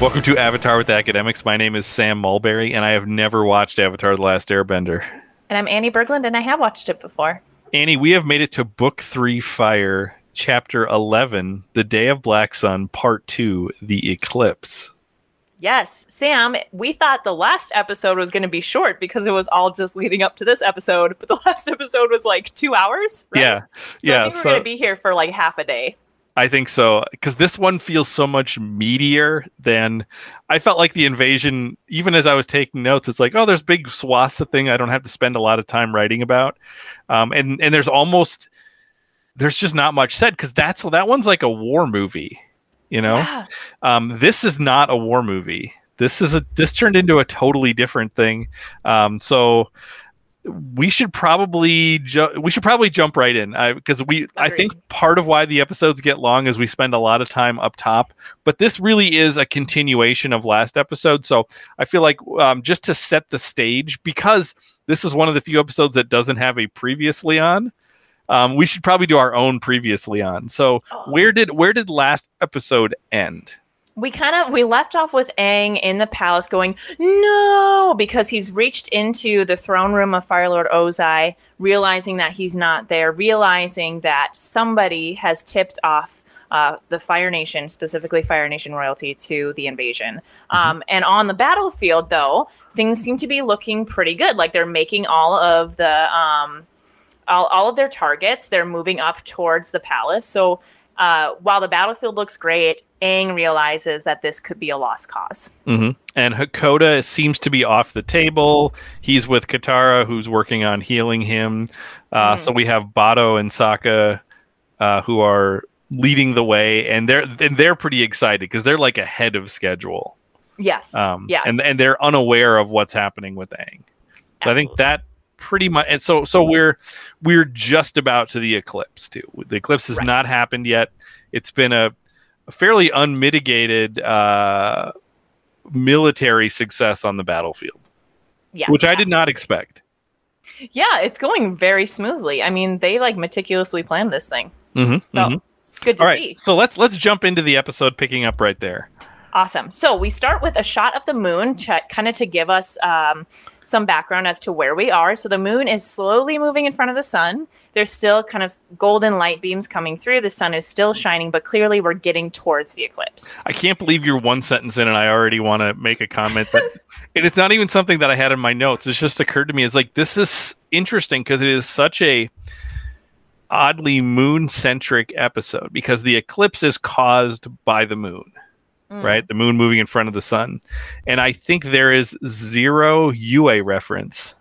Welcome to Avatar with Academics. My name is Sam Mulberry, and I have never watched Avatar The Last Airbender. And I'm Annie Berglund, and I have watched it before. Annie, we have made it to Book 3 Fire, Chapter 11, The Day of Black Sun, Part 2, The Eclipse. Yes, Sam, we thought the last episode was going to be short because it was all just leading up to this episode, but the last episode was like two hours. Right? Yeah. So yeah. I think we're going to be here for like half a day. I think so because this one feels so much meatier than I felt like the invasion. Even as I was taking notes, it's like, oh, there's big swaths of thing I don't have to spend a lot of time writing about, um, and and there's almost there's just not much said because that's that one's like a war movie, you know. Yeah. Um, this is not a war movie. This is a this turned into a totally different thing. Um, so we should probably ju- we should probably jump right in because we I think part of why the episodes get long is we spend a lot of time up top, but this really is a continuation of last episode. So I feel like um, just to set the stage because this is one of the few episodes that doesn't have a previously on. Um, we should probably do our own previously on. So Oh. where did where did last episode end? We kind of we left off with Aang in the palace going no because he's reached into the throne room of Fire Lord Ozai, realizing that he's not there, realizing that somebody has tipped off uh, the Fire Nation, specifically Fire Nation royalty, to the invasion. Um, and on the battlefield, though, things seem to be looking pretty good. Like they're making all of the um, all, all of their targets. They're moving up towards the palace. So uh, while the battlefield looks great, Aang realizes that this could be a lost cause. Mm-hmm. And Hakoda seems to be off the table. He's with Katara, who's working on healing him. Uh, Mhm. So we have Bato and Sokka, uh, who are leading the way, and they're and they're pretty excited because they're like ahead of schedule. Yes. Um, yeah. and and they're unaware of what's happening with Aang. So I think that pretty much and so so we're we're just about to the eclipse too. The eclipse has Right. not happened yet. It's been a fairly unmitigated uh, military success on the battlefield, Yes, which I did not expect. Yeah, it's going very smoothly. I mean, they like meticulously planned this thing. Mm-hmm, So good to All right, see. so let's let's jump into the episode, picking up right there. Awesome. So we start with a shot of the moon to kind of to give us um, some background as to where we are. So the moon is slowly moving in front of the sun. There's still kind of golden light beams coming through. The sun is still shining, but clearly we're getting towards the eclipse. I can't believe you're one sentence in, and I already want to make a comment that, and it's not even something that I had in my notes. It's just occurred to me. It's like this is interesting because it is such a oddly moon centric episode because the eclipse is caused by the moon, Mm. right? The moon moving in front of the sun, and I think there is zero Yue reference.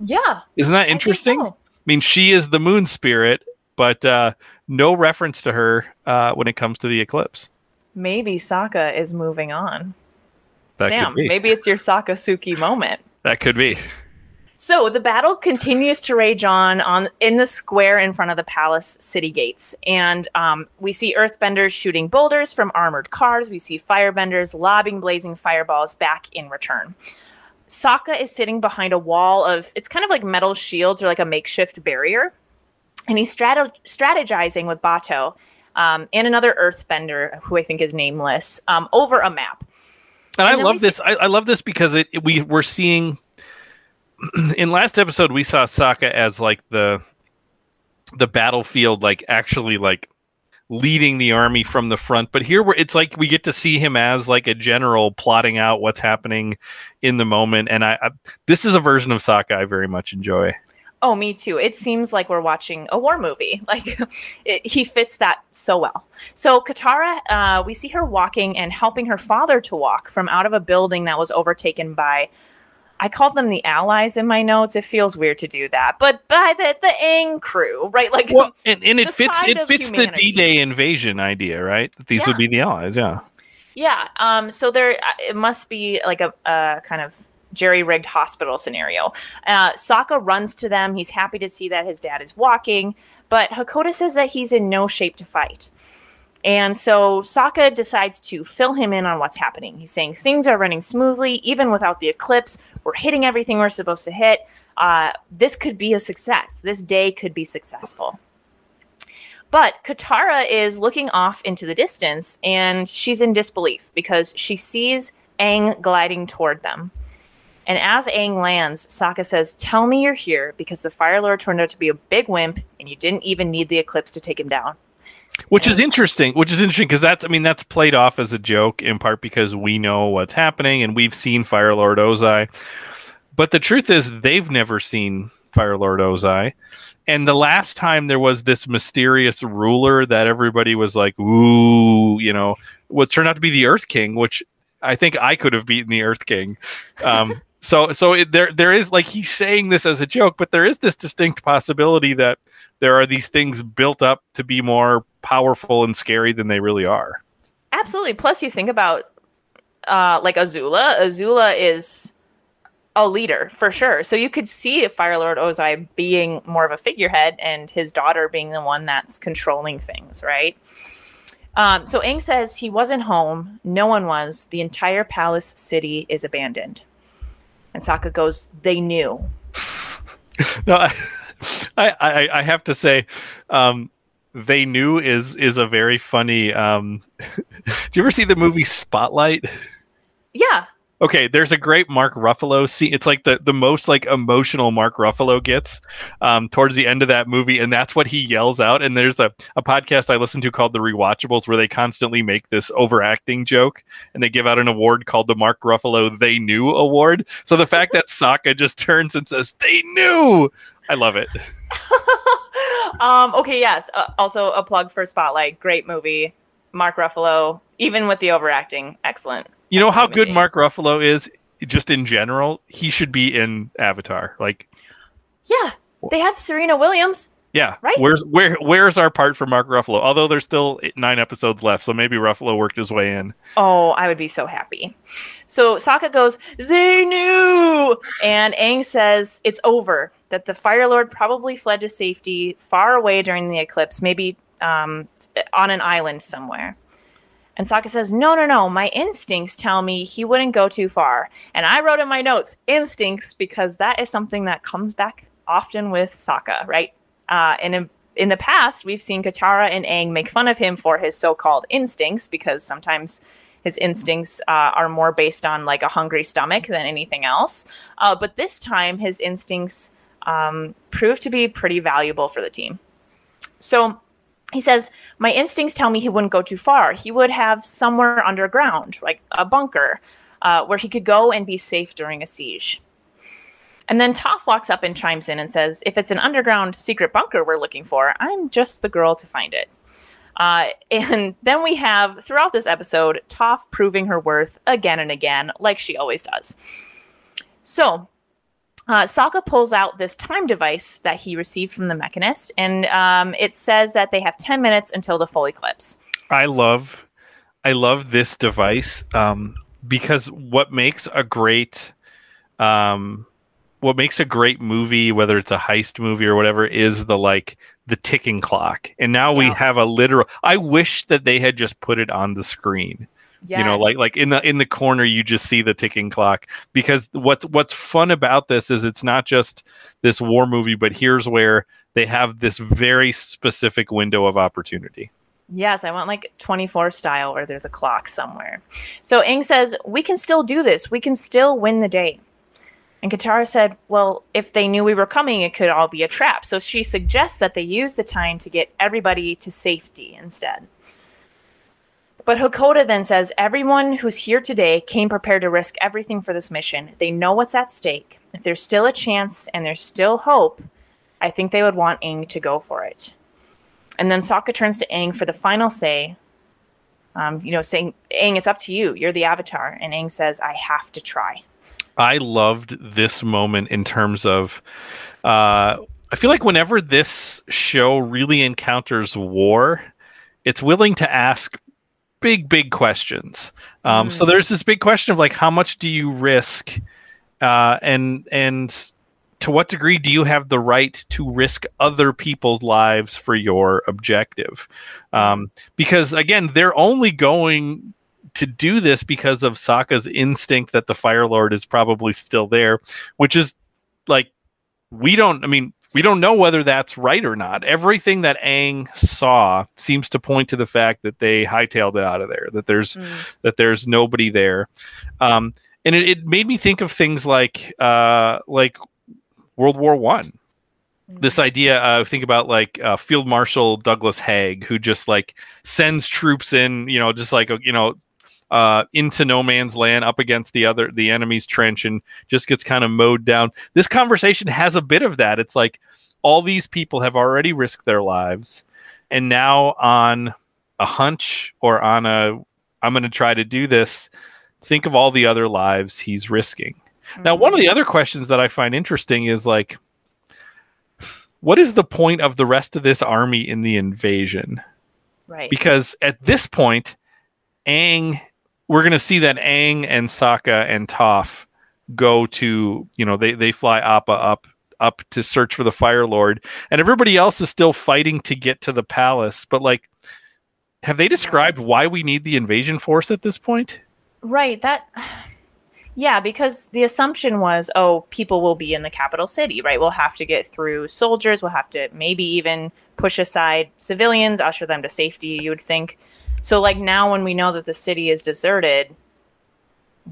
Yeah. Isn't that interesting? I mean, she is the moon spirit, but uh, no reference to her uh, when it comes to the eclipse. Maybe Sokka is moving on. That Sam, maybe it's your Sakasuki moment. That could be. So the battle continues to rage on on in the square in front of the palace city gates, and um, we see Earthbenders shooting boulders from armored cars. We see Firebenders lobbing blazing fireballs back in return. Sokka is sitting behind a wall of it's kind of like metal shields or like a makeshift barrier, and he's strate- strategizing with Bato um, and another Earthbender who I think is nameless um, over a map. And, And I love we see- this. I, I love this because it, it- we we're seeing in last episode we saw Sokka as like the the battlefield, like actually like leading the army from the front. But here it's like we get to see him as like a general plotting out what's happening in the moment. And I, I this is a version of Sokka I very much enjoy. Oh, me too. It seems like we're watching a war movie. Like it, he fits that so well. So Katara, uh, we see her walking and helping her father to walk from out of a building that was overtaken by. I called them the allies in my notes. It feels weird to do that, but by the the Aang crew, right? Like Well, and, and it fits it fits the. D-Day invasion idea, right? That these would be the allies, yeah. Yeah. Um. So there, uh, it must be like a, a kind of jerry-rigged hospital scenario. Uh, Sokka runs to them. He's happy to see that his dad is walking, but Hakoda says that he's in no shape to fight. And so Sokka decides to fill him in on what's happening. He's saying things are running smoothly, even without the eclipse. We're hitting everything we're supposed to hit. Uh, this could be a success. This day could be successful. But Katara is looking off into the distance and she's in disbelief because she sees Aang gliding toward them. And as Aang lands, Sokka says, Tell me you're here because the Fire Lord turned out to be a big wimp and you didn't even need the eclipse to take him down. Which yes. is interesting, which is interesting because that's, I mean, that's played off as a joke in part because we know what's happening and we've seen Fire Lord Ozai. But the truth is, they've never seen Fire Lord Ozai. And the last time there was this mysterious ruler that everybody was like, ooh, you know, what turned out to be the Earth King, which I think I could have beaten the Earth King. Um, so so it, there there is like he's saying this as a joke, but there is this distinct possibility that there are these things built up to be more powerful and scary than they really are. Absolutely. Plus, you think about uh, like Azula. Azula is a leader for sure. So you could see Fire Lord Ozai being more of a figurehead and his daughter being the one that's controlling things, right? Um, so Aang says he wasn't home. No one was. The entire palace city is abandoned. And Sokka goes, they knew. no, I, I, I have to say, um, they knew is is a very funny. Um, do you ever see the movie Spotlight? Yeah, okay there's a great mark ruffalo scene. It's like the the most like emotional mark ruffalo gets um, towards the end of that movie and that's what he yells out. And there's a, a podcast i listen to called the rewatchables where they constantly make this overacting joke and they give out an award called the mark ruffalo they knew award. So the fact that Sokka just turns and says they knew! I love it um okay yes uh, also a plug for spotlight great movie mark ruffalo even with the overacting excellent you know how good Mark Ruffalo is just in general? He should be in Avatar. Like Yeah. They have Serena Williams. Yeah. Right. Where's where where's our part for Mark Ruffalo? Although there's still nine episodes left, so maybe Ruffalo worked his way in. Oh, I would be so happy. So Sokka goes, They knew and Aang says it's over. That the Fire Lord probably fled to safety far away during the eclipse, maybe um, on an island somewhere. And Sokka says, No, no, no. My instincts tell me he wouldn't go too far. And I wrote in my notes, instincts, because that is something that comes back often with Sokka, right? Uh, and in, in the past, we've seen Katara and Aang make fun of him for his so called instincts, because sometimes his instincts uh, are more based on like a hungry stomach than anything else. Uh, but this time, his instincts um, proved to be pretty valuable for the team. So, he says, My instincts tell me he wouldn't go too far. He would have somewhere underground, like a bunker, uh, where he could go and be safe during a siege. And then Toph walks up and chimes in and says, If it's an underground secret bunker we're looking for, I'm just the girl to find it. Uh, and then we have, throughout this episode, Toph proving her worth again and again, like she always does. So uh, Sokka pulls out this time device that he received from the Mechanist, and um, it says that they have 10 minutes until the full eclipse. I love, I love this device um, because what makes a great, um, what makes a great movie, whether it's a heist movie or whatever, is the like the ticking clock. And now yeah. we have a literal. I wish that they had just put it on the screen Yes. You know, like like in the in the corner you just see the ticking clock because what's what's fun about this is it's not just this war movie, but here's where they have this very specific window of opportunity. Yes, I want like 24 style where there's a clock somewhere. So Aang says, We can still do this. We can still win the day. And Katara said, Well, if they knew we were coming, it could all be a trap. So she suggests that they use the time to get everybody to safety instead. But Hakoda then says everyone who's here today came prepared to risk everything for this mission. They know what's at stake. If there's still a chance and there's still hope, I think they would want Aang to go for it. And then Sokka turns to Aang for the final say, um, you know, saying, Aang, it's up to you. You're the avatar. And Aang says, I have to try. I loved this moment in terms of. Uh, I feel like whenever this show really encounters war, it's willing to ask big, big questions. Um, mm. So there's this big question of like, how much do you risk, uh, and and to what degree do you have the right to risk other people's lives for your objective? Um, because again, they're only going to do this because of Sokka's instinct that the Fire Lord is probably still there, which is like we don't. I mean, we don't know whether that's right or not. Everything that Aang saw seems to point to the fact that they hightailed it out of there. That there's Mm. that there's nobody there, um, and it, it made me think of things like uh, like World War One. This idea, uh, think about like uh, Field Marshal Douglas Haig, who just like sends troops in, you know, just like you know, uh, into no man's land, up against the other the enemy's trench, and just gets kind of mowed down. This conversation has a bit of that. It's like all these people have already risked their lives, and now on a hunch or on a I'm going to try to do this. Think of all the other lives he's risking. Now, one of the other questions that I find interesting is like, what is the point of the rest of this army in the invasion? right. Because at this point, Aang, we're going to see that Aang and Sokka and Toph go to, you know, they, they fly Appa up up to search for the Fire Lord, and everybody else is still fighting to get to the palace. But like, have they described why we need the invasion force at this point? Right. That. Yeah, because the assumption was, oh, people will be in the capital city, right? We'll have to get through soldiers. We'll have to maybe even push aside civilians, usher them to safety. You would think. So, like now, when we know that the city is deserted,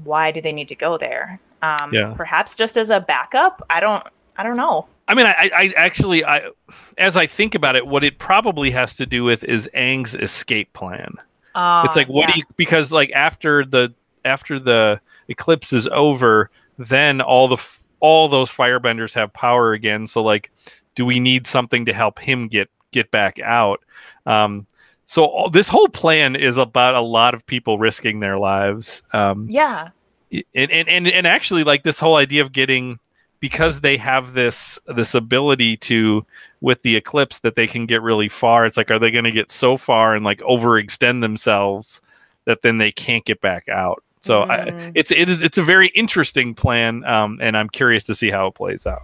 why do they need to go there? Um, Yeah. Perhaps just as a backup. I don't. I don't know. I mean, I, I actually, I, as I think about it, what it probably has to do with is Aang's escape plan. Uh, it's like what yeah. do you because like after the after the eclipse is over, then all the all those firebenders have power again. So like, do we need something to help him get get back out? Um, so all, this whole plan is about a lot of people risking their lives. Um, Yeah. and, and and and actually like this whole idea of getting because they have this this ability to with the eclipse that they can get really far it's like are they going to get so far and like overextend themselves that then they can't get back out so I, Mm. it's it is it's a very interesting plan um, and i'm curious to see how it plays out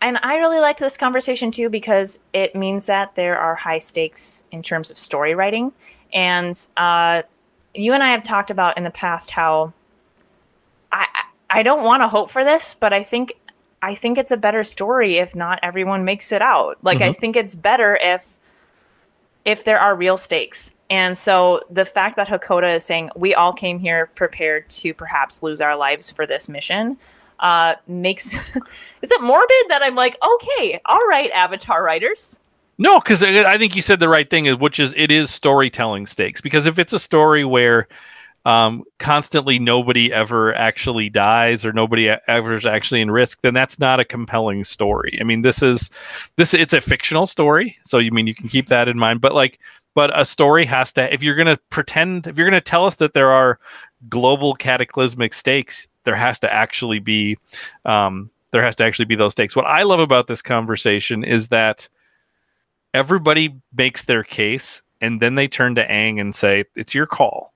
And I really liked this conversation too because it means that there are high stakes in terms of story writing. And uh, you and I have talked about in the past how I I- don't want to hope for this, but I think I think it's a better story if not everyone makes it out. Like I think it's better if if there are real stakes. And so the fact that Hakoda is saying we all came here prepared to perhaps lose our lives for this mission uh makes is it morbid that I'm like, okay, all right, Avatar writers. No, because I I think you said the right thing, is which is it is storytelling stakes. Because if it's a story where um, constantly nobody ever actually dies or nobody ever is actually in risk, then that's not a compelling story. I mean, this is this it's a fictional story, so you mean you can keep that in mind. But like, but a story has to if you're gonna pretend if you're gonna tell us that there are global cataclysmic stakes, there has to actually be um, there has to actually be those stakes. What I love about this conversation is that everybody makes their case and then they turn to Aang and say, It's your call.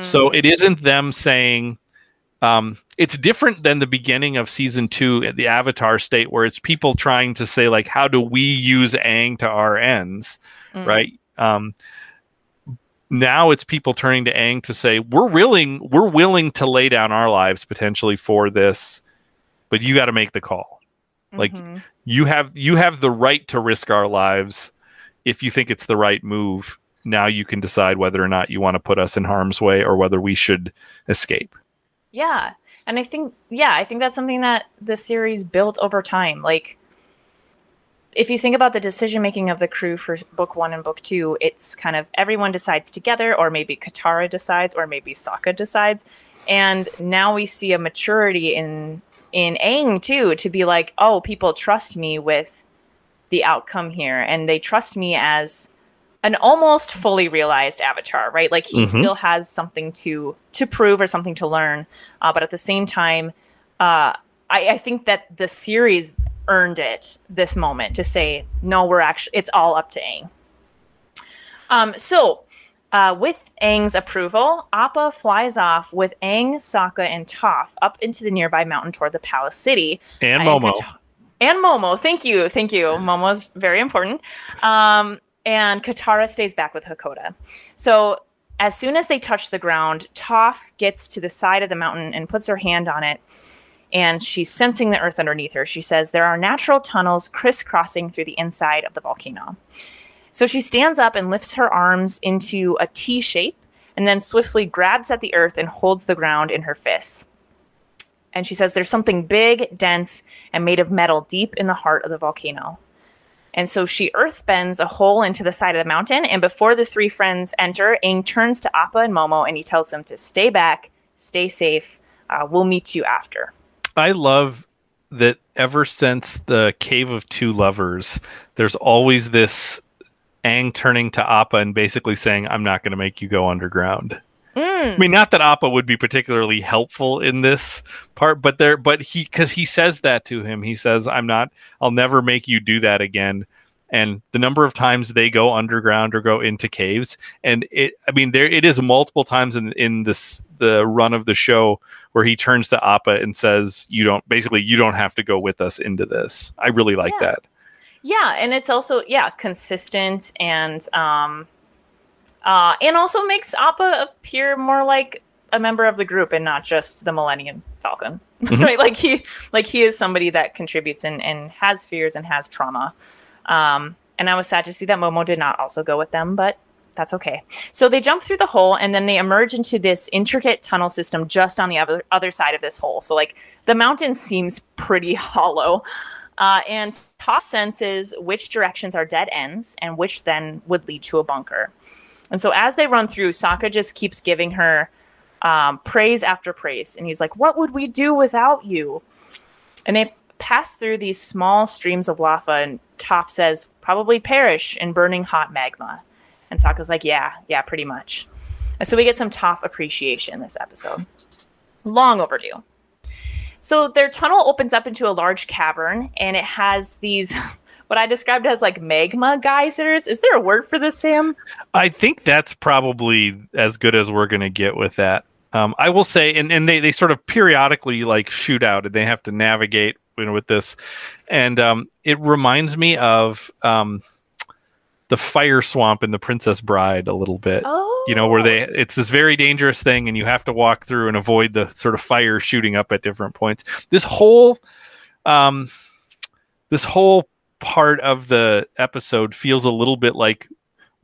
So Mm. it isn't them saying, um, it's different than the beginning of season two at the Avatar state, where it's people trying to say, like, how do we use Aang to our ends, Mm. right? Um, now it's people turning to Aang to say, we're willing, we're willing to lay down our lives potentially for this, but you got to make the call like, Mhm. you have you have the right to risk our lives if you think it's the right move now you can decide whether or not you want to put us in harm's way or whether we should escape Yeah. And I think yeah, I think that's something that the series built over time. Like if you think about the decision making of the crew for book 1 and book 2, it's kind of everyone decides together or maybe Katara decides or maybe Sokka decides. And now we see a maturity in in Aang too to be like, "Oh, people trust me with the outcome here and they trust me as an almost fully realized avatar right like he Mhm. still has something to to prove or something to learn uh, but at the same time uh, I, I think that the series earned it this moment to say no we're actually it's all up to Aang. Um, so uh, with Aang's approval, Appa flies off with Aang, Sokka, and Toph up into the nearby mountain toward the palace city. and And momo and Momo. Thank you. Thank you. Momo is very important. Um, and Katara stays back with Hakoda. So as soon as they touch the ground, Toph gets to the side of the mountain and puts her hand on it. And she's sensing the earth underneath her. She says there are natural tunnels crisscrossing through the inside of the volcano. So she stands up and lifts her arms into a T shape and then swiftly grabs at the earth and holds the ground in her fists. And she says there's something big, dense, and made of metal deep in the heart of the volcano. And so she earth bends a hole into the side of the mountain. And before the three friends enter, Aang turns to Appa and Momo and he tells them to stay back, stay safe. Uh, we'll meet you after. I love that ever since the Cave of Two Lovers, there's always this Aang turning to Appa and basically saying, I'm not going to make you go underground. Mm. I mean, not that Appa would be particularly helpful in this part, but there, but he, because he says that to him, he says, "I'm not, I'll never make you do that again." And the number of times they go underground or go into caves, and it, I mean, there it is multiple times in in this the run of the show where he turns to Appa and says, "You don't, basically, you don't have to go with us into this." I really like Yeah. that. Yeah, and it's also yeah consistent and um, uh, and also makes Appa appear more like a member of the group and not just the Millennium Falcon. Mhm. right? Like he like he is somebody that contributes and and has fears and has trauma. Um, and I was sad to see that Momo did not also go with them, but that's okay. So they jump through the hole and then they emerge into this intricate tunnel system just on the other other side of this hole. So like the mountain seems pretty hollow. Uh, and Toph senses which directions are dead ends and which then would lead to a bunker. And so as they run through, Sokka just keeps giving her um, praise after praise. And he's like, What would we do without you? And they pass through these small streams of lava, and Toph says, Probably perish in burning hot magma. And Sokka's like, Yeah, yeah, pretty much. So we get some Toph appreciation this episode. Long overdue. So their tunnel opens up into a large cavern, and it has these, what I described as like magma geysers. Is there a word for this, Sam? I think that's probably as good as we're going to get with that. Um, I will say, and, and they, they sort of periodically like shoot out and they have to navigate you know, with this. And um, it reminds me of um, the fire swamp in The Princess Bride a little bit. Oh. You know, where they, it's this very dangerous thing and you have to walk through and avoid the sort of fire shooting up at different points. This whole, um, this whole part of the episode feels a little bit like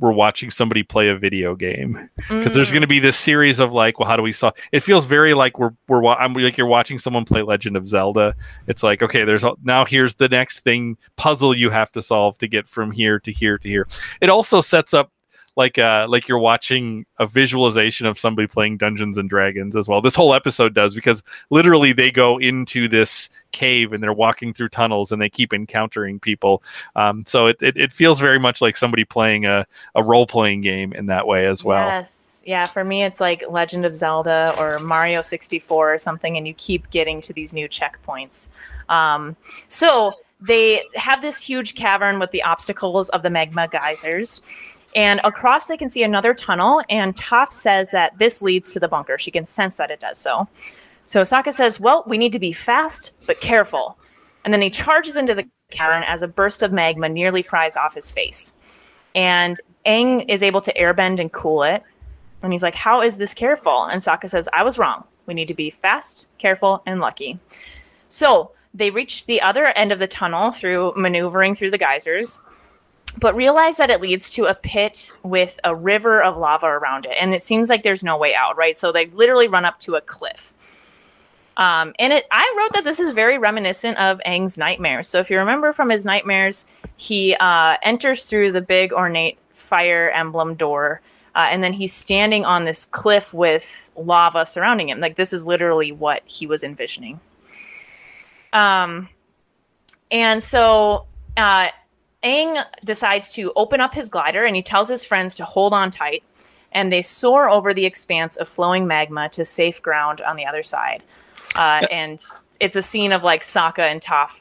we're watching somebody play a video game because there's Mm. going to be this series of like, well, how do we solve? It feels very like we're we're I'm like you're watching someone play Legend of Zelda. It's like okay, there's now here's the next thing puzzle you have to solve to get from here to here to here. It also sets up like uh like you're watching a visualization of somebody playing Dungeons and Dragons as well. This whole episode does because literally they go into this cave and they're walking through tunnels and they keep encountering people. Um, so it, it it feels very much like somebody playing a a role playing game in that way as well. Yes. Yeah. For me, it's like Legend of Zelda or Mario 64 or something, and you keep getting to these new checkpoints. Um, so they have this huge cavern with the obstacles of the magma geysers. And across, they can see another tunnel. And Toph says that this leads to the bunker. She can sense that it does so. So Sokka says, Well, we need to be fast, but careful. And then he charges into the cavern as a burst of magma nearly fries off his face. And Aang is able to airbend and cool it. And he's like, How is this careful? And Sokka says, I was wrong. We need to be fast, careful, and lucky. So they reach the other end of the tunnel through maneuvering through the geysers, but realize that it leads to a pit with a river of lava around it. And it seems like there's no way out, right? So they literally run up to a cliff. Um, and it, I wrote that this is very reminiscent of Aang's nightmares. So if you remember from his nightmares, he uh, enters through the big ornate fire emblem door, uh, and then he's standing on this cliff with lava surrounding him. Like this is literally what he was envisioning. Um, and so uh, Aang decides to open up his glider, and he tells his friends to hold on tight. And they soar over the expanse of flowing magma to safe ground on the other side. Uh, and it's a scene of like Sokka and Toph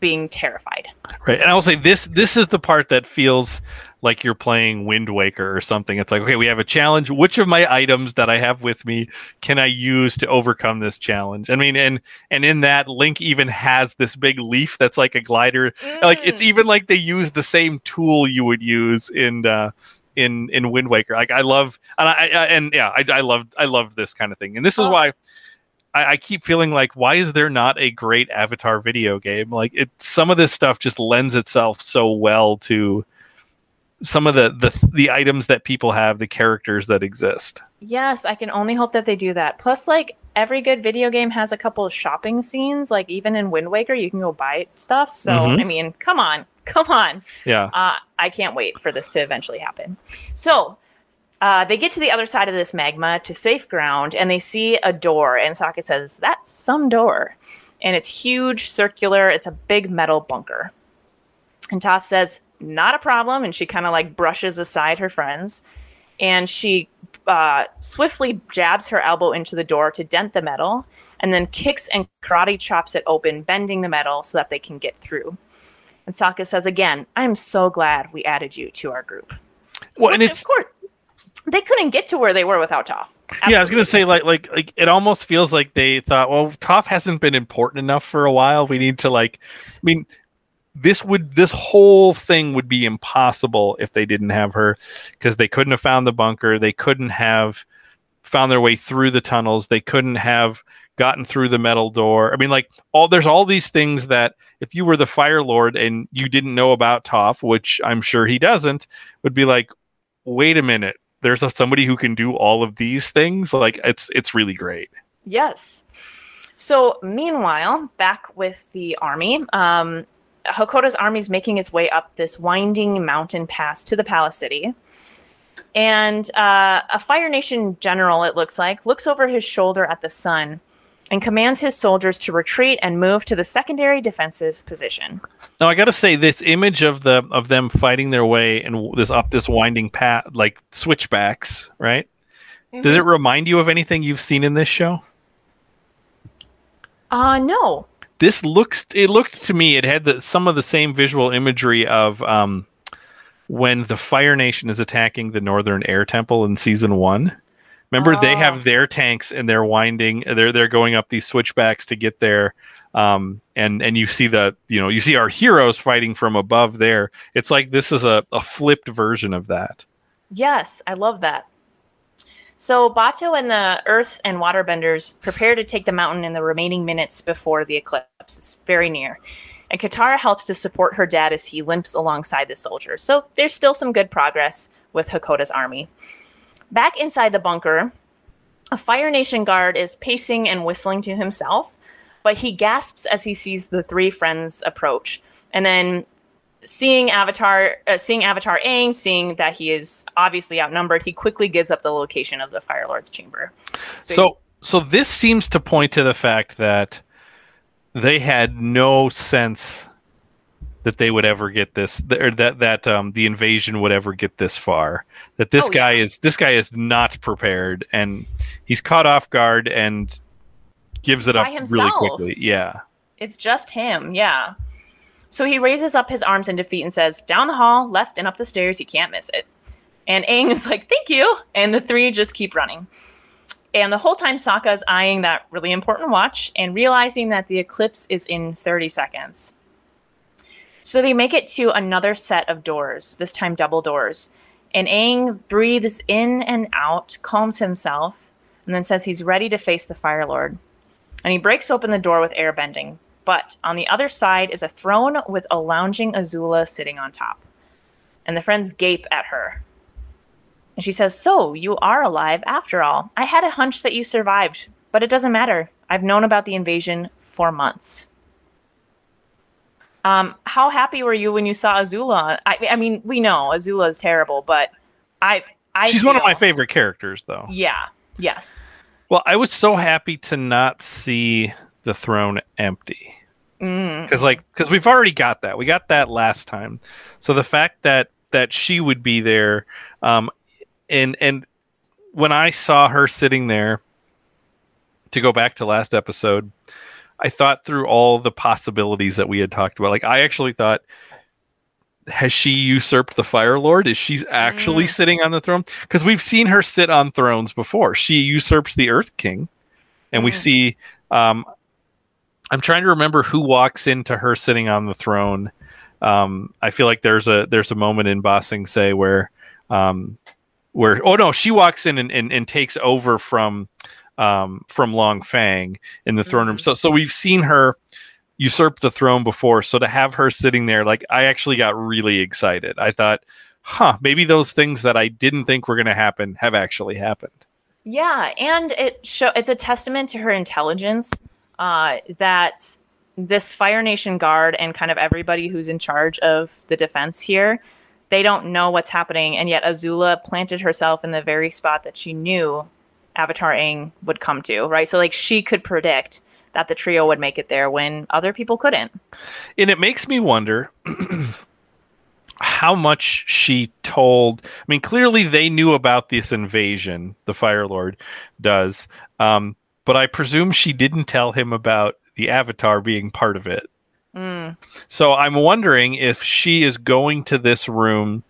being terrified. Right. And I will say this this is the part that feels like you're playing Wind Waker or something. It's like, okay, we have a challenge. Which of my items that I have with me can I use to overcome this challenge? I mean, and and in that Link even has this big leaf that's like a glider. Like it's Mm. even like they use the same tool you would use in uh in in Wind Waker. Like I love and I, I and yeah, I I love I love this kind of thing. And this is Oh. why I, I keep feeling like, why is there not a great Avatar video game? Like, it some of this stuff just lends itself so well to some of the the the items that people have, the characters that exist. Yes, I can only hope that they do that. Plus, like every good video game has a couple of shopping scenes. Like even in Wind Waker, you can go buy stuff. So Mhm. I mean, come on, come on. Yeah. Uh, I can't wait for this to eventually happen. So uh, they get to the other side of this magma to safe ground, and they see a door. And Sokka says, "That's some door," and it's huge, circular. It's a big metal bunker. And Toph says, "Not a problem," and she kind of like brushes aside her friends, and she uh, swiftly jabs her elbow into the door to dent the metal, and then kicks and karate chops it open, bending the metal so that they can get through. And Sokka says again, "I'm so glad we added you to our group." Well, and it's of course they couldn't get to where they were without Toph. yeah. I was gonna say like like like it almost feels like they thought, well, Toph hasn't been important enough for a while. We need to like, I mean, this would this whole thing would be impossible if they didn't have her because they couldn't have found the bunker. They couldn't have found their way through the tunnels. They couldn't have gotten through the metal door. I mean, like all there's all these things that if you were the Fire Lord and you didn't know about Toph, which I'm sure he doesn't, would be like, wait a minute, there's a, somebody who can do all of these things. Like it's it's really great. Yes. So, meanwhile, back with the army, um, Hakoda's army is making its way up this winding mountain pass to the palace city. And uh, a Fire Nation general, it looks like, looks over his shoulder at the sun and commands his soldiers to retreat and move to the secondary defensive position. Now I got to say this image of the of them fighting their way and this up this winding path like switchbacks, right? Does it remind you of anything you've seen in this show? Uh, no. This looks it looked to me it had the, some of the same visual imagery of um when the Fire Nation is attacking the Northern Air Temple in season 1. Remember they Oh. have their tanks and they're winding they're they're going up these switchbacks to get there um and and you see the you know you see our heroes fighting from above there it's like this is a, a flipped version of that Yes, I love that. So Bato and the Earth and Waterbenders prepare to take the mountain in the remaining minutes before the eclipse. It's very near. And Katara helps to support her dad as he limps alongside the soldiers. So there's still some good progress with Hakoda's army. Back inside the bunker, a Fire Nation guard is pacing and whistling to himself, but he gasps as he sees the three friends approach. And then seeing Avatar, uh, seeing Avatar Aang, seeing that he is obviously outnumbered, he quickly gives up the location of the Fire Lord's chamber. so so this seems to point to the fact that they had no sense that they would ever get this or that that um the invasion would ever get this far. That this Oh, guy is this guy is not prepared and he's caught off guard and gives it By up really quickly. yeah. It's just him, yeah. So he raises up his arms in defeat and says, Down the hall, left and up the stairs, you can't miss it. And Aang is like, Thank you. And the three just keep running. And the whole time, Sokka is eyeing that really important watch and realizing that the eclipse is in 30 seconds. So they make it to another set of doors, this time double doors. And Aang breathes in and out, calms himself, and then says he's ready to face the Fire Lord and he breaks open the door with airbending. But on the other side is a throne with a lounging Azula sitting on top. And the friends gape at her. And she says, So, you are alive after all. I had a hunch that you survived, but it doesn't matter. I've known about the invasion for months. Um, how happy were you when you saw Azula? I, I mean, we know Azula is terrible, but I, I she's one of my favorite characters though Yeah. Yes. well i was so happy to not see the throne empty. Mm. because like because we've already got that. We got that last time. So the fact that that she would be there um and and when i saw her sitting there to go back to last episode i thought through all the possibilities that we had talked about. Like i actually thought has she usurped the fire lord? Is she actually Mm. sitting on the throne? Because we've seen her sit on thrones before. She usurps the earth king and we Mm. see um I'm trying to remember who walks into her sitting on the throne. Um, I feel like there's a there's a moment in Ba Sing Se where um, where oh no she walks in and, and, and takes over from um, from Long Feng in the throne room. Mhm. So so we've seen her usurp the throne before. So to have her sitting there, like I actually got really excited. I thought, huh, maybe those things that I didn't think were going to happen have actually happened. Yeah, and it show it's a testament to her intelligence uh, that this Fire Nation guard and kind of everybody who's in charge of the defense here, they don't know what's happening, and yet Azula planted herself in the very spot that she knew Avatar Aang would come to, right? So like she could predict that the trio would make it there when other people couldn't. and it makes me wonder how much she told i mean clearly they knew about this invasion the fire lord does um, but i presume she didn't tell him about the avatar being part of it Mm, so i'm wondering if she is going to this room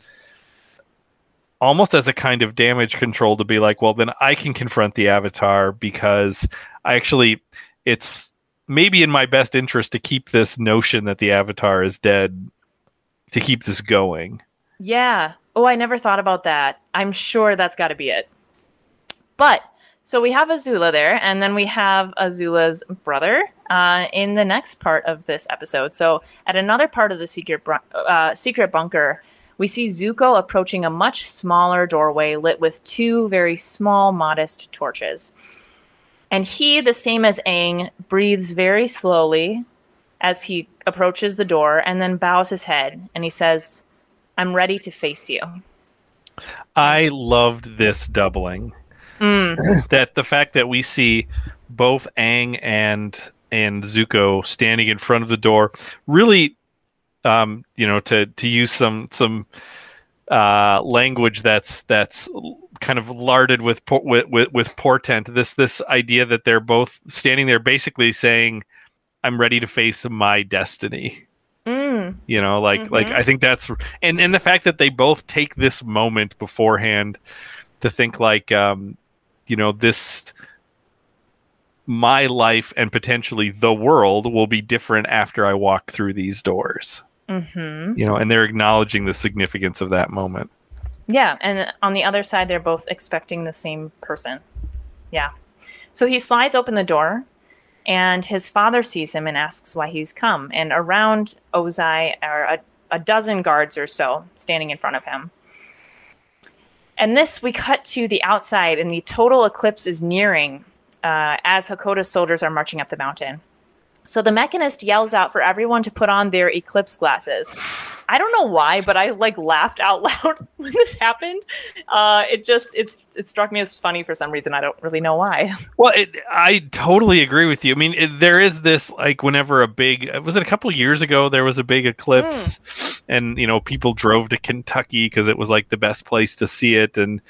almost as a kind of damage control to be like well then i can confront the avatar because i actually it's maybe in my best interest to keep this notion that the avatar is dead to keep this going Yeah. Oh, I never thought about that. I'm sure that's got to be it. But so we have Azula there, and then we have Azula's brother uh, in the next part of this episode. So at another part of the secret uh, secret bunker, we see Zuko approaching a much smaller doorway lit with two very small, modest torches. And he, the same as Aang, breathes very slowly as he approaches the door and then bows his head and he says, I'm ready to face you. i loved this doubling Mm, that the fact that we see both Aang and and Zuko standing in front of the door really um you know to to use some some uh language that's that's kind of larded with with, with with portent. This this idea that they're both standing there basically saying I'm ready to face my destiny. Mm, you know like like Mhm. i think that's and and the fact that they both take this moment beforehand to think like um you know this my life and potentially the world will be different after i walk through these doors hmm you know and they're acknowledging the significance of that moment Yeah, and on the other side, they're both expecting the same person. Yeah. So he slides open the door, and his father sees him and asks why he's come. And around Ozai are a, a dozen guards or so standing in front of him. And this, we cut to the outside, and the total eclipse is nearing uh, as Hakoda's soldiers are marching up the mountain. So the mechanist yells out for everyone to put on their eclipse glasses. I don't know why, but I like laughed out loud when this happened. Uh, it just it's it struck me as funny for some reason. I don't really know why. well it, i totally agree with you i mean it, there is this like whenever a big was it a couple years ago there was a big eclipse and you know people drove to kentucky because it was like the best place to see it and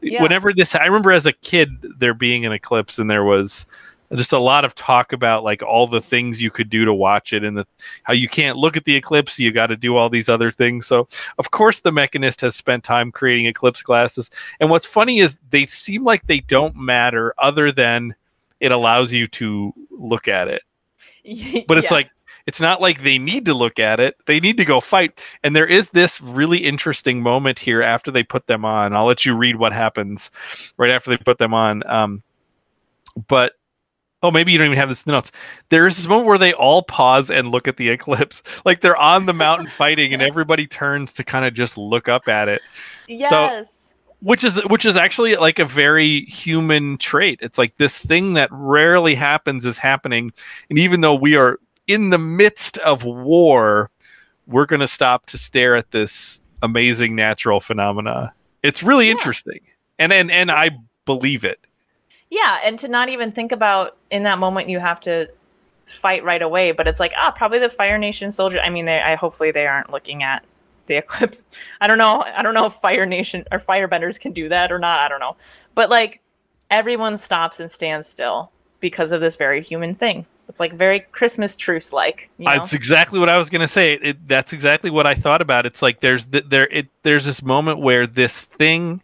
Yeah. whenever this i remember as a kid there being an eclipse and there was just a lot of talk about like all the things you could do to watch it and the how you can't look at the eclipse you got to do all these other things. So of course the mechanist has spent time creating eclipse glasses. And what's funny is they seem like they don't matter other than it allows you to look at it. But it's Yeah. like it's not like they need to look at it. They need to go fight. And there is this really interesting moment here after they put them on. I'll let you read what happens right after they put them on. Um, but oh maybe you don't even have this in the notes. There is this moment where they all pause and look at the eclipse. Like they're on the mountain fighting and everybody turns to kind of just look up at it. Yes. which is which is actually like a very human trait. It's like this thing that rarely happens is happening. And even though we are in the midst of war we're going to stop to stare at this amazing natural phenomena. It's really Yeah. interesting. And and and i believe it Yeah, and to not even think about in that moment you have to fight right away, but it's like ah, probably the Fire Nation soldier. I mean, they I hopefully they aren't looking at the eclipse. I don't know. I don't know if Fire Nation or Firebenders can do that or not. I don't know. But like everyone stops and stands still because of this very human thing. It's like very Christmas truce like. You know? That's exactly what I was going to say. It, that's exactly what I thought about. It's like there's th- there it there's this moment where this thing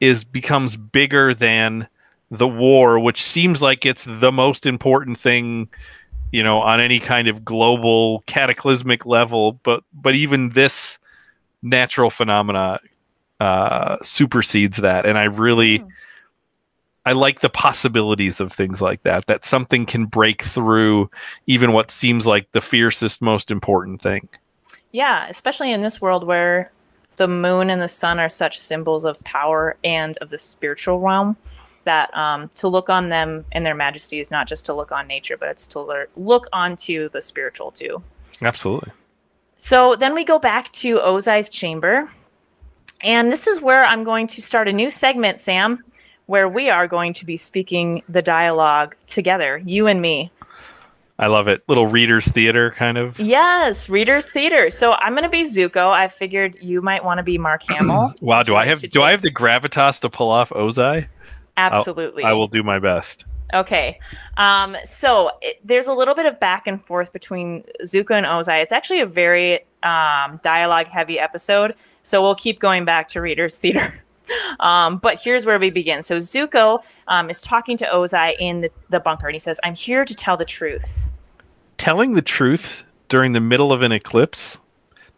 is becomes bigger than the war, which seems like it's the most important thing, you know, on any kind of global cataclysmic level. But but even this natural phenomena uh, supersedes that, and I really. Hmm. I like the possibilities of things like that. That something can break through even what seems like the fiercest, most important thing. Yeah, especially in this world where the moon and the sun are such symbols of power and of the spiritual realm that um, to look on them in their majesty is not just to look on nature, but it's to look onto the spiritual too. Absolutely. So then we go back to Ozai's chamber. And this is where I'm going to start a new segment, Sam, where we are going to be speaking the dialogue together, you and me. I love it. Little readers theater kind of. Yes, readers theater. So I'm going to be Zuko. I figured you might want to be Mark Hamill. wow, do I have do I have the gravitas to pull off Ozai? Absolutely. I'll, I will do my best. Okay. Um, so it, there's a little bit of back and forth between Zuko and Ozai. It's actually a very um, dialogue heavy episode. So we'll keep going back to Reader's Theater. um, but here's where we begin. So Zuko um, is talking to Ozai in the, the bunker and he says, I'm here to tell the truth. Telling the truth during the middle of an eclipse?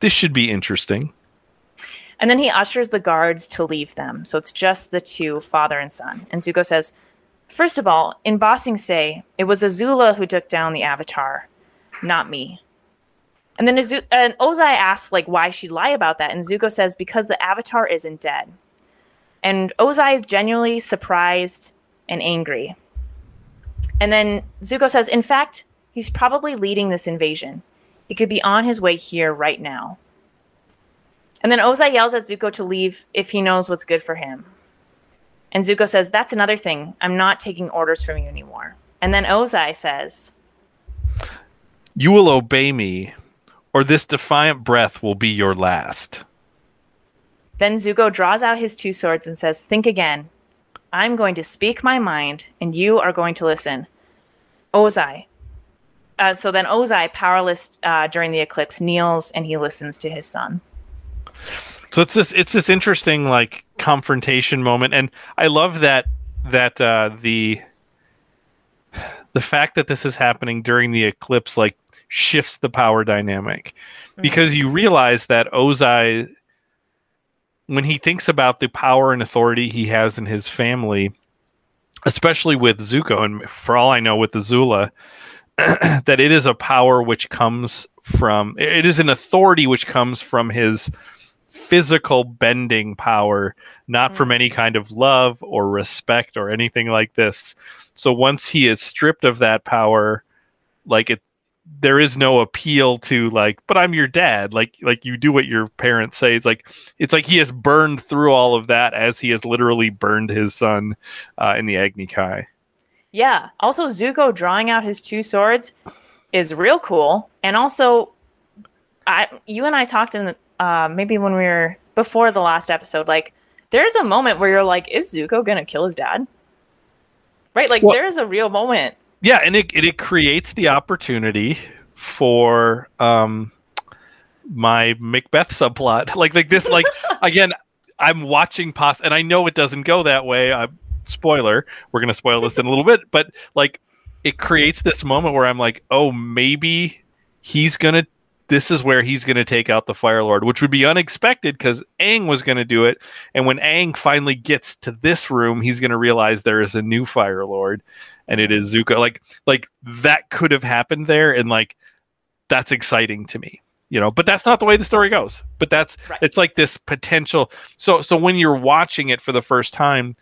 This should be interesting. And then he ushers the guards to leave them. So it's just the two, father and son. And Zuko says, First of all, in Bossing Sing Se, it was Azula who took down the Avatar, not me. And then Azu- and Ozai asks like why she'd lie about that, and Zuko says because the Avatar isn't dead. And Ozai is genuinely surprised and angry. And then Zuko says, in fact, he's probably leading this invasion. He could be on his way here right now. And then Ozai yells at Zuko to leave if he knows what's good for him. And Zuko says, That's another thing. I'm not taking orders from you anymore. And then Ozai says, You will obey me, or this defiant breath will be your last. Then Zuko draws out his two swords and says, Think again. I'm going to speak my mind, and you are going to listen. Ozai. Uh, so then Ozai, powerless uh, during the eclipse, kneels and he listens to his son. So it's this it's this interesting like confrontation moment, and I love that that uh, the the fact that this is happening during the eclipse like shifts the power dynamic mm-hmm. because you realize that Ozai when he thinks about the power and authority he has in his family, especially with Zuko, and for all I know with the Zula, that it is a power which comes from it is an authority which comes from his physical bending power, not mm. from any kind of love or respect or anything like this. So once he is stripped of that power, like it there is no appeal to like but i'm your dad like like you do what your parents say it's like it's like he has burned through all of that as he has literally burned his son uh, in the agni kai yeah also zuko drawing out his two swords is real cool and also i you and i talked in uh, maybe when we were before the last episode, like there's a moment where you're like, is Zuko gonna kill his dad? Right? Like well, there is a real moment. Yeah, and it it, it creates the opportunity for um my Macbeth subplot. Like like this like again, I'm watching pos and I know it doesn't go that way. I'm, spoiler, we're gonna spoil this in a little bit, but like it creates this moment where I'm like, oh, maybe he's gonna this is where he's going to take out the Fire Lord, which would be unexpected because Aang was going to do it. And when Aang finally gets to this room, he's going to realize there is a new Fire Lord, and it is Zuko. Like, like that could have happened there, and like that's exciting to me, you know. But that's not the way the story goes. But that's right. it's like this potential. So, so when you're watching it for the first time,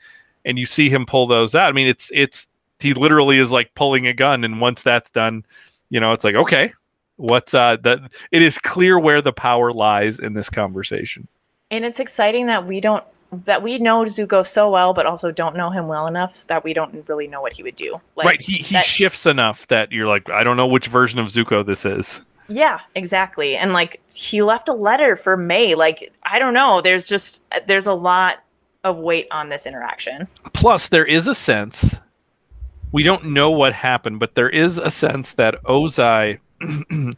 and you see him pull those out, I mean, it's it's he literally is like pulling a gun, and once that's done, you know, it's like okay, what's uh that it is clear where the power lies in this conversation and it's exciting that we don't that we know Zuko so well, but also don't know him well enough that we don't really know what he would do. Like, right, he he that, shifts enough that you're like, I don't know which version of Zuko this is. Yeah, exactly. And like he left a letter for Mai. Like I don't know. There's just there's a lot of weight on this interaction. Plus, there is a sense we don't know what happened, but there is a sense that Ozai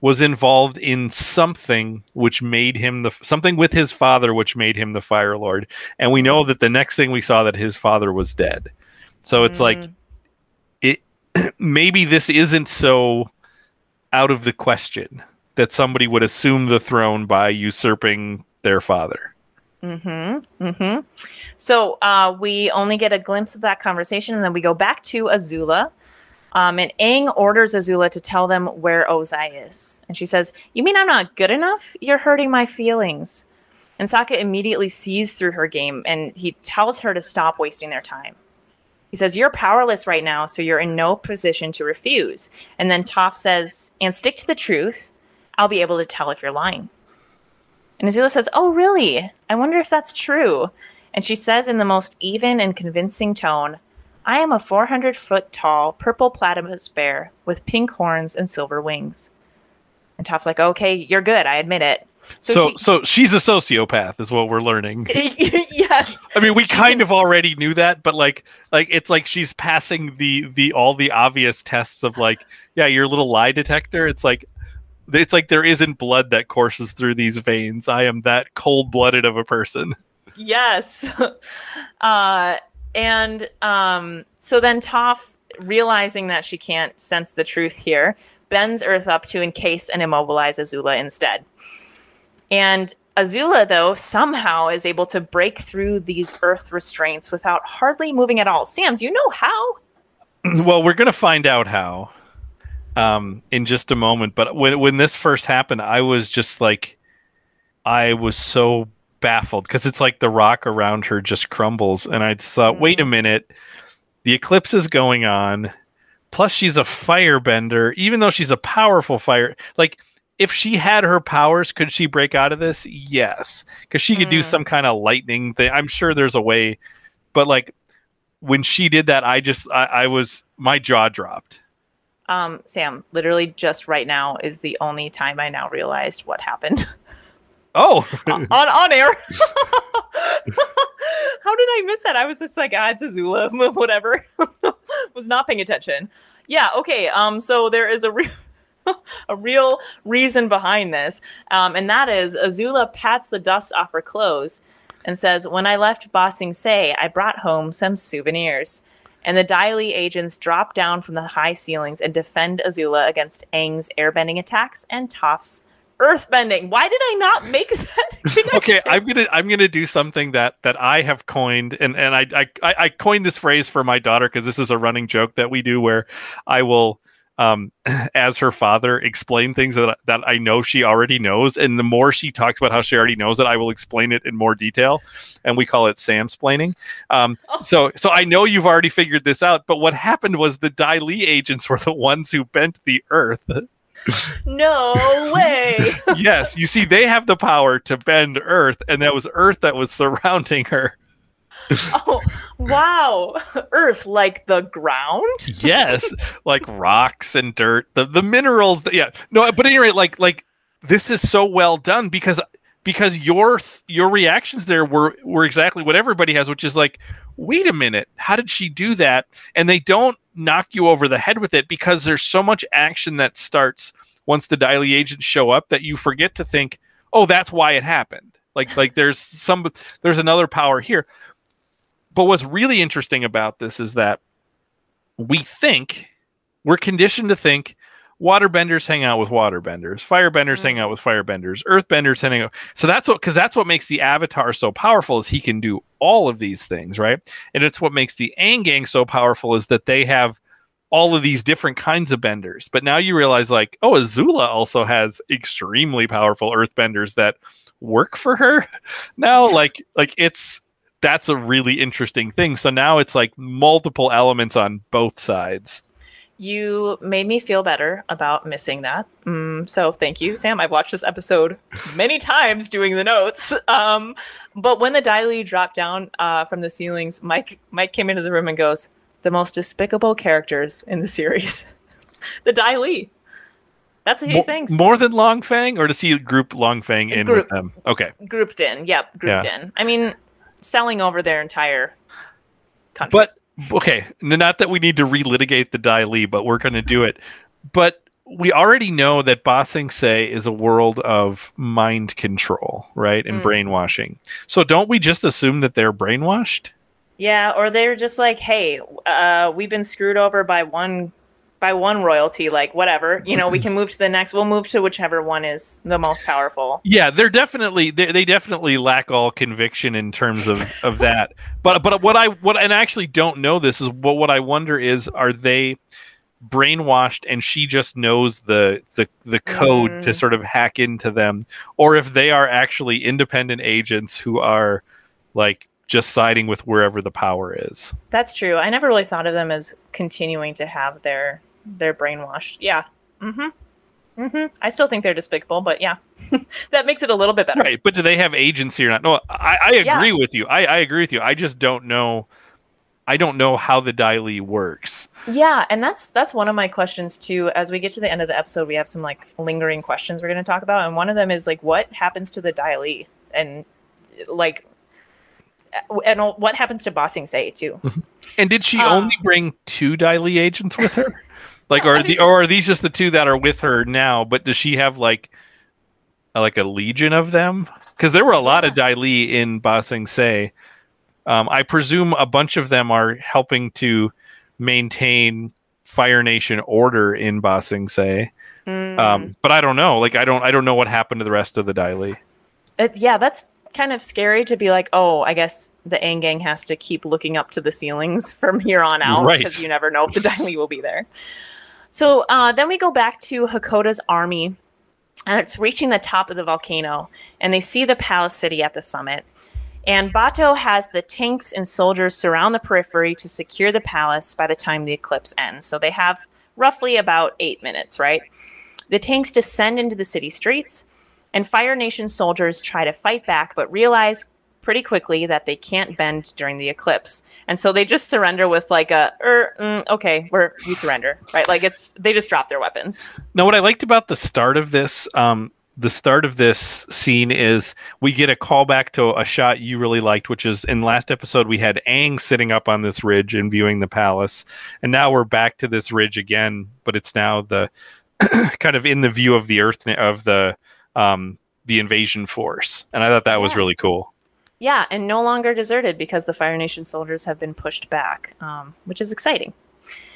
was involved in something which made him the something with his father which made him the fire lord. And we know that the next thing we saw that his father was dead. So it's mm. like it maybe this isn't so out of the question that somebody would assume the throne by usurping their father Mm-hmm. Mm-hmm. So uh, we only get a glimpse of that conversation, and then we go back to Azula. Um, and Aang orders Azula to tell them where Ozai is. And she says, You mean I'm not good enough? You're hurting my feelings. And Sokka immediately sees through her game and he tells her to stop wasting their time. He says, You're powerless right now, so you're in no position to refuse. And then Toph says, And stick to the truth. I'll be able to tell if you're lying. And Azula says, Oh, really? I wonder if that's true. And she says in the most even and convincing tone, I am a 400 foot tall purple platypus bear with pink horns and silver wings. And Toph's like, okay, you're good. I admit it. So, so, she, so she's a sociopath, is what we're learning. yes. I mean, we kind of already knew that, but like, like it's like she's passing the the all the obvious tests of like, yeah, your little lie detector. It's like, it's like there isn't blood that courses through these veins. I am that cold blooded of a person. Yes. Uh, and um, so then Toph, realizing that she can't sense the truth here, bends Earth up to encase and immobilize Azula instead. And Azula, though, somehow is able to break through these Earth restraints without hardly moving at all. Sam, do you know how? Well, we're going to find out how um, in just a moment. But when when this first happened, I was just like, I was so baffled because it's like the rock around her just crumbles. And I thought, mm-hmm. wait a minute, the eclipse is going on. Plus, she's a firebender, even though she's a powerful fire. Like, if she had her powers, could she break out of this? Yes, because she could mm. do some kind of lightning thing. I'm sure there's a way, but like when she did that, I just I, I was my jaw dropped. Um, Sam, literally just right now is the only time I now realized what happened. Oh, on on air. How did I miss that? I was just like, ah, it's Azula, whatever. was not paying attention. Yeah. Okay. Um. So there is a real. a real reason behind this, um, and that is Azula pats the dust off her clothes and says, "When I left Ba Sing Se, I brought home some souvenirs." And the Dai Li agents drop down from the high ceilings and defend Azula against Aang's airbending attacks and Toph's earthbending. Why did I not make that? okay, I'm gonna I'm gonna do something that that I have coined, and and I I I coined this phrase for my daughter because this is a running joke that we do where I will. Um, as her father, explain things that that I know she already knows, and the more she talks about how she already knows it, I will explain it in more detail, and we call it Samsplaining. Um, oh. So, so I know you've already figured this out, but what happened was the Dai Li agents were the ones who bent the Earth no way. yes, you see, they have the power to bend Earth, and that was Earth that was surrounding her. oh wow earth like the ground yes like rocks and dirt the the minerals that yeah no but anyway like like this is so well done because because your your reactions there were were exactly what everybody has which is like wait a minute how did she do that and they don't knock you over the head with it because there's so much action that starts once the Dai Li agents show up that you forget to think, oh, that's why it happened. Like like there's some there's another power here. But what's really interesting about this is that we think we're conditioned to think waterbenders hang out with waterbenders, firebenders mm-hmm. hang out with firebenders, earthbenders hang out. So that's what because that's what makes the avatar so powerful is he can do all of these things, right? And it's what makes the Aang gang so powerful is that they have all of these different kinds of benders. But now you realize like, oh, Azula also has extremely powerful earthbenders that work for her. now like like it's that's a really interesting thing. So now it's like multiple elements on both sides. You made me feel better about missing that. Mm, so thank you, Sam. I've watched this episode many times doing the notes. Um, but when the Dai Li dropped down uh, from the ceilings, Mike Mike came into the room and goes, "The most despicable characters in the series, the Dai Li." That's what he more, thinks. More than Long Feng, or does he group Long Feng in group, with them? Okay, grouped in. Yep, grouped yeah. in. I mean, selling over their entire country. But okay, not that we need to relitigate the Dai Li, but we're going to do it. But we already know that Ba Sing Se is a world of mind control, right, and mm. brainwashing. So don't we just assume that they're brainwashed? Yeah, or they're just like, hey, uh, we've been screwed over by one by one royalty, like whatever, you know, we can move to the next. We'll move to whichever one is the most powerful. Yeah, they're definitely they, they definitely lack all conviction in terms of of that. But but what I what and I actually don't know this is what what I wonder is are they brainwashed and she just knows the the the code mm. to sort of hack into them or if they are actually independent agents who are like just siding with wherever the power is. That's true. I never really thought of them as continuing to have their their brainwashed. Yeah. Mhm. Mhm. I still think they're despicable, but yeah. that makes it a little bit better. Right, but do they have agency or not? No, I, I agree yeah. with you. I, I agree with you. I just don't know I don't know how the Dai Li works. Yeah, and that's that's one of my questions too. As we get to the end of the episode, we have some like lingering questions we're going to talk about, and one of them is like, what happens to the Dai Li, and like, and what happens to Ba Sing Se too? Mm-hmm. And did she um, only bring two Dai Li agents with her? like, are the or are these just the two that are with her now? But does she have like, like a legion of them? Because there were a lot of Dai Li in Ba Sing Se um, I presume a bunch of them are helping to maintain Fire Nation order in Ba Sing Se. Mm. Um, but I don't know. Like I don't I don't know what happened to the rest of the Dai Li. It's, yeah, that's kind of scary to be like, oh, I guess the Aang gang has to keep looking up to the ceilings from here on out right. because you never know if the Dai Li will be there. So uh, then we go back to Hakoda's army, and it's reaching the top of the volcano, and they see the palace city at the summit. And Bato has the tanks and soldiers surround the periphery to secure the palace by the time the eclipse ends. So they have roughly about eight minutes, right? The tanks descend into the city streets, and Fire Nation soldiers try to fight back, but realize pretty quickly that they can't bend during the eclipse, and so they just surrender with like a, er, mm, okay, we're we surrender, right? Like it's they just drop their weapons. Now, what I liked about the start of this, um, the start of this scene is we get a callback to a shot you really liked, which is in last episode we had Aang sitting up on this ridge and viewing the palace, and now we're back to this ridge again, but it's now the kind of in the view of the Earth of the um, the invasion force, and I thought that yes. was really cool. Yeah, and no longer deserted because the Fire Nation soldiers have been pushed back, um, which is exciting.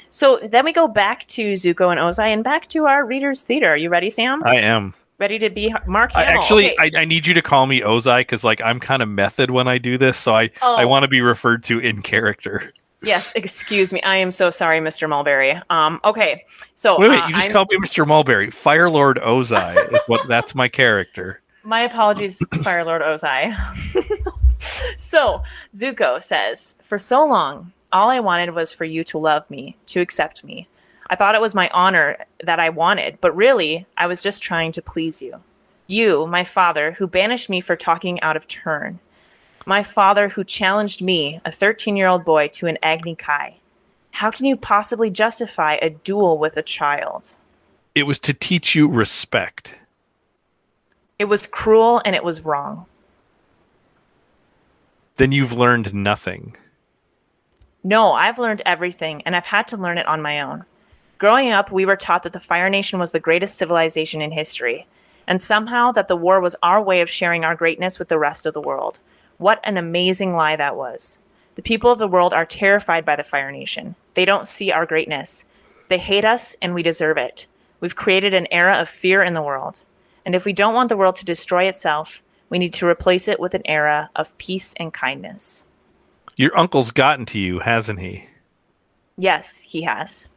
So then we go back to Zuko and Ozai and back to our Reader's Theater. Are you ready, Sam? I am ready to be Mark Hamill. I actually, okay. I, I, need you to call me Ozai because like I'm kind of method when I do this, so I oh. I want to be referred to in character. Yes, excuse me. I am so sorry, Mr. Mulberry. Um, okay, so wait, wait, uh, you just I'm... called me Mr. Mulberry. Fire Lord Ozai is what that's my character. My apologies, Fire Lord Ozai. so Zuko says, "For so long, all I wanted was for you to love me, to accept me, I thought it was my honor that I wanted, but really, I was just trying to please you. You, my father, who banished me for talking out of turn. My father, who challenged me, a 13 year old boy, to an Agni Kai. How can you possibly justify a duel with a child? It was to teach you respect. It was cruel and it was wrong. Then you've learned nothing. No, I've learned everything, and I've had to learn it on my own. Growing up, we were taught that the Fire Nation was the greatest civilization in history, and somehow that the war was our way of sharing our greatness with the rest of the world. What an amazing lie that was. The people of the world are terrified by the Fire Nation. They don't see our greatness. They hate us, and we deserve it. We've created an era of fear in the world. And if we don't want the world to destroy itself, we need to replace it with an era of peace and kindness. Your uncle's gotten to you, hasn't he? Yes, he has.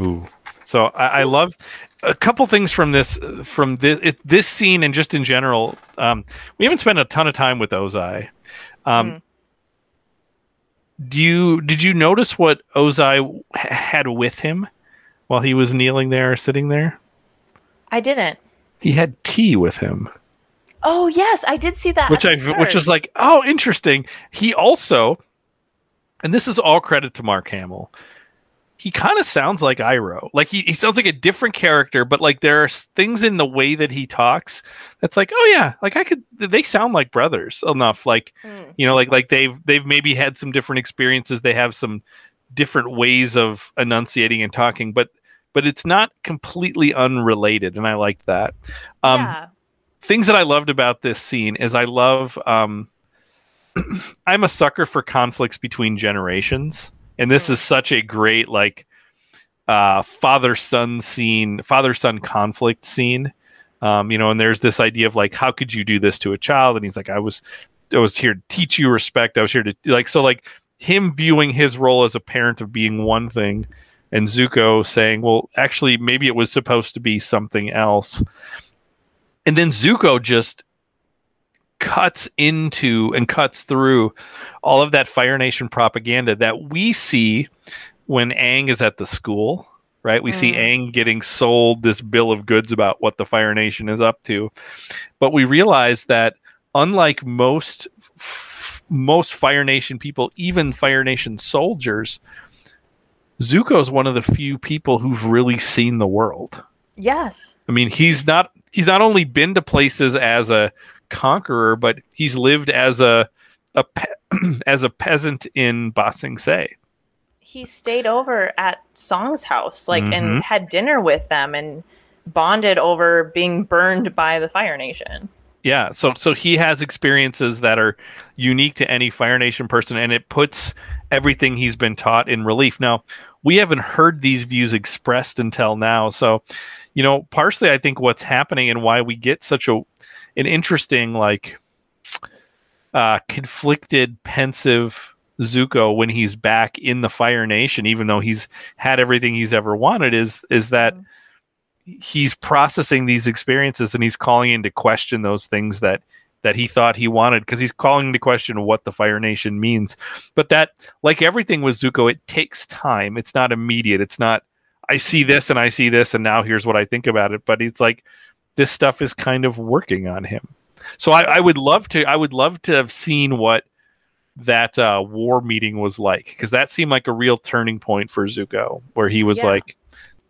Ooh. So I, I, love a couple things from this from this it, this scene and just in general. Um, we haven't spent a ton of time with Ozai. Um, mm. Do you did you notice what Ozai had with him while he was kneeling there, sitting there? I didn't. He had tea with him. Oh yes, I did see that. Which I which was like, oh, interesting. He also, and this is all credit to Mark Hamill he kind of sounds like Iroh. Like he, he sounds like a different character, but like there are things in the way that he talks that's like, oh yeah, like I could they sound like brothers enough. Like mm. you know, like like they've they've maybe had some different experiences. They have some different ways of enunciating and talking, but but it's not completely unrelated, and I like that. Um yeah. things that I loved about this scene is I love um I'm a sucker for conflicts between generations and this is such a great like uh, father son scene, father son conflict scene. Um, you know, and there's this idea of like, how could you do this to a child? And he's like, I was, I was here to teach you respect. I was here to like, so like him viewing his role as a parent of being one thing, and Zuko saying, well, actually, maybe it was supposed to be something else. And then Zuko just cuts into and cuts through all of that Fire Nation propaganda that we see when Aang is at the school, right? We mm. see Aang getting sold this bill of goods about what the Fire Nation is up to. But we realize that unlike most most Fire Nation people, even Fire Nation soldiers, Zuko is one of the few people who've really seen the world. Yes. I mean, he's not he's not only been to places as a conqueror, but he's lived as a a pe- as a peasant in Ba Sing Se. He stayed over at Song's house, like, mm-hmm. and had dinner with them, and bonded over being burned by the Fire Nation. Yeah, so so he has experiences that are unique to any Fire Nation person, and it puts everything he's been taught in relief. Now, we haven't heard these views expressed until now, so you know, partially I think what's happening and why we get such a an interesting like uh conflicted pensive Zuko when he's back in the Fire Nation even though he's had everything he's ever wanted is is that mm-hmm. he's processing these experiences and he's calling into question those things that that he thought he wanted because he's calling into question what the Fire Nation means. But that, like everything with Zuko, it takes time. It's not immediate. It's not I see this and I see this and now here's what I think about it. But it's like this stuff is kind of working on him. So I, I would love to I would love to have seen what that uh, war meeting was like because that seemed like a real turning point for Zuko, where he was yeah. like,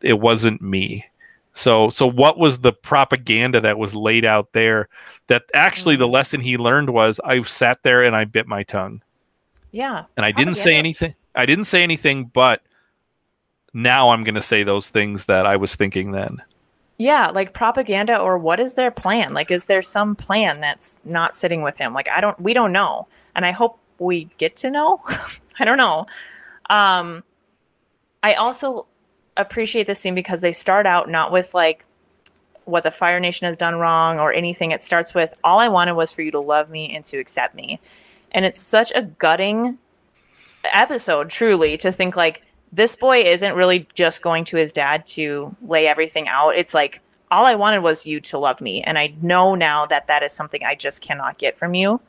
"It wasn't me." So, so what was the propaganda that was laid out there? That actually, the lesson he learned was, I sat there and I bit my tongue. Yeah, and I didn't say anything. I didn't say anything, but now I'm going to say those things that I was thinking then. Yeah, like propaganda or what is their plan? Like is there some plan that's not sitting with him? Like I don't we don't know. And I hope we get to know. I don't know. Um I also appreciate this scene because they start out not with like what the Fire Nation has done wrong or anything. It starts with all I wanted was for you to love me and to accept me. And it's such a gutting episode truly to think like this boy isn't really just going to his dad to lay everything out. It's like all I wanted was you to love me, and I know now that that is something I just cannot get from you.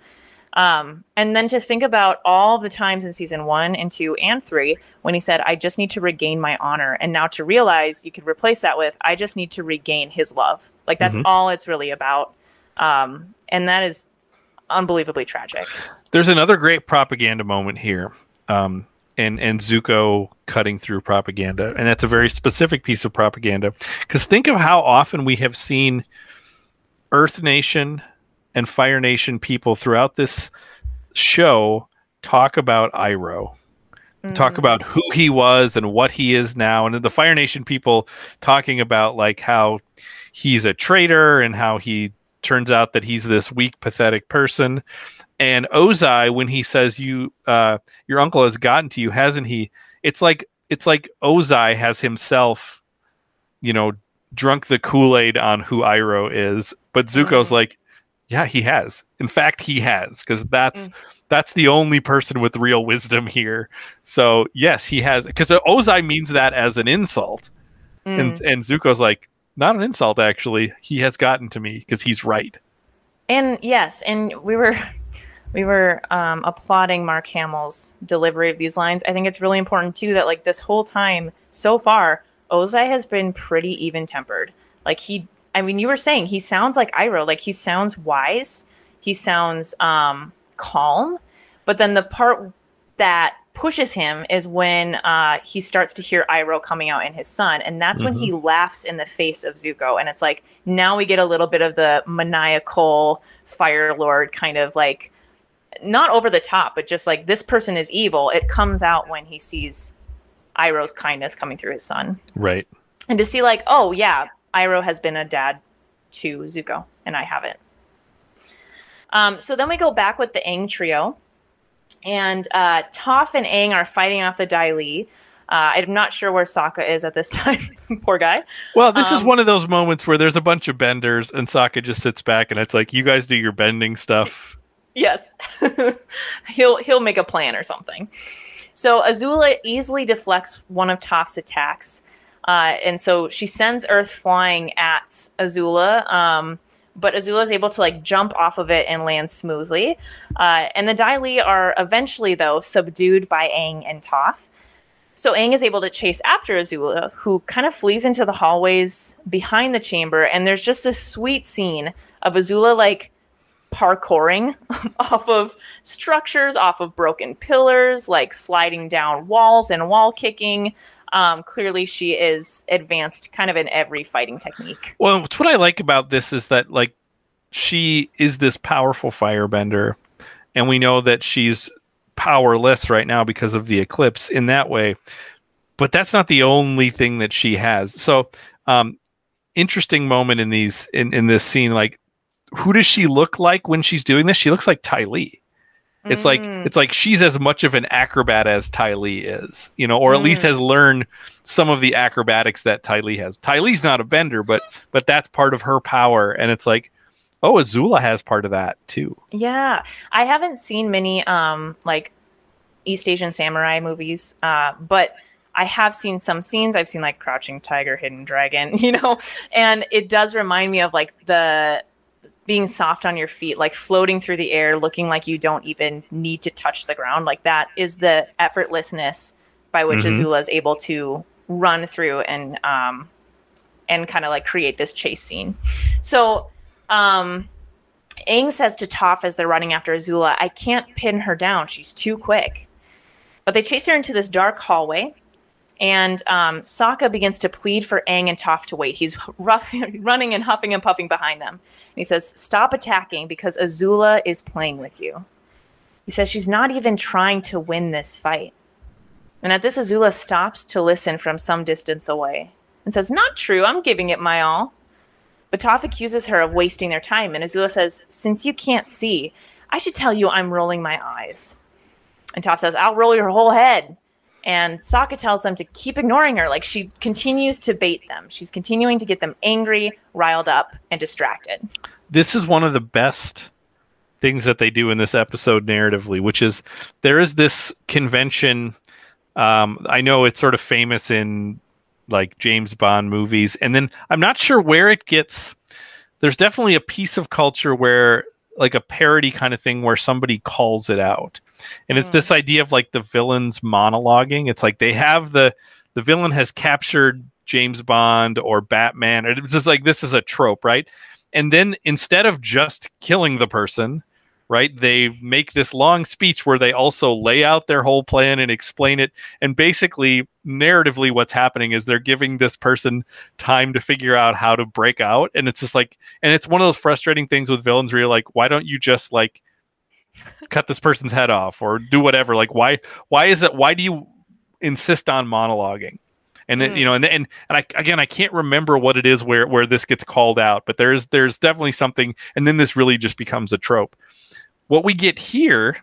Um, and then to think about all the times in season one and two and three when he said, I just need to regain my honor. And now to realize you could replace that with, I just need to regain his love. Like that's mm-hmm. all it's really about. Um, and that is unbelievably tragic. There's another great propaganda moment here. Um, and and Zuko cutting through propaganda, and that's a very specific piece of propaganda. Because think of how often we have seen Earth Nation and Fire Nation people throughout this show talk about Iroh, mm. talk about who he was and what he is now, and the Fire Nation people talking about like how he's a traitor and how he turns out that he's this weak, pathetic person. And Ozai, when he says you, uh, your uncle has gotten to you, hasn't he? It's like it's like Ozai has himself, you know, drunk the Kool Aid on who Iroh is, but Zuko's mm. like, yeah, he has. In fact, he has because that's mm. that's the only person with real wisdom here. So yes, he has because Ozai means that as an insult, mm. and and Zuko's like, not an insult actually. He has gotten to me because he's right. And yes, and we were we were um, applauding Mark Hamill's delivery of these lines. I think it's really important too that like this whole time so far, Ozai has been pretty even tempered. Like he, I mean, you were saying he sounds like Iroh. Like he sounds wise. He sounds um, calm. But then the part that pushes him is when uh, he starts to hear Iroh coming out in his son, and that's mm-hmm. when he mm-hmm. laughs in the face of Zuko, and it's like now we get a little bit of the maniacal Fire Lord kind of like not over the top, but just like this person is evil. It comes out when he sees Iroh's kindness coming through his son. Right. And to see like, oh yeah, Iroh has been a dad to Zuko, and I haven't. Um, so then we go back with the Aang trio, and uh, Toph and Aang are fighting off the Dai Li. Uh, I'm not sure where Sokka is at this time. Poor guy. Well, this is Um, one of those moments where there's a bunch of benders and Sokka just sits back and it's like, you guys do your bending stuff. Yes. he'll he'll make a plan or something. So Azula easily deflects one of Toph's attacks. Uh, and so she sends Earth flying at Azula. Um, but Azula is able to like jump off of it and land smoothly. Uh, and the Dai Li are eventually, though, subdued by Aang and Toph. So Aang is able to chase after Azula, who kind of flees into the hallways behind the chamber. And there's just this sweet scene of Azula like parkouring off of structures, off of broken pillars, like sliding down walls and wall kicking. Um, clearly, she is advanced kind of in every fighting technique. Well, what I like about this is that like she is this powerful firebender, and we know that she's powerless right now because of the eclipse in that way. But that's not the only thing that she has. So, um, interesting moment in these in in this scene. Like, who does she look like when she's doing this? She looks like Ty Lee. It's like Mm. it's like she's as much of an acrobat as Ty Lee is, you know, or at least Mm. has learned some of the acrobatics that Ty Lee has. Ty Lee's not a bender, but but that's part of her power, and it's like, oh, Azula has part of that too. Yeah, I haven't seen many um like East Asian samurai movies, uh, but I have seen some scenes. I've seen like Crouching Tiger, Hidden Dragon, you know, and it does remind me of like the being soft on your feet, like floating through the air, looking like you don't even need to touch the ground. Like that is the effortlessness by which Mhm. Azula is able to run through and um and kind of like create this chase scene. So um Aang says to Toph as they're running after Azula, I can't pin her down. She's too quick. But they chase her into this dark hallway, and um, Sokka begins to plead for Aang and Toph to wait. He's rough, running and huffing and puffing behind them. And he says, Stop attacking because Azula is playing with you. He says she's not even trying to win this fight. And at this, Azula stops to listen from some distance away and says, Not true. I'm giving it my all. But Toph accuses her of wasting their time, and Azula says, Since you can't see, I should tell you I'm rolling my eyes. And Toph says, I'll roll your whole head. And Sokka tells them to keep ignoring her. Like she continues to bait them. She's continuing to get them angry, riled up, and distracted. This is one of the best things that they do in this episode narratively, which is there is this convention. Um, I know it's sort of famous in like James Bond movies, and then I'm not sure where it gets. There's definitely a piece of culture where like a parody kind of thing where somebody calls it out, and it's Mm. this idea of like the villains monologuing. It's like they have the the villain has captured James Bond or Batman, it's just like this is a trope, right? And then instead of just killing the person, right, they make this long speech where they also lay out their whole plan and explain it. And basically, narratively, what's happening is they're giving this person time to figure out how to break out. And it's just like, and it's one of those frustrating things with villains where you're like, why don't you just like cut this person's head off or do whatever? Like, why, why is it, why do you insist on monologuing? And then, you know, and and and I again, I can't remember what it is where where this gets called out, but there's there's definitely something, and then this really just becomes a trope. What we get here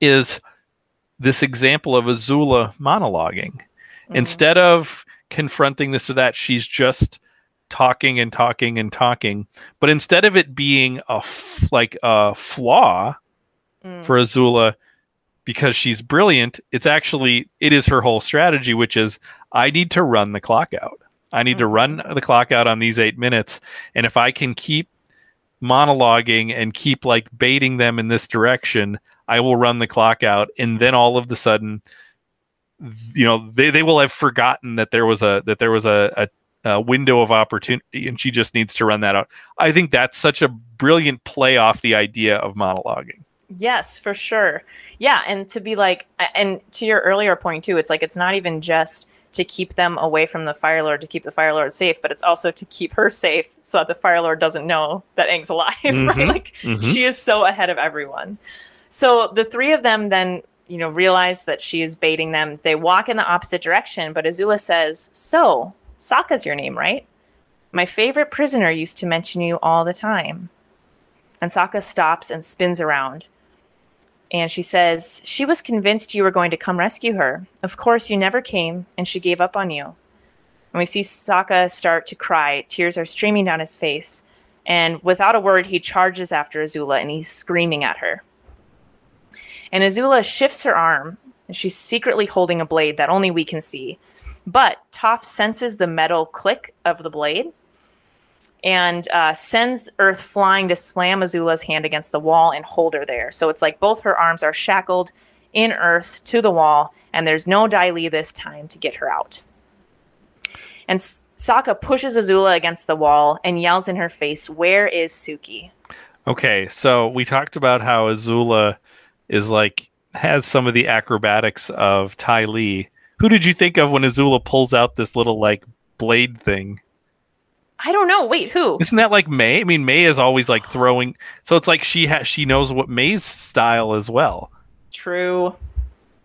is this example of Azula monologuing. Mm. Instead of confronting this or that, she's just talking and talking and talking. But instead of it being a f- like a flaw Mm. for Azula because she's brilliant, it's actually it is her whole strategy, which is I need to run the clock out. I need to Mhm. run the clock out on these eight minutes, and if I can keep monologuing and keep like baiting them in this direction, I will run the clock out, and then all of the sudden, you know, they, they will have forgotten that there was a that there was a, a, a window of opportunity, and she just needs to run that out. I think that's such a brilliant play off the idea of monologuing. Yes, for sure. Yeah, and to be like, and to your earlier point too, it's like it's not even just to keep them away from the Fire Lord to keep the Fire Lord safe, but it's also to keep her safe so that the Fire Lord doesn't know that Aang's alive, right? Mhm, Like mhm. she is so ahead of everyone. So the three of them then, you know, realize that she is baiting them. They walk in the opposite direction, but Azula says, "So, Sokka's your name, right? My favorite prisoner used to mention you all the time." And Sokka stops and spins around. And she says, She was convinced you were going to come rescue her. Of course, you never came, and she gave up on you. And we see Sokka start to cry. Tears are streaming down his face. And without a word, he charges after Azula and he's screaming at her. And Azula shifts her arm, and she's secretly holding a blade that only we can see. But Toph senses the metal click of the blade and uh, sends Earth flying to slam Azula's hand against the wall and hold her there. So it's like both her arms are shackled in Earth to the wall, and there's no Dai Li this time to get her out. And Sokka pushes Azula against the wall and yells in her face, Where is Suki? Okay, so we talked about how Azula is like has some of the acrobatics of Ty Lee. Who did you think of when Azula pulls out this little like blade thing? I don't know. Wait, who? Isn't that like Mai? I mean, Mai is always like throwing. So it's like she has she knows what Mai's style as well. True.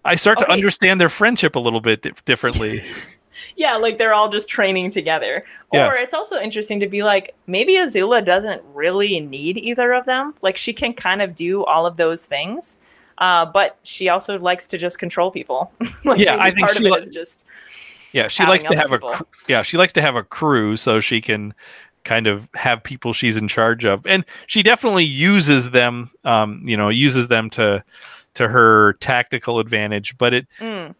I start okay. to understand their friendship a little bit di- differently. yeah, like they're all just training together. Yeah. Or it's also interesting to be like, maybe Azula doesn't really need either of them. Like she can kind of do all of those things. Uh, but she also likes to just control people. like yeah, I think part she of it li- is just yeah, she likes to have people. a yeah, she likes to have a crew so she can kind of have people she's in charge of, and she definitely uses them. Um, you know, uses them to to her tactical advantage, but it. Mm.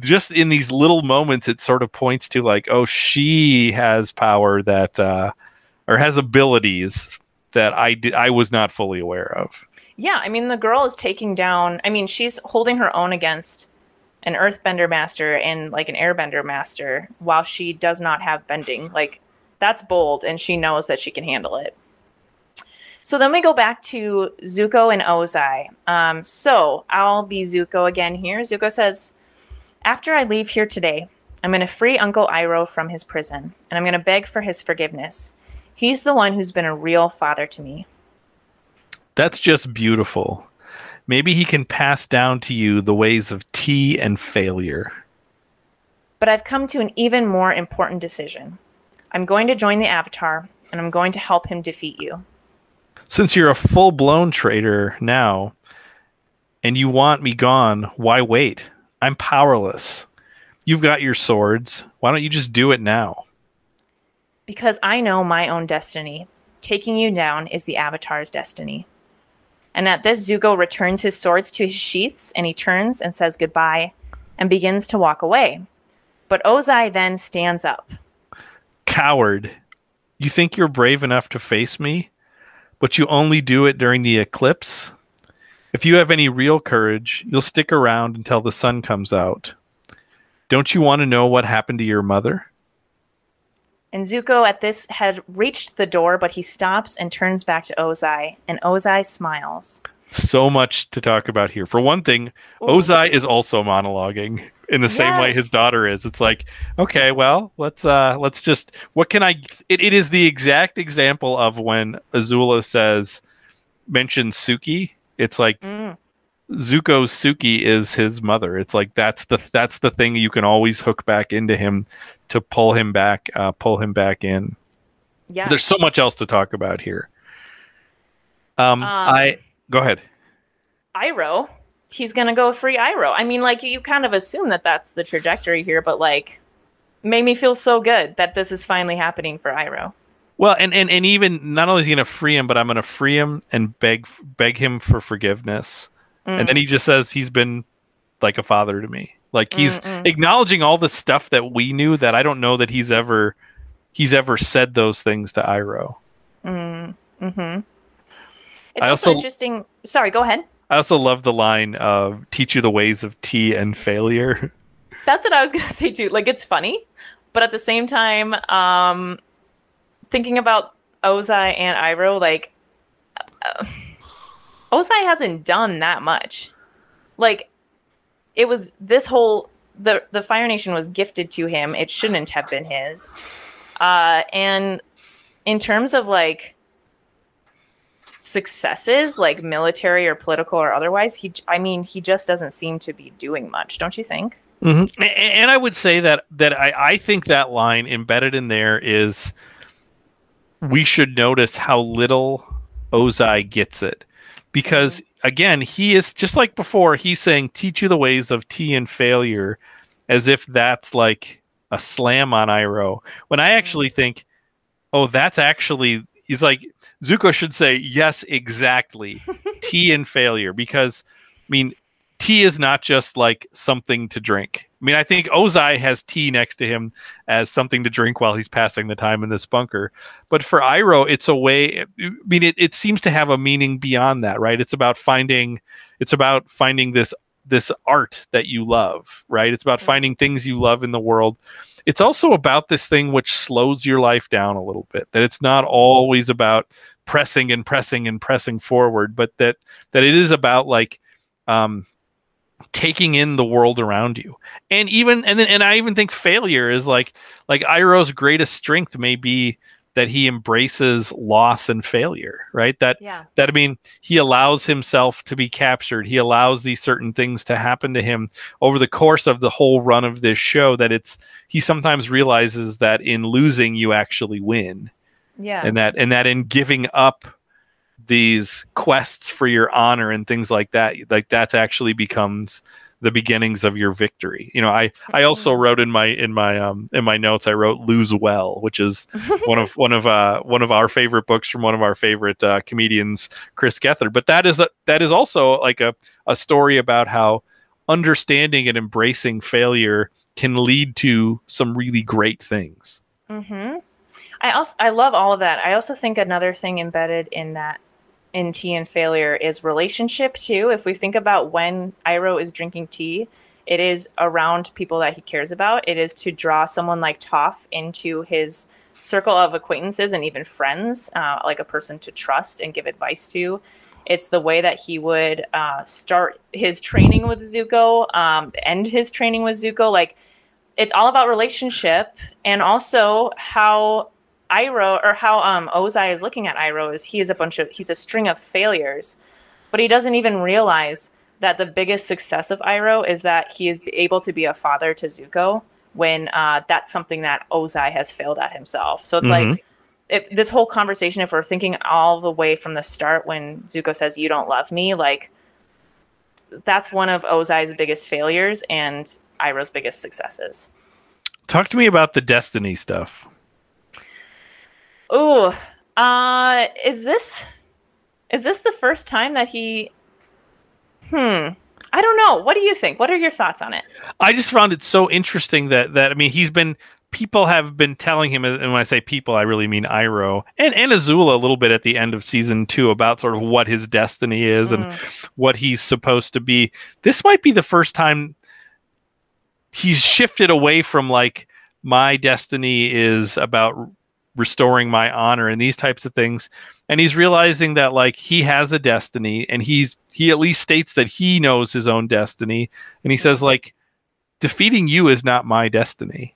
Just in these little moments, it sort of points to like, oh, she has power that, uh, or has abilities that I did I was not fully aware of. Yeah, I mean the girl is taking down. I mean she's holding her own against an earthbender master and like an airbender master while she does not have bending. Like that's bold and she knows that she can handle it. So then we go back to Zuko and Ozai. Um, so I'll be Zuko again here. Zuko says, After I leave here today, I'm going to free Uncle Iroh from his prison and I'm going to beg for his forgiveness. He's the one who's been a real father to me. That's just beautiful. Maybe he can pass down to you the ways of tea and failure. But I've come to an even more important decision. I'm going to join the Avatar, and I'm going to help him defeat you. Since you're a full blown traitor now, and you want me gone, why wait? I'm powerless. You've got your swords. Why don't you just do it now? Because I know my own destiny. Taking you down is the Avatar's destiny. And at this, Zuko returns his swords to his sheaths and he turns and says goodbye and begins to walk away. But Ozai then stands up. Coward. You think you're brave enough to face me, but you only do it during the eclipse? If you have any real courage, you'll stick around until the sun comes out. Don't you want to know what happened to your mother? And Zuko at this had reached the door, but he stops and turns back to Ozai, and Ozai smiles. So much to talk about here. For one thing, Ooh. Ozai is also monologuing in the yes. same way his daughter is. It's like, okay, well, let's uh let's just what can I it, it is the exact example of when Azula says mention Suki. It's like mm. Zuko's Suki is his mother. It's like that's the that's the thing you can always hook back into him to pull him back, uh, pull him back in. Yeah. There's so much else to talk about here. Um, um I go ahead. Iroh, he's gonna go free Iroh. I mean, like you kind of assume that that's the trajectory here, but like, made me feel so good that this is finally happening for Iroh. Well, and, and, and even not only is he going to free him, but I'm going to free him and beg beg him for forgiveness. Mm. And then he just says he's been like a father to me. Like he's Mm-mm. acknowledging all the stuff that we knew that I don't know that he's ever he's ever said those things to Iroh. Mm. hmm It's I also, also interesting. Sorry, go ahead. I also love the line of "teach you the ways of tea and failure." That's what I was gonna say too. Like it's funny, but at the same time, um, thinking about Ozai and Iroh, like uh, Ozai hasn't done that much. Like it was this whole the the Fire Nation was gifted to him. It shouldn't have been his. Uh, and in terms of like successes, like military or political or otherwise, he I mean he just doesn't seem to be doing much. Don't you think? Mm-hmm. And I would say that that I, I think that line embedded in there is we should notice how little Ozai gets it because again, he is just like before, he's saying, teach you the ways of tea and failure, as if that's like a slam on Iroh. When I actually mm. think, oh, that's actually, he's like, Zuko should say, yes, exactly. tea and failure. Because, I mean, tea is not just like something to drink. I mean, I think Ozai has tea next to him as something to drink while he's passing the time in this bunker. But for Iroh, it's a way. I mean, it, it seems to have a meaning beyond that, right? It's about finding. It's about finding this this art that you love, right? It's about finding things you love in the world. It's also about this thing which slows your life down a little bit. That it's not always about pressing and pressing and pressing forward, but that that it is about like um taking in the world around you and even and then and i even think failure is like like Iroh's greatest strength may be that he embraces loss and failure right that Yeah. that i mean he allows himself to be captured he allows these certain things to happen to him over the course of the whole run of this show that it's he sometimes realizes that in losing you actually win Yeah. and that and that in giving up these quests for your honor and things like that like that actually becomes the beginnings of your victory. You know i i also wrote in my in my um in my notes i wrote lose well which is one of one of uh one of our favorite books from one of our favorite uh, comedians chris gethard but that is a that is also like a a story about how understanding and embracing failure can lead to some really great things. Hmm I also I love all of that. I also think another thing embedded in that in tea and failure is relationship too. If we think about when Iroh is drinking tea, it is around people that he cares about. It is to draw someone like Toph into his circle of acquaintances and even friends, uh, like a person to trust and give advice to. It's the way that he would uh, start his training with Zuko, um, end his training with Zuko. Like it's all about relationship and also how Iroh or how um Ozai is looking at Iroh is he is a bunch of he's a string of failures, but he doesn't even realize that the biggest success of Iroh is that he is able to be a father to Zuko when uh, that's something that Ozai has failed at himself. So it's like if this whole conversation, if we're thinking all the way from the start when Zuko says you don't love me, like that's one of Ozai's biggest failures and Iroh's biggest successes. talk to me about the destiny stuff Ooh, uh, is this is this the first time that he? Hmm. I don't know. What do you think? What are your thoughts on it? I just found it so interesting that that I mean he's been people have been telling him and when I say people I really mean Iroh and and Azula a little bit at the end of season 2 about sort of what his destiny is and what he's supposed to be. This might be the first time he's shifted away from like my destiny is about restoring my honor and these types of things. And he's realizing that like he has a destiny and he's he at least states that he knows his own destiny. And he says like defeating you is not my destiny.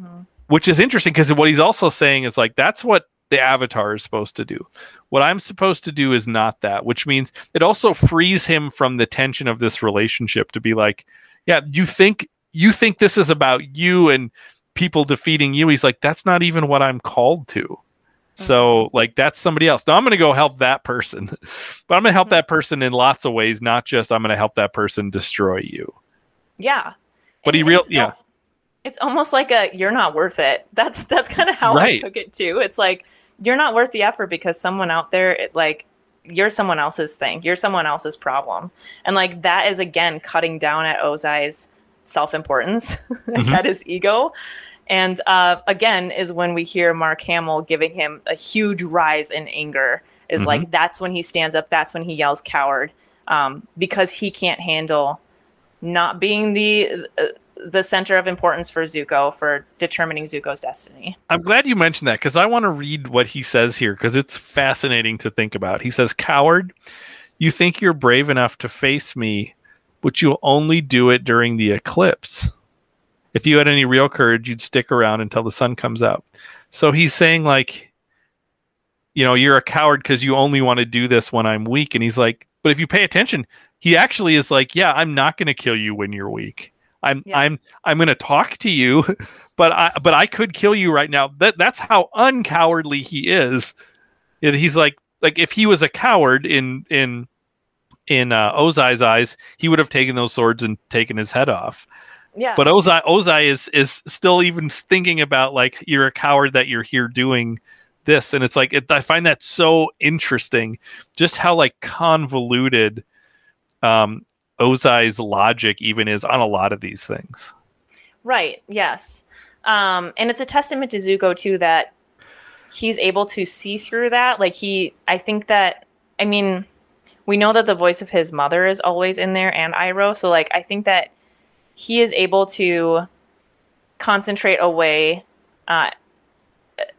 Mhm. which is interesting because what he's also saying is like that's what the avatar is supposed to do. What i'm supposed to do is not that which means it also frees him from the tension of this relationship to be like yeah you think you think this is about you and people defeating you he's like that's not even what i'm called to so mm-hmm. like that's somebody else now i'm going to go help that person but i'm going to help that mm-hmm. person in lots of ways not just i'm going to help that person destroy you Yeah. But he And real- it's yeah. al- It's almost like a you're not worth it. That's that's kind of how Right. I took it too. It's like you're not worth the effort because someone out there it, like you're someone else's thing. You're someone else's problem. And like that is again cutting down at Ozai's self-importance, Mhm. at his ego. And uh, again, is when we hear Mark Hamill giving him a huge rise in anger. Is Mhm. like that's when he stands up. That's when he yells "coward," um, because he can't handle not being the uh, the center of importance for Zuko for determining Zuko's destiny. I'm glad you mentioned that because I want to read what he says here because it's fascinating to think about. He says, Coward, you think you're brave enough to face me, but you'll only do it during the eclipse. If you had any real courage, you'd stick around until the sun comes out. So he's saying, like, you know, you're a coward because you only want to do this when I'm weak. And he's like, but if you pay attention, he actually is like, yeah, I'm not going to kill you when you're weak. I'm Yeah. I'm I'm going to talk to you, but I but I could kill you right now. That that's how uncowardly he is. And he's like like if he was a coward in in in uh, Ozai's eyes, he would have taken those swords and taken his head off. Yeah. But Ozai Ozai is is still even thinking about like you're a coward that you're here doing this, and it's like it, I find that so interesting, just how like convoluted um, Ozai's logic even is on a lot of these things. Right. Yes. Um, and it's a testament to Zuko too that he's able to see through that. Like he, I think that, I mean, we know that the voice of his mother is always in there and Iroh. So like, I think that he is able to concentrate away uh,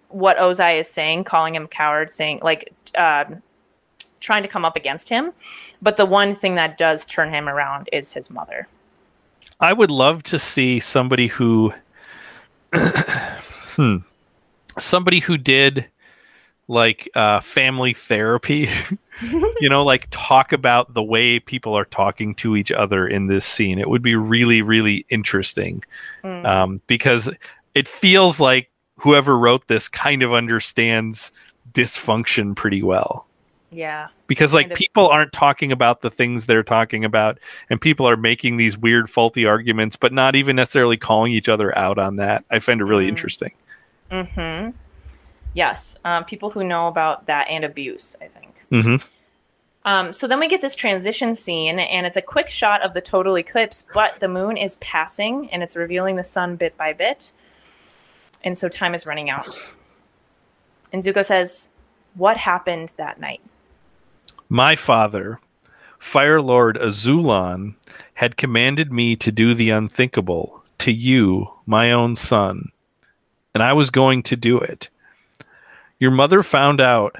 what Ozai is saying, calling him coward, saying like uh, trying to come up against him. But the one thing that does turn him around is his mother. I would love to see somebody who, hmm, somebody who did like uh, family therapy, you know, like talk about the way people are talking to each other in this scene. It would be really, really interesting Mm. um, because it feels like whoever wrote this kind of understands dysfunction pretty well. yeah. Because like of. people aren't talking about the things they're talking about, and people are making these weird, faulty arguments, but not even necessarily calling each other out on that. I find it really Mm. interesting. Mm-hmm. Yes. Um, people who know about that and abuse, I think. hmm Um, so then we get this transition scene, and it's a quick shot of the total eclipse, but the moon is passing and it's revealing the sun bit by bit. And so time is running out. And Zuko says, What happened that night? My father, Fire Lord Azulon, had commanded me to do the unthinkable to you, my own son, and I was going to do it. Your mother found out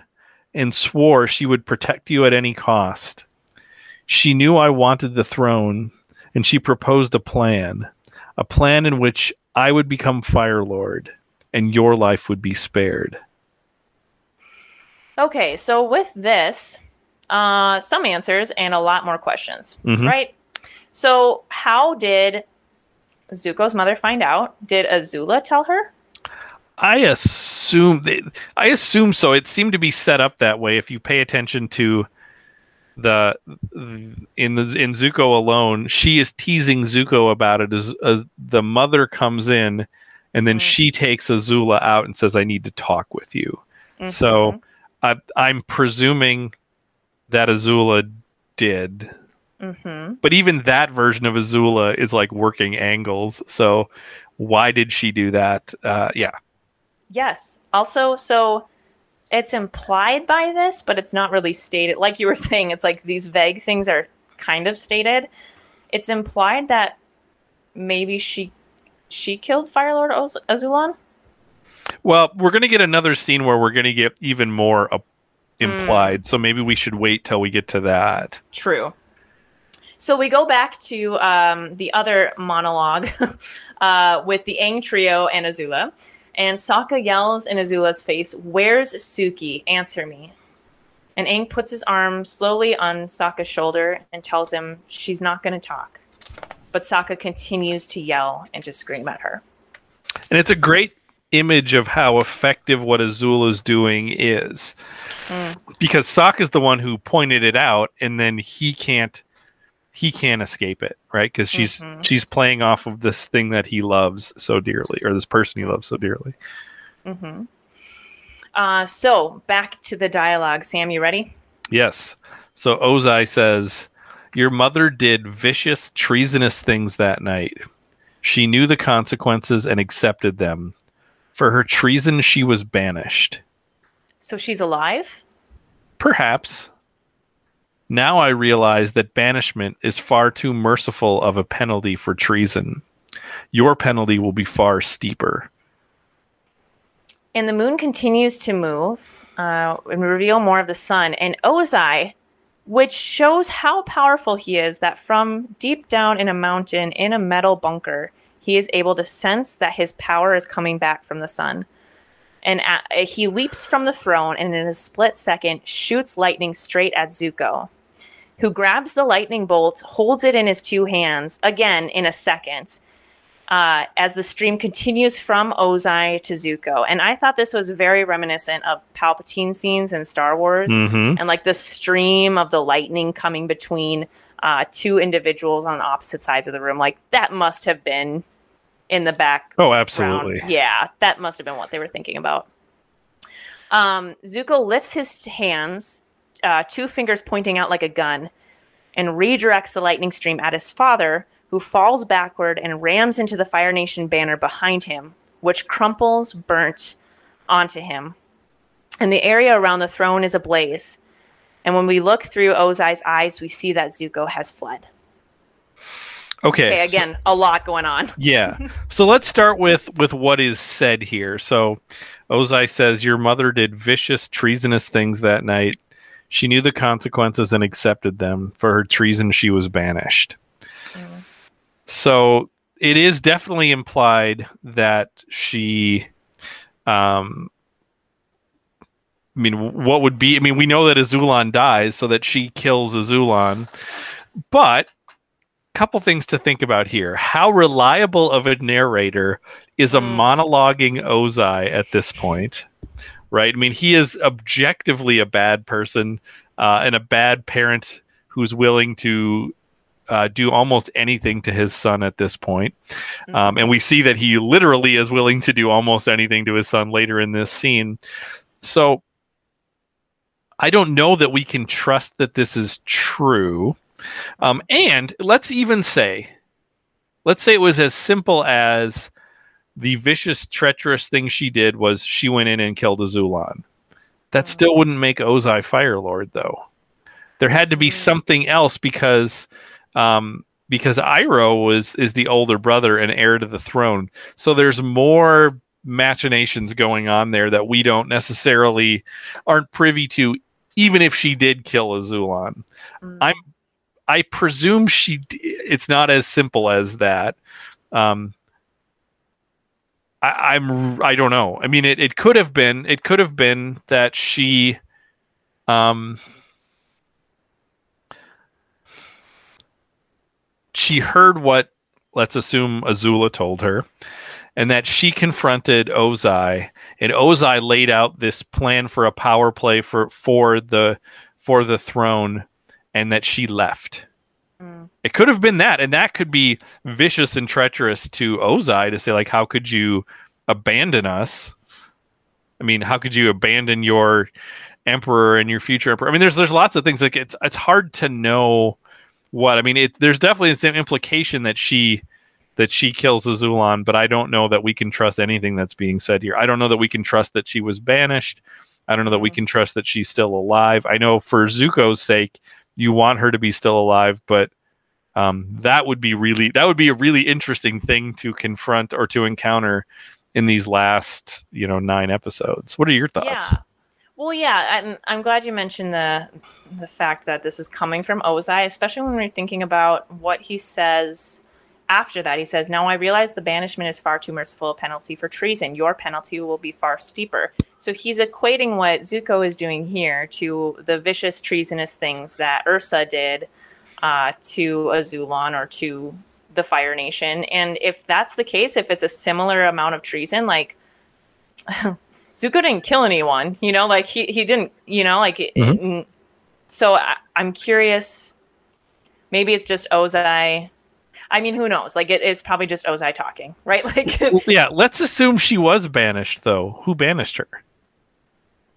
and swore she would protect you at any cost. She knew I wanted the throne, and she proposed a plan, a plan in which I would become Fire Lord, and your life would be spared. Okay, so with this, uh, some answers and a lot more questions, Mhm. right? So, how did Zuko's mother find out? Did Azula tell her? I assume they, I assume so. It seemed to be set up that way. If you pay attention to the in the in Zuko alone, she is teasing Zuko about it as, as the mother comes in, and then Mhm. she takes Azula out and says, "I need to talk with you." So Mhm, I, I'm presuming that Azula did, mhm. but even that version of Azula is like working angles. So why did she do that? Uh, yeah. Yes. Also, so it's implied by this, but it's not really stated. Like you were saying, it's like these vague things are kind of stated. It's implied that maybe she she killed Fire Lord Oz- Azulon. Well, we're going to get another scene where we're going to get even more uh, implied. So maybe we should wait till we get to that. True. So we go back to um, the other monologue uh, with the Aang trio and Azula. And Sokka yells in Azula's face, Where's Suki? Answer me. And Aang puts his arm slowly on Sokka's shoulder and tells him she's not going to talk. But Sokka continues to yell and to scream at her. And it's a great image of how effective what Azula's doing is. Mm. Because Sokka is the one who pointed it out and then he can't he can't escape it, right? Cuz she's Mhm. she's playing off of this thing that he loves so dearly or this person he loves so dearly. hmm Uh, so back to the dialogue. Sam, you ready? Yes. So Ozai says, Your mother did vicious, treasonous things that night. She knew the consequences and accepted them. For her treason, she was banished. So she's alive? Perhaps. Now I realize that banishment is far too merciful of a penalty for treason. Your penalty will be far steeper. And the moon continues to move uh, and reveal more of the sun. And Ozai, which shows how powerful he is, that from deep down in a mountain in a metal bunker, he is able to sense that his power is coming back from the sun. And a he leaps from the throne and in a split second shoots lightning straight at Zuko, who grabs the lightning bolt, holds it in his two hands, again in a second, uh, as the stream continues from Ozai to Zuko. And I thought this was very reminiscent of Palpatine scenes in Star Wars hmm and like the stream of the lightning coming between uh, two individuals on opposite sides of the room. Like that must have been in the back Oh, absolutely. yeah, that must have been what they were thinking about. Um, Zuko lifts his hands, uh, two fingers pointing out like a gun, and redirects the lightning stream at his father, who falls backward and rams into the Fire Nation banner behind him, which crumples burnt onto him. And the area around the throne is ablaze. And when we look through Ozai's eyes, we see that Zuko has fled. Okay. Okay, so- again, a lot going on. yeah. So let's start with with what is said here. So Ozai says your mother did vicious treasonous things that night. She knew the consequences and accepted them. For her treason she was banished. So it is definitely implied that she um I mean what would be I mean we know that Azulon dies so that she kills Azulon. But couple things to think about here. How reliable of a narrator is a Mm. monologuing Ozai at this point? Right? I mean, he is objectively a bad person uh, and a bad parent who's willing to uh, do almost anything to his son at this point. Um, and we see that he literally is willing to do almost anything to his son later in this scene. So I don't know that we can trust that this is true. Um, and let's even say, let's say it was as simple as the vicious, treacherous thing she did was she went in and killed Azulon. That still wouldn't make Ozai Fire Lord, though. There had to be Mm. something else because um, because Iroh was is the older brother and heir to the throne. So there's more machinations going on there that we don't necessarily aren't privy to, even if she did kill Azulon. Mm. I'm I presume she. d- It's not as simple as that. Um, I, I'm. I don't know. I mean, it, it could have been. It could have been that she. Um, she heard what, let's assume, Azula told her, and that she confronted Ozai, and Ozai laid out this plan for a power play for for the for the throne, and that she left. Mm. It could have been that, and that could be vicious and treacherous to Ozai to say, like, how could you abandon us? I mean, how could you abandon your emperor and your future emperor? I mean, there's there's lots of things like it's it's hard to know what. I mean, it there's definitely the same implication that she that she kills Azulon, but I don't know that we can trust anything that's being said here. I don't know that we can trust that she was banished. I don't know that we Mhm. can trust that she's still alive. I know for Zuko's sake, you want her to be still alive, but um, that would be really that would be a really interesting thing to confront or to encounter in these last you know nine episodes. What are your thoughts? Yeah. Well, yeah, I'm, I'm glad you mentioned the the fact that this is coming from Ozai, especially when we're thinking about what he says after that. He says, "Now I realize the banishment is far too merciful a penalty for treason. Your penalty will be far steeper." So he's equating what Zuko is doing here to the vicious, treasonous things that Ursa did uh, to Azulon or to the Fire Nation. And if that's the case, if it's a similar amount of treason, like Zuko didn't kill anyone, you know, like he, he didn't, you know, like, it- Mhm. mm, so I, I'm curious. Maybe it's just Ozai. I mean, who knows? Like, it is probably just Ozai talking, right? Like, yeah, let's assume she was banished though. Who banished her?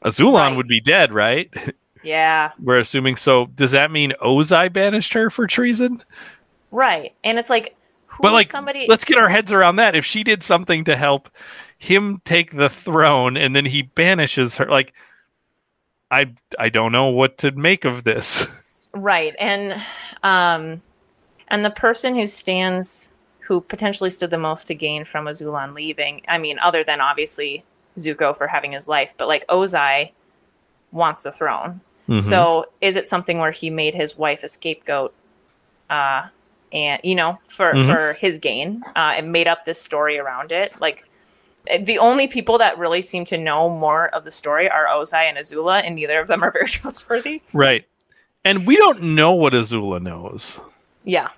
Azulon Right. would be dead, right? yeah, We're assuming so. Does that mean Ozai banished her for treason? right. And it's like, who But like, somebody? let's get our heads around that. If she did something to help him take the throne, and then he banishes her, like, I I don't know what to make of this. Right. And um and the person who stands who potentially stood the most to gain from Azulon leaving, I mean, other than obviously Zuko for having his life, but like Ozai wants the throne. Mhm. So is it something where he made his wife a scapegoat uh and you know for Mhm. for his gain uh and made up this story around it like the only people that really seem to know more of the story are Ozai and Azula, and neither of them are very trustworthy. right, and we don't know what Azula knows. Yeah.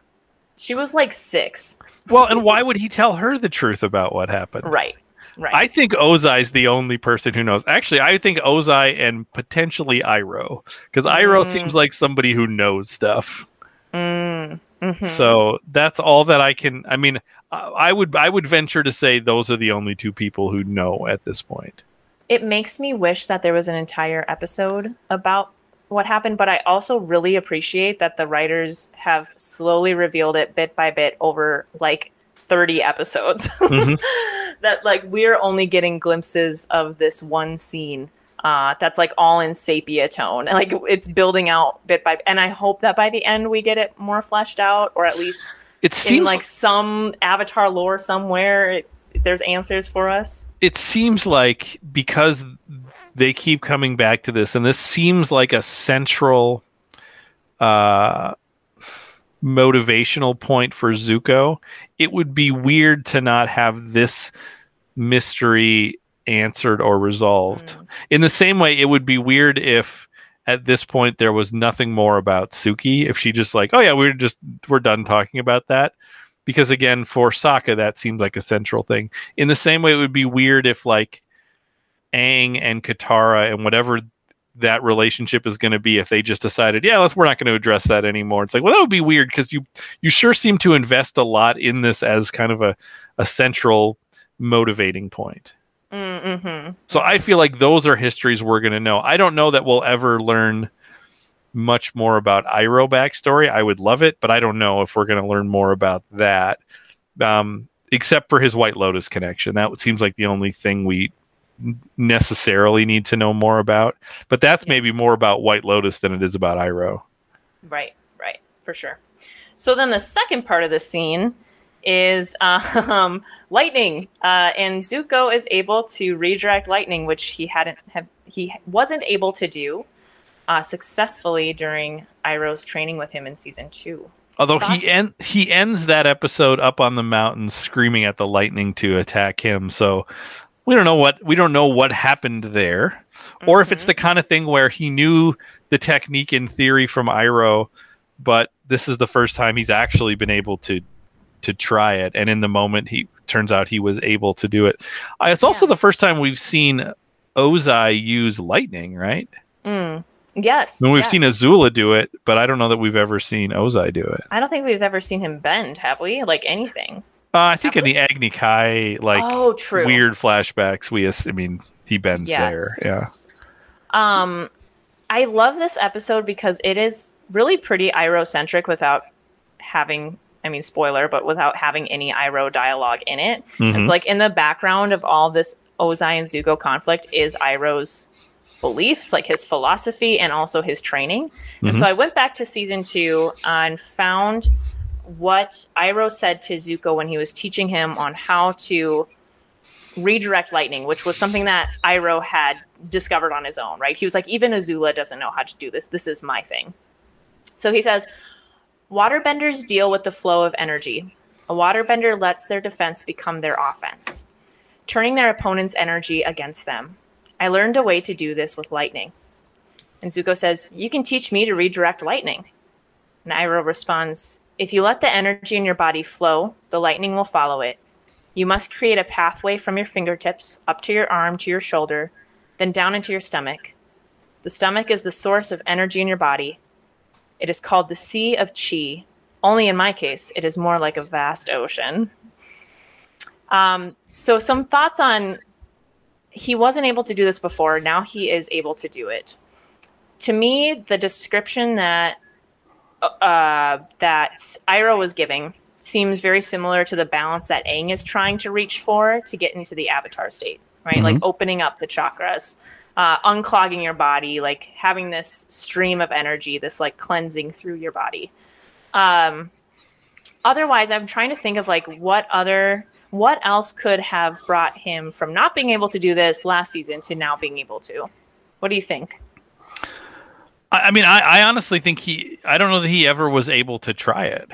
She was like six. Well, and why would he tell her the truth about what happened? Right. Right. I think Ozai's the only person who knows. Actually, I think Ozai and potentially Iroh, because Iroh Mm. seems like somebody who knows stuff. Mm, mhm. So that's all that I can. I mean, I I would I would venture to say those are the only two people who know at this point. it makes me wish that there was an entire episode about what happened, but I also really appreciate that the writers have slowly revealed it bit by bit over like 30 episodes. Mhm. that like we're only getting glimpses of this one scene. Uh, that's like all in sepia tone. And, Like it's building out bit by and I hope that by the end we get it more fleshed out, or at least It seems like some avatar lore somewhere. It, there's answers for us. it seems like because they keep coming back to this and this seems like a central uh motivational point for Zuko. It would be weird to not have this mystery answered or resolved. Mm. in the same way it would be weird if at this point there was nothing more about Suki if she just like oh yeah we're just we're done talking about that. Because again for Sokka that seems like a central thing. In the same way it would be weird if like Aang and Katara and whatever that relationship is going to be if they just decided yeah let's we're not going to address that anymore it's like well that would be weird because you you sure seem to invest a lot in this as kind of a, a central motivating point Mm-hmm. so I feel like those are histories we're going to know. I don't know that we'll ever learn much more about Iroh backstory. I would love it, but I don't know if we're going to learn more about that. Um, except for his White Lotus connection. That seems like the only thing we necessarily need to know more about. But that's maybe more about White Lotus than it is about Iroh. Right, right, for sure. So then the second part of the scene is um, lightning, uh, and Zuko is able to redirect lightning, which he hadn't have he wasn't able to do uh, successfully during Iroh's training with him in season two. Although Thoughts? he en- he ends that episode up on the mountain screaming at the lightning to attack him. So we don't know what we don't know what happened there, or if it's Mhm. the kind of thing where he knew the technique in theory from Iroh, but this is the first time he's actually been able to to try it, and in the moment he turns out he was able to do it. Uh, it's also Yeah. the first time we've seen Ozai use lightning, right? Mm. Yes, I mean, we've seen. Azula do it, but I don't know that we've ever seen Ozai do it. I don't think we've ever seen him bend, have we? Like anything? Uh, I think in the Agni Kai, like oh, true. weird flashbacks, we, I mean, he bends there. Yeah. Um, I love this episode because it is really pretty Iroh centric without having, I mean, spoiler, but without having any Iroh dialogue in it. Mhm. It's like in the background of all this Ozai and Zuko conflict is Iroh's beliefs, like his philosophy and also his training. And so I went back to season two and found what Iroh said to Zuko when he was teaching him on how to redirect lightning, which was something that Iroh had discovered on his own, right? He was like, even Azula doesn't know how to do this. This is my thing. So he says, Waterbenders deal with the flow of energy. A waterbender lets their defense become their offense, turning their opponent's energy against them. I learned a way to do this with lightning. And Zuko says, You can teach me to redirect lightning. And Iroh responds, If you let the energy in your body flow, the lightning will follow it. You must create a pathway from your fingertips up to your arm to your shoulder, then down into your stomach. The stomach is the source of energy in your body. It is called the Sea of Chi. Only in my case, it is more like a vast ocean. Um, so, some thoughts on he wasn't able to do this before. Now he is able to do it. To me, the description that uh, that Iroh was giving seems very similar to the balance that Aang is trying to reach for to get into the Avatar state, right? Like opening up the chakras, uh, unclogging your body, like having this stream of energy, this like cleansing through your body. Um, otherwise, I'm trying to think of like what other, what else could have brought him from not being able to do this last season to now being able to. What do you think? I, I mean, I, I honestly think he, I don't know that he ever was able to try it.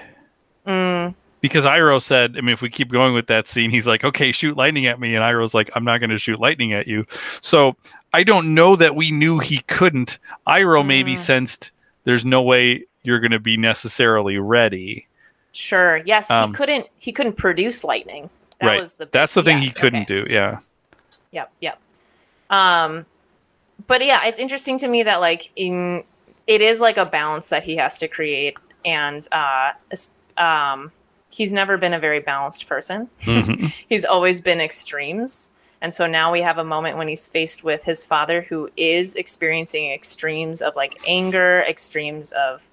Mm, Because Iroh said, I mean, if we keep going with that scene, he's like, okay, shoot lightning at me. And Iroh's like, I'm not going to shoot lightning at you. So I don't know that we knew he couldn't. Iroh maybe Mm. sensed there's no way you're going to be necessarily ready. Sure. Yes, Um, he couldn't. He couldn't produce lightning. That right. was the. That's the thing yes, he couldn't okay. do. Yeah. Yep. Yep. Um, but yeah, it's interesting to me that like in it is like a balance that he has to create, and uh, um, he's never been a very balanced person. Mhm. he's always been extremes. And so now we have a moment when he's faced with his father who is experiencing extremes of like anger, extremes of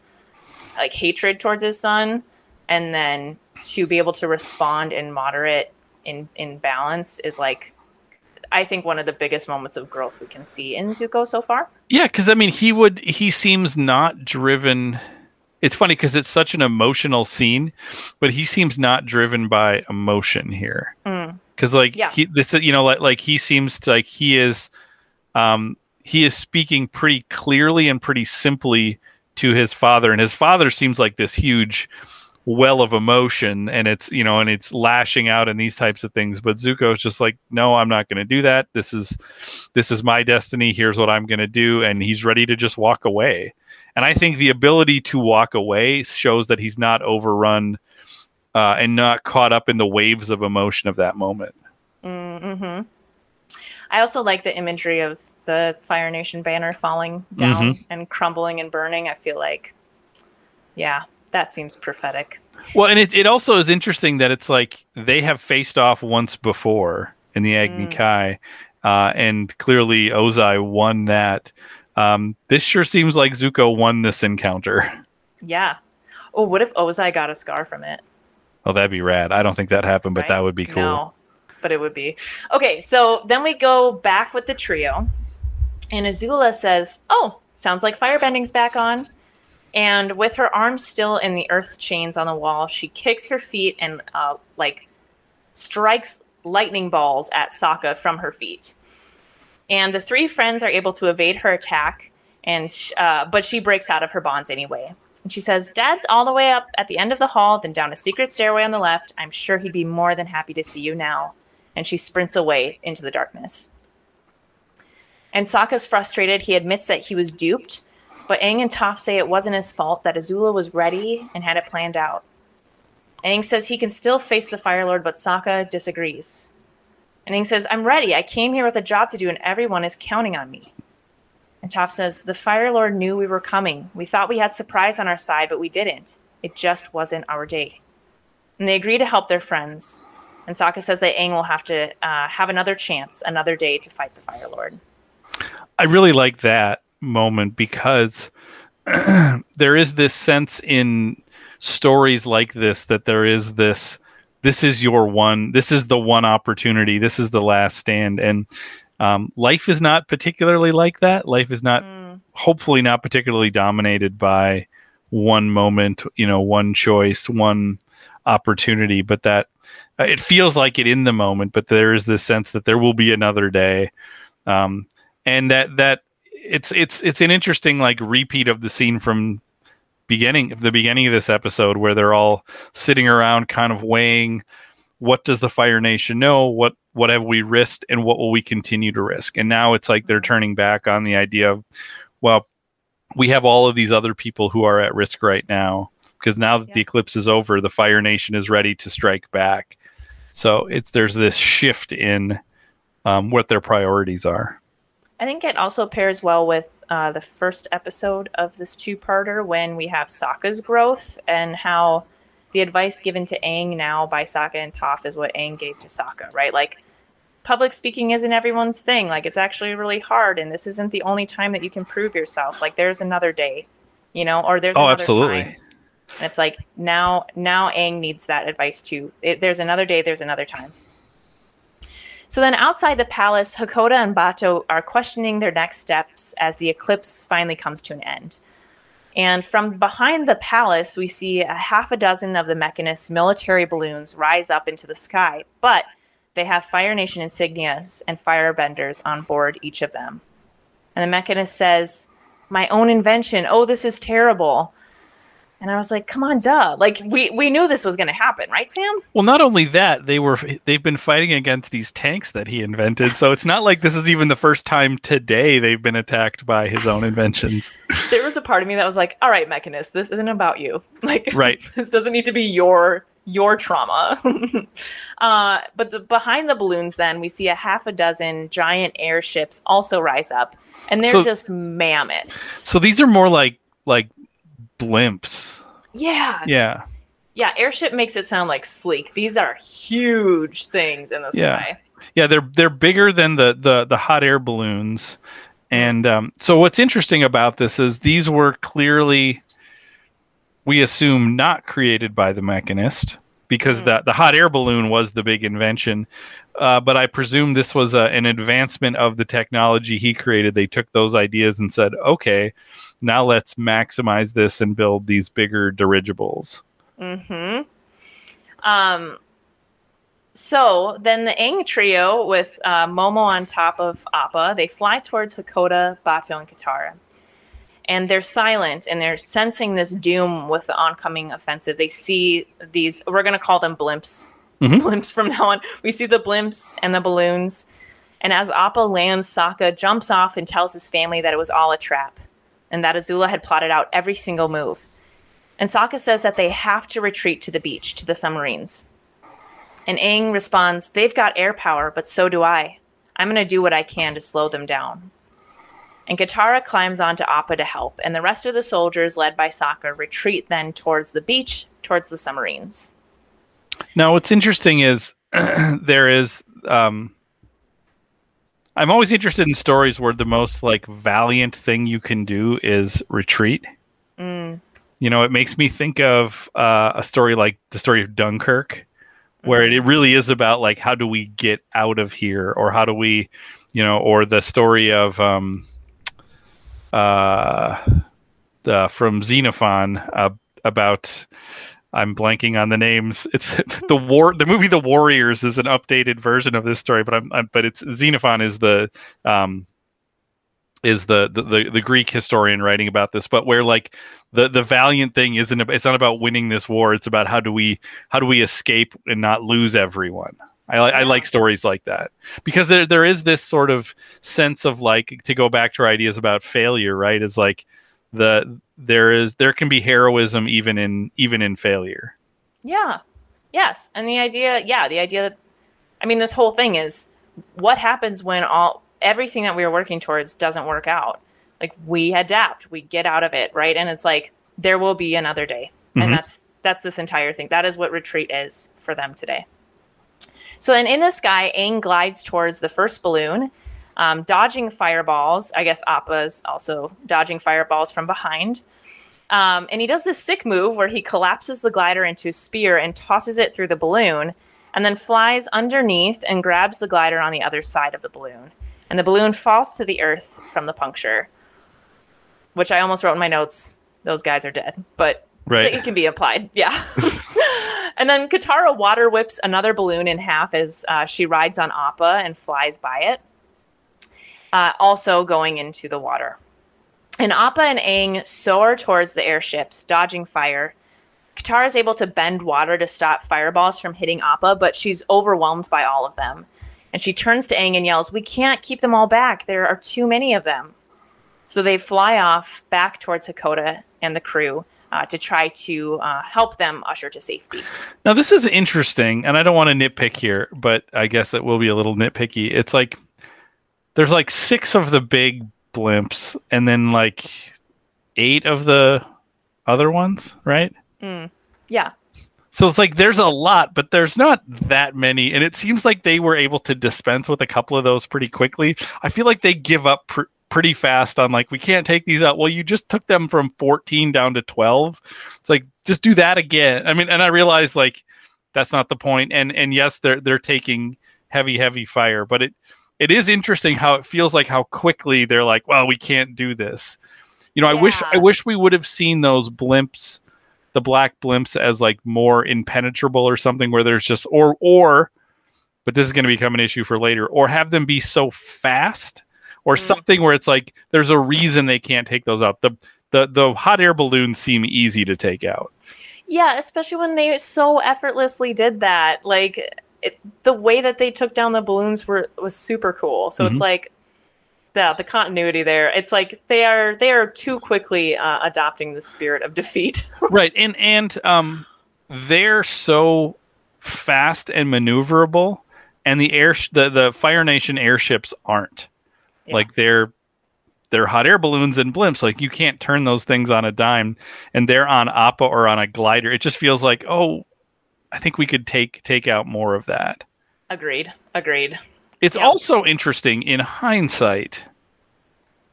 like hatred towards his son, and then to be able to respond in moderate in in balance is like I think one of the biggest moments of growth we can see in Zuko so far. Yeah, because I mean, he would. He seems not driven. It's funny because it's such an emotional scene, but he seems not driven by emotion here. Mm. Because like Yeah. he, this, you know, like like he seems to like he is, um, he is speaking pretty clearly and pretty simply to his father, and his father seems like this huge well of emotion and it's you know and it's lashing out and these types of things. But zuko is just like no i'm not going to do that. This is this is my destiny. Here's what i'm going to do. And he's ready to just walk away. And i think the ability to walk away shows that he's not overrun uh, and not caught up in the waves of emotion of that moment. Mm-hmm. I also like the imagery of the Fire Nation banner falling down and crumbling and burning. I feel like, yeah, that seems prophetic. well and it, it also is interesting that it's like they have faced off once before in the agni Mm. kai uh, and clearly ozai won that um, this sure seems like zuko won this encounter Yeah. Oh, what if Ozai got a scar from it? Oh, that'd be rad. I don't think that happened, but right? that would be cool. No, but it would be. Okay, so then we go back with the trio, and Azula says, "Oh, sounds like firebending's back on." And with her arms still in the earth chains on the wall, she kicks her feet and uh, like strikes lightning balls at Sokka from her feet. And the three friends are able to evade her attack, and sh- uh, but she breaks out of her bonds anyway. And she says, Dad's all the way up at the end of the hall, then down a secret stairway on the left. I'm sure he'd be more than happy to see you now. And she sprints away into the darkness. And Sokka's frustrated. He admits that he was duped, but Aang and Toph say it wasn't his fault, that Azula was ready and had it planned out. Aang says he can still face the Fire Lord, but Sokka disagrees. And Aang says, I'm ready. I came here with a job to do, and everyone is counting on me. And Toph says, The Fire Lord knew we were coming. We thought we had surprise on our side, but we didn't. It just wasn't our day. And they agree to help their friends. And Sokka says that Aang will have to uh, have another chance, another day to fight the Fire Lord. I really like that moment because there is this sense in stories like this that there is this this is your one this is the one opportunity this is the last stand. And um, life is not particularly like that. Life is not Mm, hopefully not particularly dominated by one moment, you know, one choice, one opportunity, but that uh, it feels like it in the moment, but there is this sense that there will be another day. Um, and that, that it's, it's, it's an interesting like repeat of the scene from beginning of the beginning of this episode where they're all sitting around kind of weighing what does the fire nation know what what have we risked and what will we continue to risk? And now it's like they're turning back on the idea of well we have all of these other people who are at risk right now because now that the eclipse is over the fire nation is ready to strike back. So it's there's this shift in um, what their priorities are I think it also pairs well with uh, the first episode of this two-parter when we have Sokka's growth and how the advice given to Aang now by Sokka and Toph is what Aang gave to Sokka, right? Like, public speaking isn't everyone's thing. Like, it's actually really hard, and this isn't the only time that you can prove yourself. Like, there's another day, you know, or there's Oh, another absolutely. time. And it's like now, now Aang needs that advice too. It, there's another day. There's another time. So then outside the palace, Hakoda and Bato are questioning their next steps as the eclipse finally comes to an end. And from behind the palace, we see a half a dozen of the Mechanist's military balloons rise up into the sky, but they have Fire Nation insignias and firebenders on board each of them. And the Mechanist says, My own invention. Oh, this is terrible. And I was like, come on, duh. Like we we knew this was gonna happen, right, Sam? Well, not only that, they were they've been fighting against these tanks that he invented. So it's not like this is even the first time today they've been attacked by his own inventions. There was a part of me that was like, all right, Mechanist, this isn't about you. Like Right. this doesn't need to be your your trauma. uh, but the, behind the balloons, then we see a half a dozen giant airships also rise up, and they're So- just mammoths. So these are more like like blimps. Yeah, Yeah. yeah. Airship makes it sound like sleek. These are huge things in the Yeah. sky. Yeah, they're they're bigger than the the the hot air balloons. And um, so what's interesting about this is these were clearly we assume not created by the mechanist because Mm. the the hot air balloon was the big invention. Uh, but I presume this was a, an advancement of the technology he created. They took those ideas and said, "Okay, now let's maximize this and build these bigger dirigibles." Hmm. Um. So then the Aang trio with uh, Momo on top of Appa, they fly towards Hakoda, Bato, and Katara. And they're silent and they're sensing this doom with the oncoming offensive. They see these, we're going to call them blimps. Mhm. Blimps from now on. We see the blimps and the balloons. And as Appa lands, Sokka jumps off and tells his family that it was all a trap and that Azula had plotted out every single move. And Sokka says that they have to retreat to the beach, to the submarines. And Aang responds, They've got air power, but so do I. I'm going to do what I can to slow them down. And Katara climbs onto Appa to help, and the rest of the soldiers, led by Sokka, retreat then towards the beach, towards the submarines. Now, what's interesting is there is. Um, I'm always interested in stories where the most like valiant thing you can do is retreat. Mm, You know, it makes me think of uh, a story like the story of Dunkirk, where it really is about like how do we get out of here, or how do we, you know, or the story of um, uh, the from Xenophon uh, about. I'm blanking on the names. It's the war. The movie The Warriors is an updated version of this story, but I'm, I'm but it's Xenophon is the um is the, the the the Greek historian writing about this, but where like the the valiant thing isn't it's not about winning this war. It's about how do we how do we escape and not lose everyone. I like I like stories like that because there there is this sort of sense of like to go back to our ideas about failure, right? Is like the there is there can be heroism even in even in failure. yeah. Yes. And the idea, yeah, the idea that, I mean, this whole thing is what happens when all, everything that we are working towards doesn't work out? Like we adapt, we get out of it, right? And it's like, there will be another day. And mm-hmm. that's, that's this entire thing. That is what retreat is for them today. So then in the sky, Aang glides towards the first balloon, um, dodging fireballs. I guess Appa's also dodging fireballs from behind. Um, and he does this sick move where he collapses the glider into a spear and tosses it through the balloon, and then flies underneath and grabs the glider on the other side of the balloon. And the balloon falls to the earth from the puncture, which I almost wrote in my notes. Those guys are dead, but Right. it can be applied. Yeah. and then Katara water whips another balloon in half as uh, she rides on Appa and flies by it, uh, also going into the water. And Appa and Aang soar towards the airships, dodging fire. Katara is able to bend water to stop fireballs from hitting Appa, but she's overwhelmed by all of them. And she turns to Aang and yells, We can't keep them all back. There are too many of them. So they fly off back towards Hakoda and the crew uh, to try to uh, help them usher to safety. Now this is interesting, and I don't want to nitpick here, but I guess it will be a little nitpicky. It's like there's like six of the big blimps, and then like eight of the other ones, right? Mm. Yeah. So it's like there's a lot, but there's not that many, and it seems like they were able to dispense with a couple of those pretty quickly. I feel like they give up pr- pretty fast on like we can't take these out. Well, you just took them from 14 down to 12. It's like just do that again. I mean, and I realize like that's not the point. And and yes, they're they're taking heavy heavy fire, but it it is interesting how it feels like how quickly they're like, well, we can't do this. You know, I wish I wish we would have seen those blimps the black blimps as like more impenetrable or something where there's just or or but this is going to become an issue for later or have them be so fast or Mm. something where it's like there's a reason they can't take those out the the the hot air balloons seem easy to take out. Yeah, especially when they so effortlessly did that. Like it, the way that they took down the balloons were was super cool. So it's Mhm. like yeah, the continuity there. It's like they are they are too quickly uh, adopting the spirit of defeat. right and and um they're so fast and maneuverable and the air sh- the the fire nation airships aren't Yeah. like they're they're hot air balloons and blimps like you can't turn those things on a dime and they're on appa or on a glider it just feels like oh i think we could take take out more of that agreed. Agreed. it's Yeah. also interesting in hindsight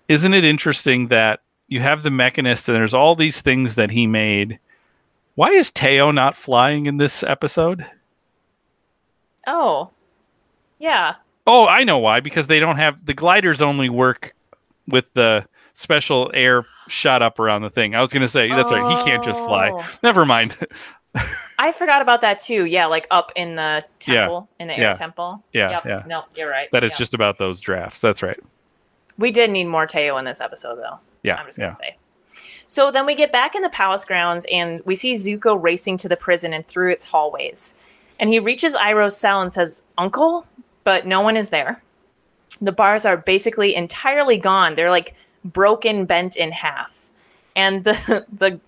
isn't it interesting that you have the mechanist and there's all these things that he made why is teo not flying in this episode Oh. Yeah. Oh, I know why. Because they don't have the gliders only work with the special air shot up around the thing. I was gonna say that's right. He can't just fly. Oh. Never mind. I forgot about that too. Yeah, like up in the Yeah. temple, in the air Yeah. temple. Yeah, Yep. yeah. No, you're right. That is Yep. just about those drafts. That's right. We did need more Teo in this episode, though. Yeah. I'm just gonna say. So then we get back in the palace grounds and we see Zuko racing to the prison and through its hallways. And he reaches Iroh's cell and says, Uncle? But no one is there. The bars are basically entirely gone. They're like broken, bent in half. And the the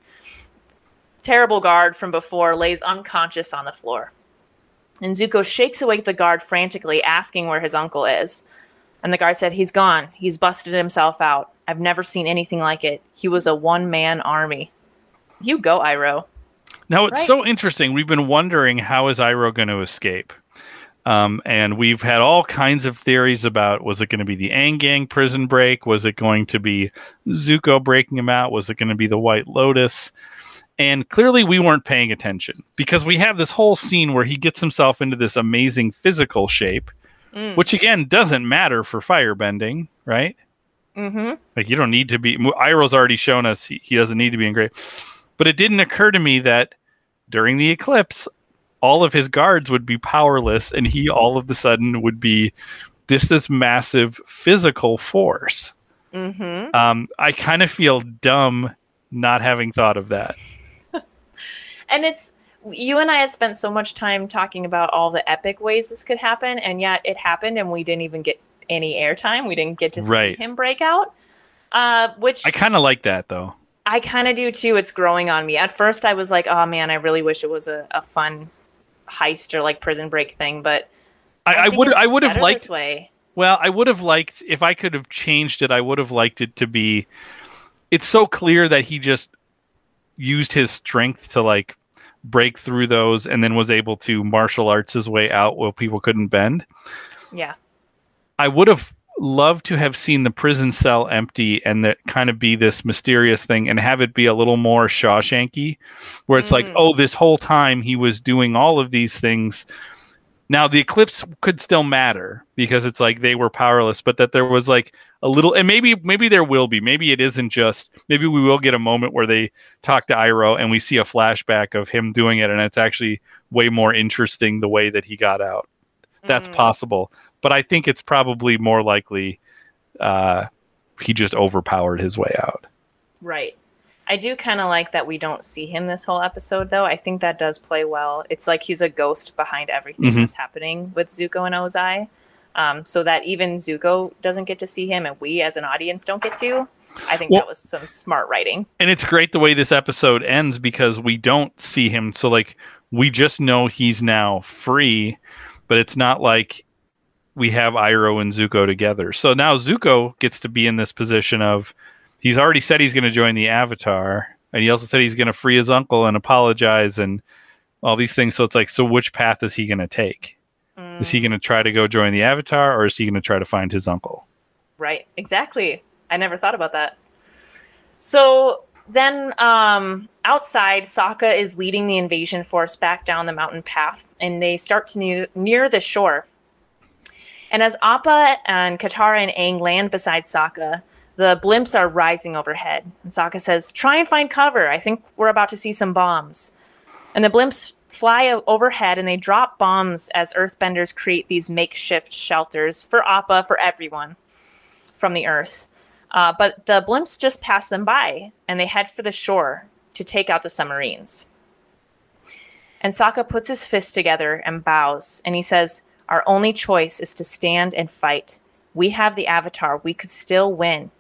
terrible guard from before lays unconscious on the floor. And Zuko shakes awake the guard frantically, asking where his uncle is. And the guard said, He's gone. He's busted himself out. I've never seen anything like it. He was a one man army. You go, Iroh. Now it's Right. so interesting. We've been wondering how is Iroh going to escape, um, and we've had all kinds of theories about was it going to be the Aang gang prison break? Was it going to be Zuko breaking him out? Was it going to be the White Lotus? And clearly, we weren't paying attention because we have this whole scene where he gets himself into this amazing physical shape, Mm. which again doesn't matter for firebending, right? Mm-hmm. Like you don't need to be. Iroh's already shown us he, he doesn't need to be in great. But it didn't occur to me that during the eclipse, all of his guards would be powerless, and he all of a sudden would be this this massive physical force. Mm-hmm. Um, I kind of feel dumb not having thought of that. And it's you and I had spent so much time talking about all the epic ways this could happen, and yet it happened, and we didn't even get any airtime. We didn't get to Right. see him break out. Uh, which I kind of like that though. I kind of do too. It's growing on me. At first, I was like, "Oh man, I really wish it was a, a fun heist or like prison break thing." But I, would I would have liked this way. Well, I would have liked if I could have changed it. I would have liked it to be. It's so clear that he just used his strength to like break through those, and then was able to martial arts his way out while people couldn't bend. Yeah. I would have loved to have seen the prison cell empty and that kind of be this mysterious thing and have it be a little more Shawshanky, where it's like, Mm. oh, this whole time he was doing all of these things. Now the eclipse could still matter because it's like they were powerless, but that there was like a little, and maybe maybe there will be. Maybe it isn't just. Maybe we will get a moment where they talk to Iroh and we see a flashback of him doing it, and it's actually way more interesting the way that he got out that's Mm. possible. But I think it's probably more likely uh, he just overpowered his way out. Right. I do kind of like that we don't see him this whole episode, though. I think that does play well. It's like he's a ghost behind everything Mhm. that's happening with Zuko and Ozai. Um, so that even Zuko doesn't get to see him, and we as an audience don't get to. I think Well- that was some smart writing. And it's great the way this episode ends because we don't see him. So, like, we just know he's now free, but it's not like we have Iroh and Zuko together. So now Zuko gets to be in this position of he's already said he's going to join the Avatar, and he also said he's going to free his uncle and apologize and all these things. So it's like, so which path is he going to take? Is he Mm, going to try to go join the Avatar, or is he going to try to find his uncle? right. Exactly. I never thought about that. So then um, outside, Sokka is leading the invasion force back down the mountain path, and they start to near, near the shore. And as Appa and Katara and Aang land beside Sokka, the blimps are rising overhead. And Sokka says, Try and find cover. I think we're about to see some bombs. And the blimps fly overhead and they drop bombs as earthbenders create these makeshift shelters for Appa, for everyone from the earth. Uh, but the blimps just pass them by and they head for the shore to take out the submarines. And Sokka puts his fists together and bows, and he says, Our only choice is to stand and fight. We have the Avatar. We could still win.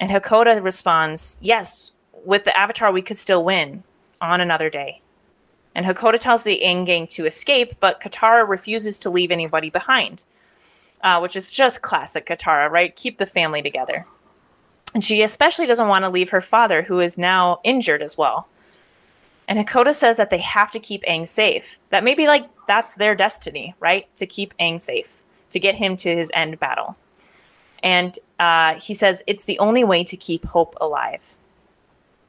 And Hakoda responds, Yes, with the Avatar, we could still win on another day. And Hakoda tells the Aang gang to escape, but Katara refuses to leave anybody behind, uh, which is just classic Katara, right? Keep the family together. And she especially doesn't want to leave her father, who is now injured as well. And Hakoda says that they have to keep Aang safe. That maybe like that's their destiny, right? To keep Aang safe, to get him to his end battle. And uh, he says it's the only way to keep hope alive.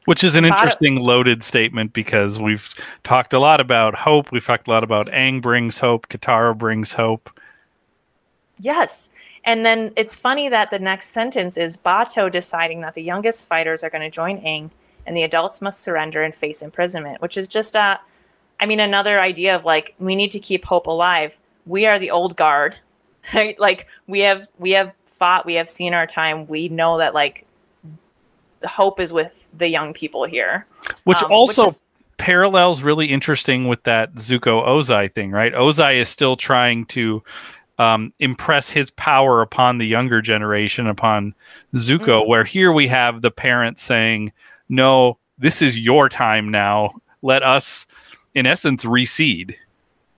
Which is an interesting loaded statement because we've talked a lot about hope. We've talked a lot about Aang brings hope, Katara brings hope. Yes. And then it's funny that the next sentence is Bato deciding that the youngest fighters are going to join Aang and the adults must surrender and face imprisonment, which is just a, uh, I mean, another idea of like we need to keep hope alive. We are the old guard, right? Like we have we have fought, we have seen our time. We know that like hope is with the young people here, which um, also. Which is, parallels really interesting with that Zuko Ozai thing, right? Ozai is still trying to um, impress his power upon the younger generation, upon Zuko, mm-hmm. where here we have the parents saying, no, this is your time now. Let us, in essence, reseed.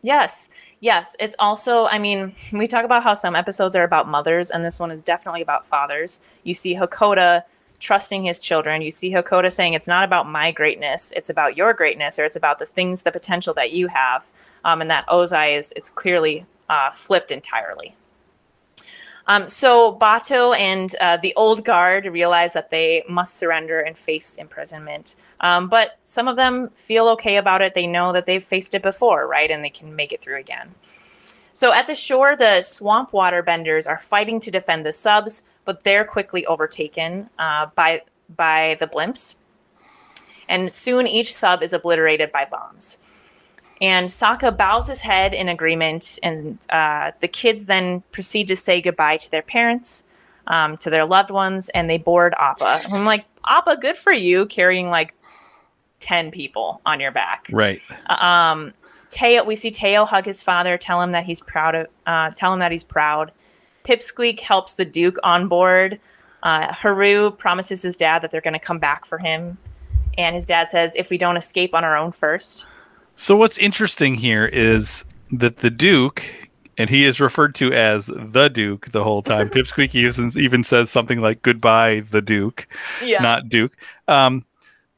Yes. Yes. It's also, I mean, we talk about how some episodes are about mothers, and this one is definitely about fathers. You see Hakoda trusting his children. You see Hakoda saying, It's not about my greatness, it's about your greatness, or it's about the things, the potential that you have. Um, and that Ozai is, it's clearly uh, flipped entirely. Um, so Bato and uh, the old guard realize that they must surrender and face imprisonment. Um, but some of them feel okay about it. They know that they've faced it before, right? And they can make it through again. So at the shore, the swamp water benders are fighting to defend the subs, but they're quickly overtaken uh, by by the blimps. And soon each sub is obliterated by bombs. And Sokka bows his head in agreement, and uh, the kids then proceed to say goodbye to their parents, um, to their loved ones, and they board Appa. I'm like, Appa, good for you carrying like 10 people on your back. Right. Um, Teo, we see Teo hug his father, tell him that he's proud of, uh, tell him that he's proud. Pipsqueak helps the Duke on board. Uh, Haru promises his dad that they're going to come back for him. And his dad says, if we don't escape on our own first, so what's interesting here is that the Duke, and he is referred to as the Duke the whole time. Pipsqueak even, even says something like "Goodbye, the Duke," yeah. not Duke. Um,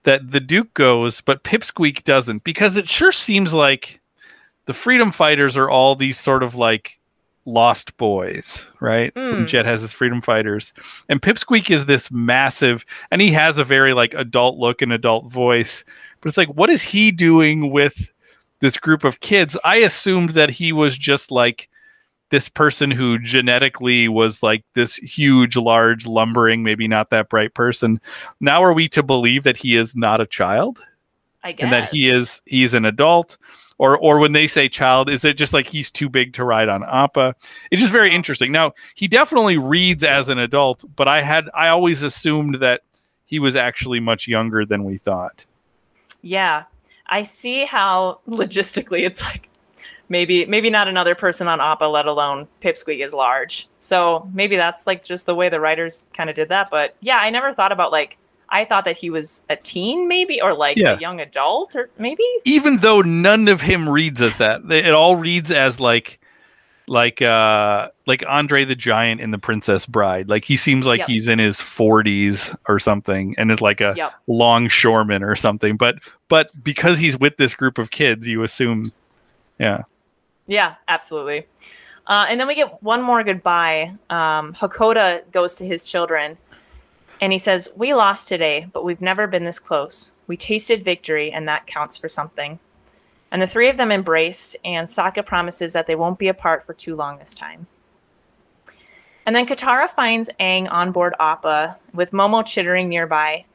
that the Duke goes, but Pipsqueak doesn't, because it sure seems like the Freedom Fighters are all these sort of like lost boys, right? Mm. Jet has his freedom fighters. And Pipsqueak is this massive and he has a very like adult look and adult voice. But it's like what is he doing with this group of kids? I assumed that he was just like this person who genetically was like this huge, large, lumbering, maybe not that bright person. Now are we to believe that he is not a child? I guess. And that he is he's an adult or or when they say child is it just like he's too big to ride on appa it's just very interesting now he definitely reads as an adult but i had i always assumed that he was actually much younger than we thought yeah i see how logistically it's like maybe maybe not another person on appa let alone pipsqueak is large so maybe that's like just the way the writers kind of did that but yeah i never thought about like I thought that he was a teen, maybe, or like yeah. a young adult, or maybe. Even though none of him reads as that, it all reads as like, like, uh, like Andre the Giant in The Princess Bride. Like he seems like yep. he's in his forties or something, and is like a yep. longshoreman or something. But, but because he's with this group of kids, you assume, yeah. Yeah, absolutely. Uh, and then we get one more goodbye. Um, Hakoda goes to his children and he says, We lost today, but we've never been this close. We tasted victory, and that counts for something. And the three of them embrace, and Sokka promises that they won't be apart for too long this time. And then Katara finds Aang on board Appa, with Momo chittering nearby.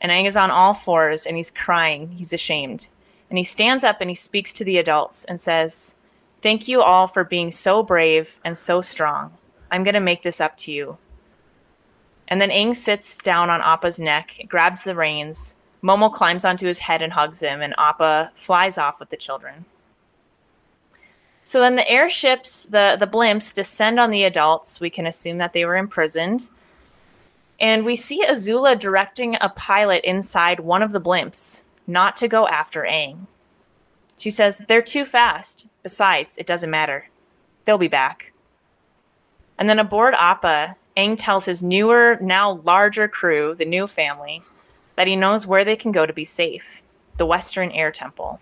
And Aang is on all fours, and he's crying. He's ashamed. And he stands up and he speaks to the adults and says, Thank you all for being so brave and so strong. I'm going to make this up to you. And then Aang sits down on Appa's neck, grabs the reins. Momo climbs onto his head and hugs him, and Appa flies off with the children. So then the airships, the, the blimps, descend on the adults. We can assume that they were imprisoned. And we see Azula directing a pilot inside one of the blimps not to go after Aang. She says, They're too fast. Besides, it doesn't matter. They'll be back. And then aboard Appa, Aang tells his newer, now larger crew, the new family, that he knows where they can go to be safe the Western Air Temple.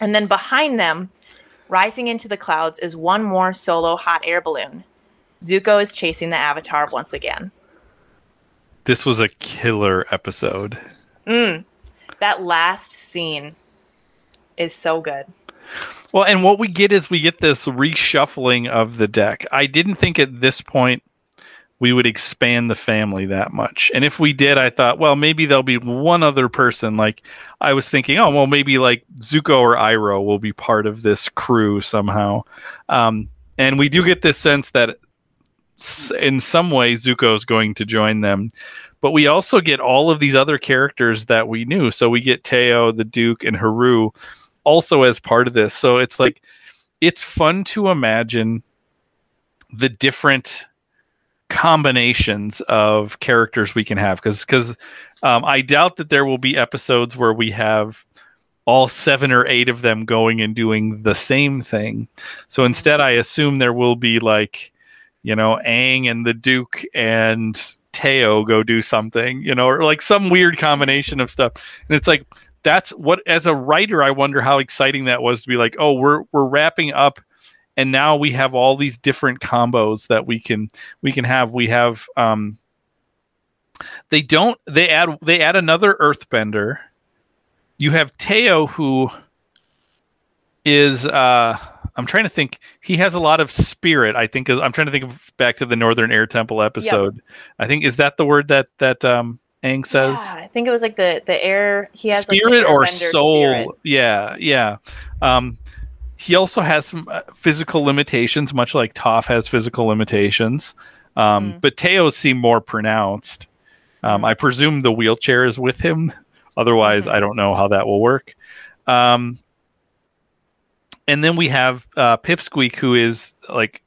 And then behind them, rising into the clouds, is one more solo hot air balloon. Zuko is chasing the Avatar once again. This was a killer episode. Mm, that last scene is so good. Well, and what we get is we get this reshuffling of the deck. I didn't think at this point we would expand the family that much. And if we did, I thought, well, maybe there'll be one other person. Like I was thinking, oh, well, maybe like Zuko or Iroh will be part of this crew somehow. Um, and we do get this sense that in some way Zuko is going to join them. But we also get all of these other characters that we knew. So we get Teo, the Duke, and Haru also as part of this. So it's like it's fun to imagine the different combinations of characters we can have because because um, I doubt that there will be episodes where we have all seven or eight of them going and doing the same thing. So instead, I assume there will be like, you know, Aang and the Duke and Teo go do something, you know, or like some weird combination of stuff. And it's like that's what as a writer I wonder how exciting that was to be like, oh, we're we're wrapping up and now we have all these different combos that we can we can have. We have um they don't they add they add another earthbender. You have Teo who is uh I'm trying to think. He has a lot of spirit. I think. Is, I'm trying to think of back to the Northern Air Temple episode. Yep. I think is that the word that that um, Aang says. Yeah, I think it was like the the air. He has spirit like or soul. Spirit. Yeah, yeah. Um, he also has some uh, physical limitations, much like Toph has physical limitations. Um, mm. But Teo's seem more pronounced. Um. I presume the wheelchair is with him. Otherwise, mm-hmm. I don't know how that will work. Um, and then we have uh, Pipsqueak, who is like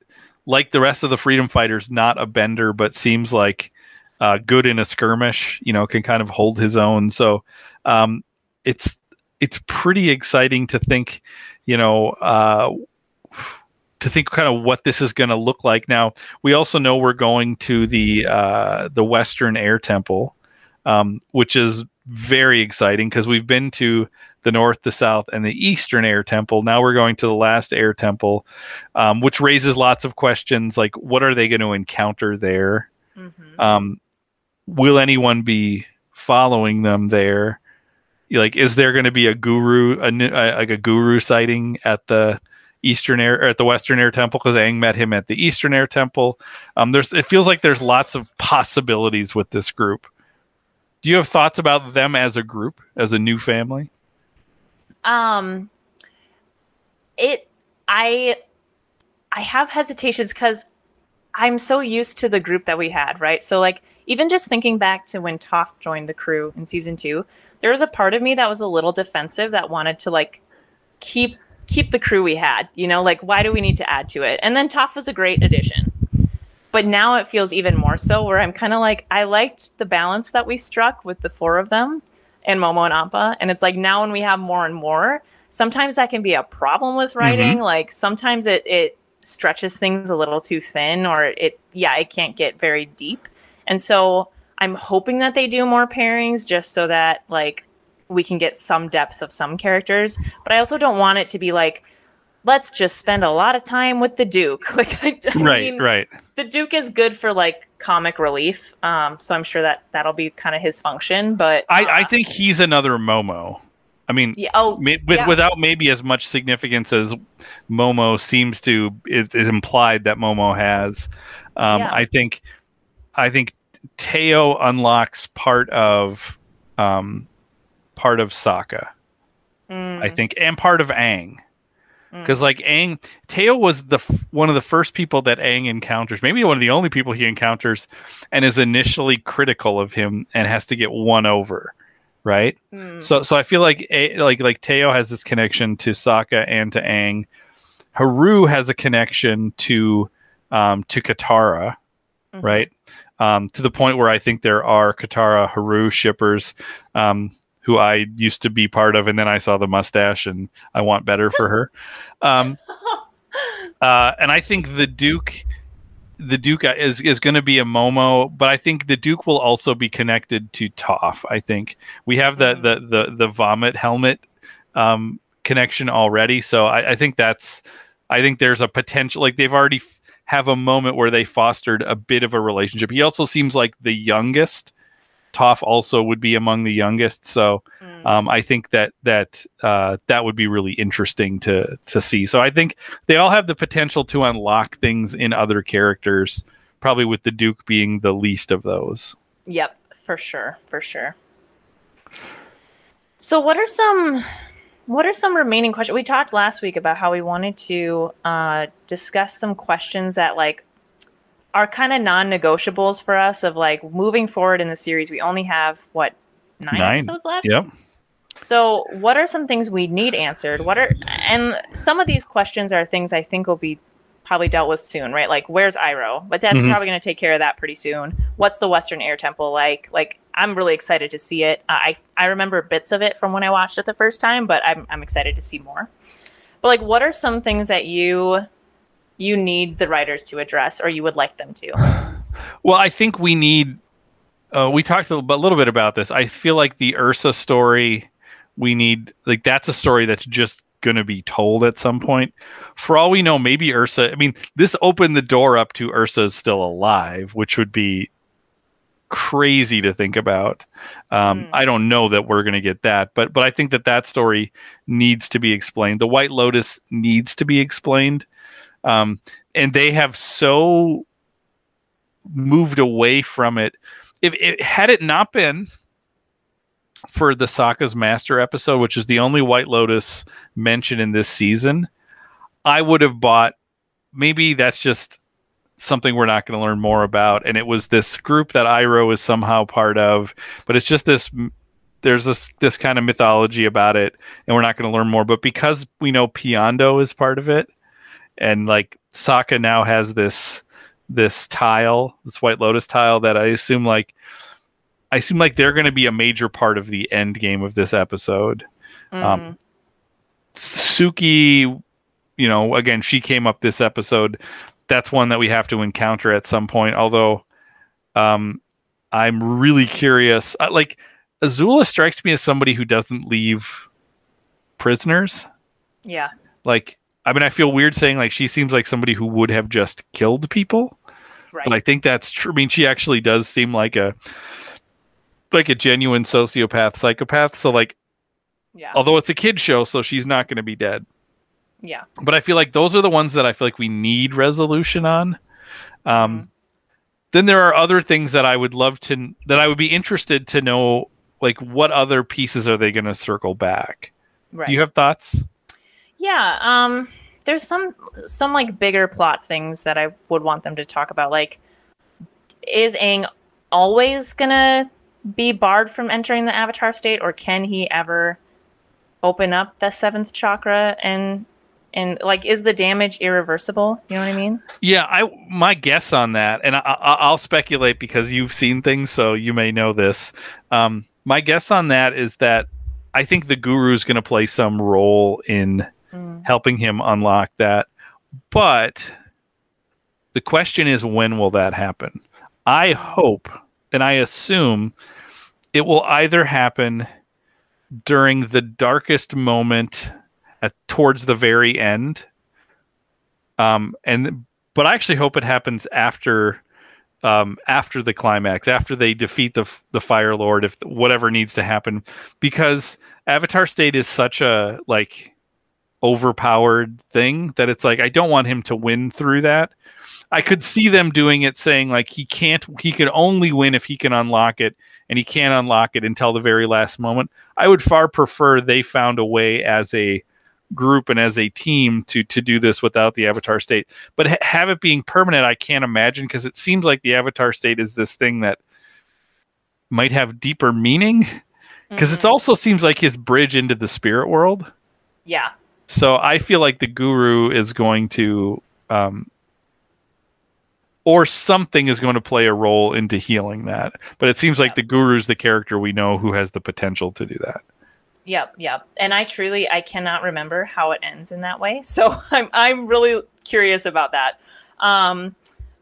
like the rest of the freedom fighters, not a bender, but seems like uh, good in a skirmish. You know, can kind of hold his own. So um, it's it's pretty exciting to think. You know. Uh, to think kind of what this is going to look like. Now, we also know we're going to the uh, the Western Air Temple, um, which is very exciting because we've been to the north, the south, and the eastern air temple. Now we're going to the last air temple, um, which raises lots of questions like what are they going to encounter there? Mm-hmm. Um, will anyone be following them there? Like, is there going to be a guru, a, like a guru sighting at the Eastern Air or at the Western Air Temple? Because Aang met him at the Eastern Air Temple. Um, there's, it feels like there's lots of possibilities with this group. Do you have thoughts about them as a group, as a new family? Um, it, I, I have hesitations because I'm so used to the group that we had, right? So like even just thinking back to when Toph joined the crew in season two, there was a part of me that was a little defensive that wanted to like keep keep the crew we had, you know, like why do we need to add to it? And then Toph was a great addition. But now it feels even more so where I'm kind of like I liked the balance that we struck with the four of them and Momo and Appa. And it's like now when we have more and more, sometimes that can be a problem with writing. Mm-hmm. Like sometimes it it stretches things a little too thin or it yeah, it can't get very deep. And so I'm hoping that they do more pairings just so that like we can get some depth of some characters. But I also don't want it to be like let's just spend a lot of time with the Duke. Like, I, I right, mean, right. The Duke is good for like comic relief, um, so I'm sure that that'll be kind of his function. But uh, I, I think he's another Momo. I mean, yeah, oh, with, yeah. without maybe as much significance as Momo seems to, it, implied that Momo has. Um, yeah. I think, I think Teo unlocks part of, um, part of Sokka. Mm. I think, and part of Aang. because like Aang, Teo was the f- one of the first people that Aang encounters, maybe one of the only people he encounters, and is initially critical of him and has to get won over, right? Mm. So so I feel like A- like like Teo has this connection to Sokka and to Aang. Haru has a connection to um, to Katara, Mhm. right? Um, to the point where I think there are Katara Haru shippers um, who I used to be part of, and then I saw the mustache and I want better for her. Um, uh, and I think the Duke, the Duke is is going to be a Momo, but I think the Duke will also be connected to Toph. I think we have the the the the vomit helmet um, connection already, so I, I think that's I think there's a potential like they've already f- have a moment where they fostered a bit of a relationship. He also seems like the youngest. Toph also would be among the youngest, so Mm. Um, I think that that uh, that would be really interesting to to see. So I think they all have the potential to unlock things in other characters. Probably with the Duke being the least of those. Yep, for sure, for sure. So what are some what are some remaining questions? We talked last week about how we wanted to uh, discuss some questions that like are kind of non-negotiables for us of like moving forward in the series. We only have what nine, Nine. episodes left. Yep. So, what are some things we need answered? What are and some of these questions are things I think will be probably dealt with soon, right? Like, where's Iroh? But that's Mhm. probably going to take care of that pretty soon. What's the Western Air Temple like? Like, I'm really excited to see it. Uh, I I remember bits of it from when I watched it the first time, but I'm I'm excited to see more. But like, what are some things that you you need the writers to address, or you would like them to? Well, I think we need. Uh, we talked a little, a little bit about this. I feel like the Ursa story, we need like that's a story that's just going to be told at some point. For all we know, maybe Ursa. I mean, this opened the door up to Ursa's still alive, which would be crazy to think about. Um, Mm. I don't know that we're going to get that, but but I think that that story needs to be explained. The White Lotus needs to be explained, um, and they have so moved away from it. If it had it not been for the Sokka's Master episode, which is the only White Lotus mentioned in this season, I would have bought. Maybe that's just something we're not going to learn more about. And it was this group that Iroh is somehow part of, but it's just this. There's this this kind of mythology about it, and we're not going to learn more. But because we know Piandao is part of it, and like Sokka now has this this tile, this White Lotus tile that I assume like I seem like they're going to be a major part of the end game of this episode. Um, Mm. Suki, you know, again, she came up this episode. That's one that we have to encounter at some point. Although, um, I'm really curious. Uh, like, Azula strikes me as somebody who doesn't leave prisoners. yeah. Like, I mean, I feel weird saying like she seems like somebody who would have just killed people. Right. But I think that's true. I mean, she actually does seem like a like a genuine sociopath, psychopath. So like, yeah. although it's a kid show, so she's not going to be dead. Yeah. But I feel like those are the ones that I feel like we need resolution on. Um, Mhm. Then there are other things that I would love to that I would be interested to know. Like, what other pieces are they going to circle back? Right. Do you have thoughts? Yeah, um there's some some like bigger plot things that I would want them to talk about like is Aang always going to be barred from entering the avatar state or can he ever open up the 7th chakra and and like is the damage irreversible? You know what I mean? Yeah, I my guess on that, and I, I, I'll speculate because you've seen things, so you may know this. Um, my guess on that is that I think the guru is going to play some role in Mm. helping him unlock that. But the question is, when will that happen? I hope and I assume it will either happen during the darkest moment at, towards the very end. Um, and but I actually hope it happens after um, after the climax, after they defeat the the Fire Lord, if whatever needs to happen, because Avatar State is such a like overpowered thing that it's like I don't want him to win through that. I could see them doing it saying like he can't he can only win if he can unlock it and he can't unlock it until the very last moment. I would far prefer they found a way as a group and as a team to to do this without the avatar state but ha- have it being permanent i can't imagine because it seems like the avatar state is this thing that might have deeper meaning because it Mhm. also seems like his bridge into the spirit world yeah. so I feel like the guru is going to, um, or something is going to play a role into healing that. But it seems like the guru is the character we know who has the potential to do that. Yep, yep. And I truly I cannot remember how it ends in that way. So I'm I'm really curious about that. Um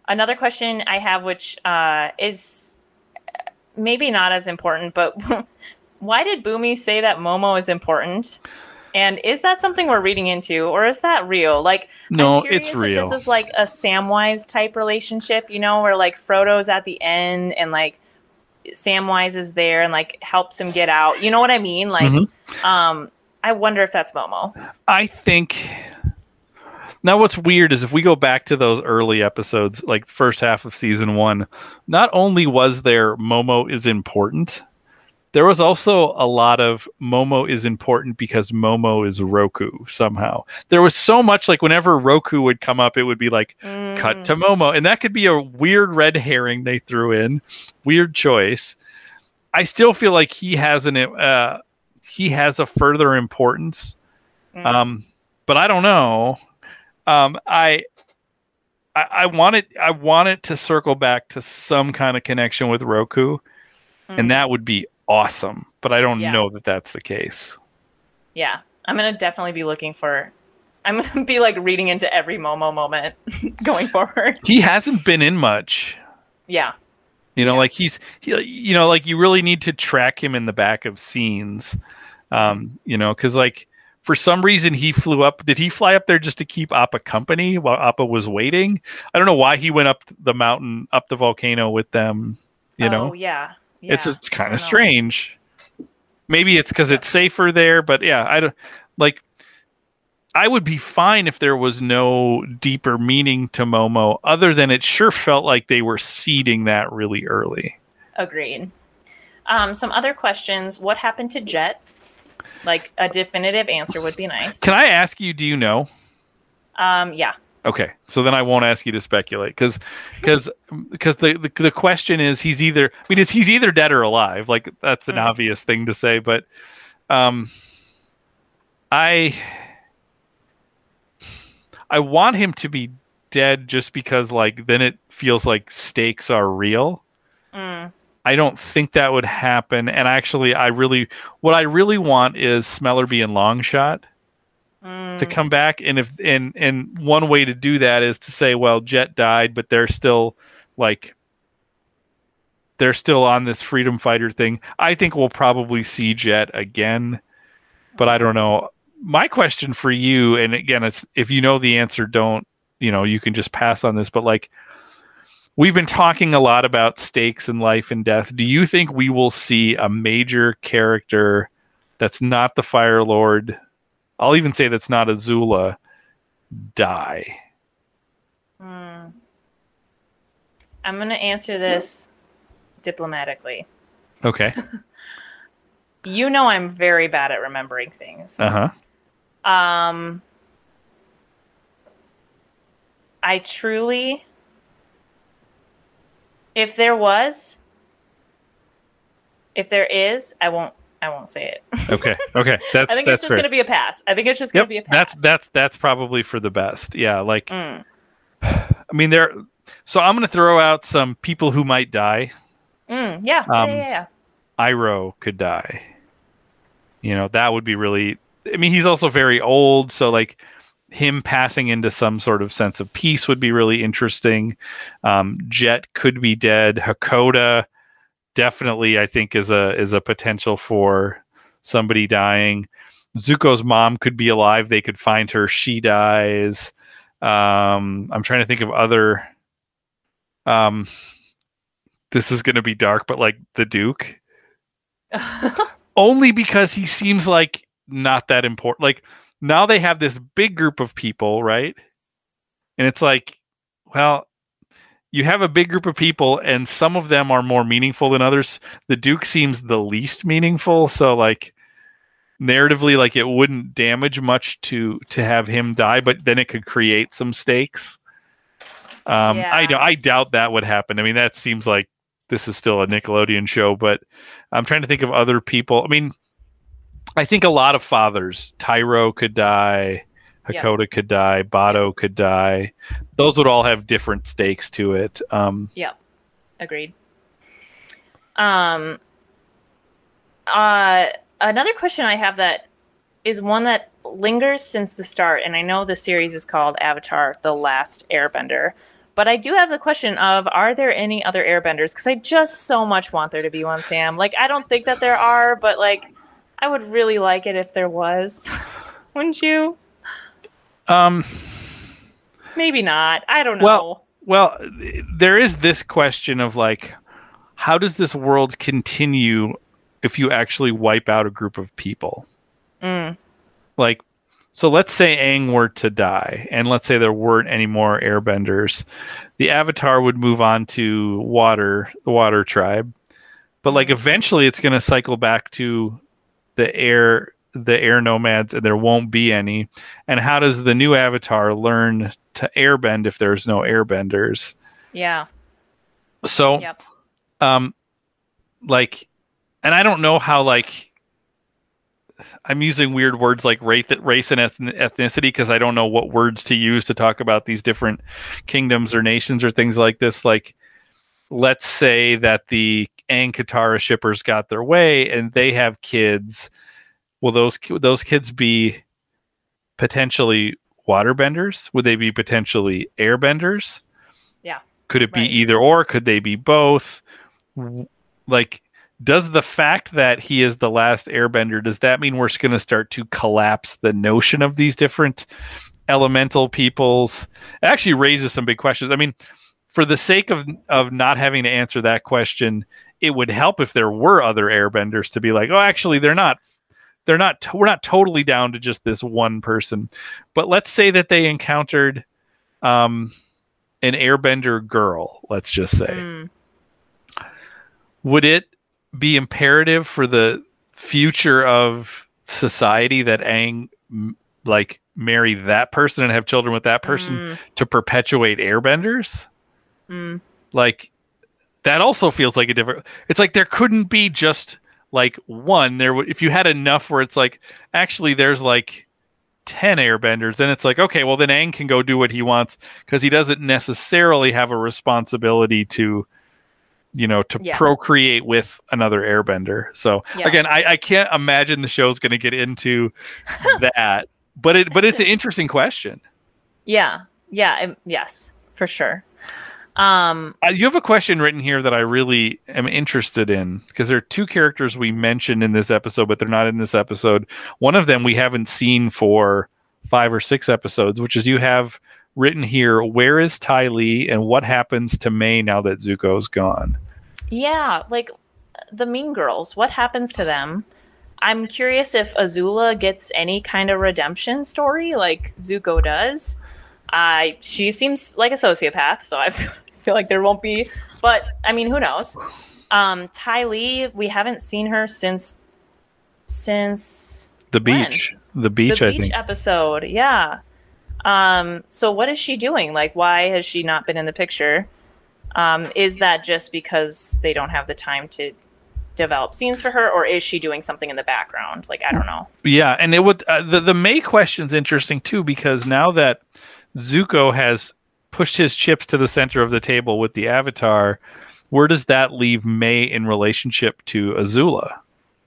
another question I have which uh is maybe not as important, but why did Bumi say that Momo is important? And is that something we're reading into or is that real? Like No, it's real. This is like a Samwise type relationship, you know, where like Frodo's at the end and like Samwise is there and like helps him get out. You know what I mean? Like, Mhm. um, I wonder if that's Momo. I think. Now, what's weird is if we go back to those early episodes, like first half of season one, not only was there Momo is important, there was also a lot of Momo is important because Momo is Roku somehow. There was so much like whenever Roku would come up, it would be like cut Mm, to Momo. And that could be a weird red herring they threw in. Weird choice. I still feel like he has an uh he has a further importance. mm, Um but I don't know. Um I I, I want it I want it to circle back to some kind of connection with Roku, mm. and that would be awesome. But I don't Yeah. know that that's the case. yeah, I'm gonna definitely be looking for. I'm gonna be like reading into every Momo moment going forward. He hasn't been in much. Yeah, You know, like he's, he, you know, like you really need to track him in the back of scenes. Um, you know, because like for some reason he flew up. Did he fly up there just to keep Appa company while Appa was waiting? I don't know why he went up the mountain, up the volcano with them. You oh, know, yeah, yeah. it's it's kind of strange. Maybe it's because it's safer there, but yeah, I don't like. I would be fine if there was no deeper meaning to Momo, other than it sure felt like they were seeding that really early. Agreed. Um, some other questions. What happened to Jet? Like a definitive answer would be nice. Can I ask you? Do you know? Um, yeah. Okay, so then I won't ask you to speculate because because because the, the the question is he's either I mean it's he's either dead or alive. Like that's an Mhm. obvious thing to say, but um, I I want him to be dead just because like then it feels like stakes are real. Mm, I don't think that would happen, and actually, I really what I really want is Smellerbee and Longshot mm, to come back and if and and one way to do that is to say well jet died but they're still like they're still on this freedom fighter thing. I think we'll probably see jet again but i don't know. My question for you and again it's if you know the answer don't you know you can just pass on this but like we've been talking a lot about stakes in life and death. Do you think we will see a major character that's not the fire lord I'll even say that's not Azula die. mm. I'm gonna answer this diplomatically. Okay. You know I'm very bad at remembering things. Uh huh. Um, I truly, if there was, if there is, I won't. I won't say it. Okay. Okay. That's I think that's it's just fair. gonna be a pass. I think it's just gonna be a pass. That's that's that's probably for the best. Yeah. Like Mm, I mean there. So I'm gonna throw out some people who might die. mm, yeah, Um, yeah, yeah, yeah. Iroh could die. You know that would be really. I mean he's also very old, so like him passing into some sort of sense of peace would be really interesting. Um, Jet could be dead. Hakoda definitely I think is a is a potential for somebody dying. Zuko's mom could be alive. They could find her. She dies. Um, I'm trying to think of other. Um, this is going to be dark, but like the Duke, only because he seems like not that important. Like now they have this big group of people, right? And it's like, well, you have a big group of people, and some of them are more meaningful than others. The Duke seems the least meaningful, so like narratively like it wouldn't damage much to to have him die, but then it could create some stakes. Um, I Yeah. I doubt that would happen. I mean, that seems like this is still a Nickelodeon show, but I'm trying to think of other people. I mean, I think a lot of fathers, Tyro could die, Yeah. Hakoda could die, Bato could die. Those would all have different stakes to it. Um, Agreed. Um uh another question I have that is one that lingers since the start and I know the series is called Avatar The Last Airbender. But I do have the question of are there any other airbenders cuz I just so much want there to be one Sam. Like I don't think that there are, but like I would really like it if there was. Wouldn't you? Um, Maybe not. I don't know. Well- Well, there is this question of like, how does this world continue if you actually wipe out a group of people? Mm, Like, so let's say Aang were to die, and let's say there weren't any more airbenders. The Avatar would move on to water, the water tribe. But like eventually it's gonna cycle back to the air the air nomads and there won't be any. And how does the new avatar learn to airbend if there's no airbenders? yeah. So, Yep. um, like, and I don't know how like I'm using weird words like race, race and ethnicity because I don't know what words to use to talk about these different kingdoms or nations or things like this. Like, let's say that the Aang Katara shippers got their way and they have kids. Will those those kids be potentially waterbenders? Would they be potentially airbenders? Yeah. Could it be Right. either or? Could they be both? Like, does the fact that he is the last airbender, does that mean we're going to start to collapse the notion of these different elemental peoples? It actually raises some big questions. I mean, for the sake of of not having to answer that question, it would help if there were other airbenders to be like, oh, actually, they're not. They're not. We're not totally down to just this one person. But let's say that they encountered um, an airbender girl. Let's just say Mm, would it be imperative for the future of society that Aang like marry that person and have children with that person mm, to perpetuate airbenders? mm. Like that also feels like a different it's like there couldn't be just like one there would if you had enough where it's like actually there's like 10 airbenders then it's like okay well then Aang can go do what he wants because he doesn't necessarily have a responsibility to you know to Yeah. procreate with another airbender so Yeah. again I, I can't imagine the show's going to get into that but it but it's an interesting question Yeah. Yeah. yes, for sure. Um, Uh, you have a question written here that I really am interested in because there are two characters we mentioned in this episode, but they're not in this episode. One of them we haven't seen for five or six episodes, which is you have written here where is Ty Lee and what happens to Mai now that Zuko's gone? yeah, like the Mean Girls, what happens to them? I'm curious if Azula gets any kind of redemption story like Zuko does. I she seems like a sociopath, so I feel like there won't be. But I mean, who knows? Um, Ty Lee, we haven't seen her since since The When? beach. The beach, the I beach think. episode. Yeah. Um, so what is she doing? Like, why has she not been in the picture? Um, is that just because they don't have the time to develop scenes for her, or is she doing something in the background? Like, I don't know. Yeah, and it would uh, the the Mai question's interesting too because now that Zuko has pushed his chips to the center of the table with the Avatar, where does that leave Mai in relationship to Azula?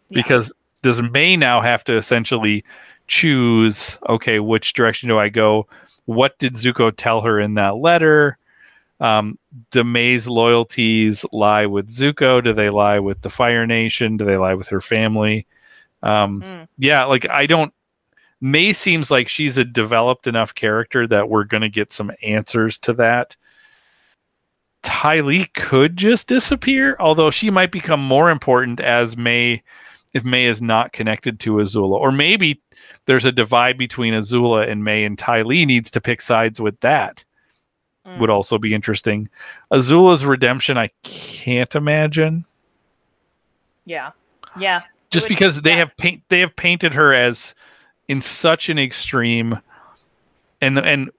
Yeah. Because does Mai now have to essentially choose? Okay, which direction do I go? What did Zuko tell her in that letter? Um, do Mai's loyalties lie with Zuko? Do they lie with the Fire Nation? Do they lie with her family? Um, Mm. yeah, like I don't. Mai seems like she's a developed enough character that we're going to get some answers to that. Ty Lee could just disappear, although she might become more important as Mai, if Mai is not connected to Azula, or maybe there's a divide between Azula and Mai, and Ty Lee needs to pick sides with that. Mm. Would also be interesting. Azula's redemption, I can't imagine Yeah. Yeah. just would- because they yeah. have paint they have painted her as in such an extreme and and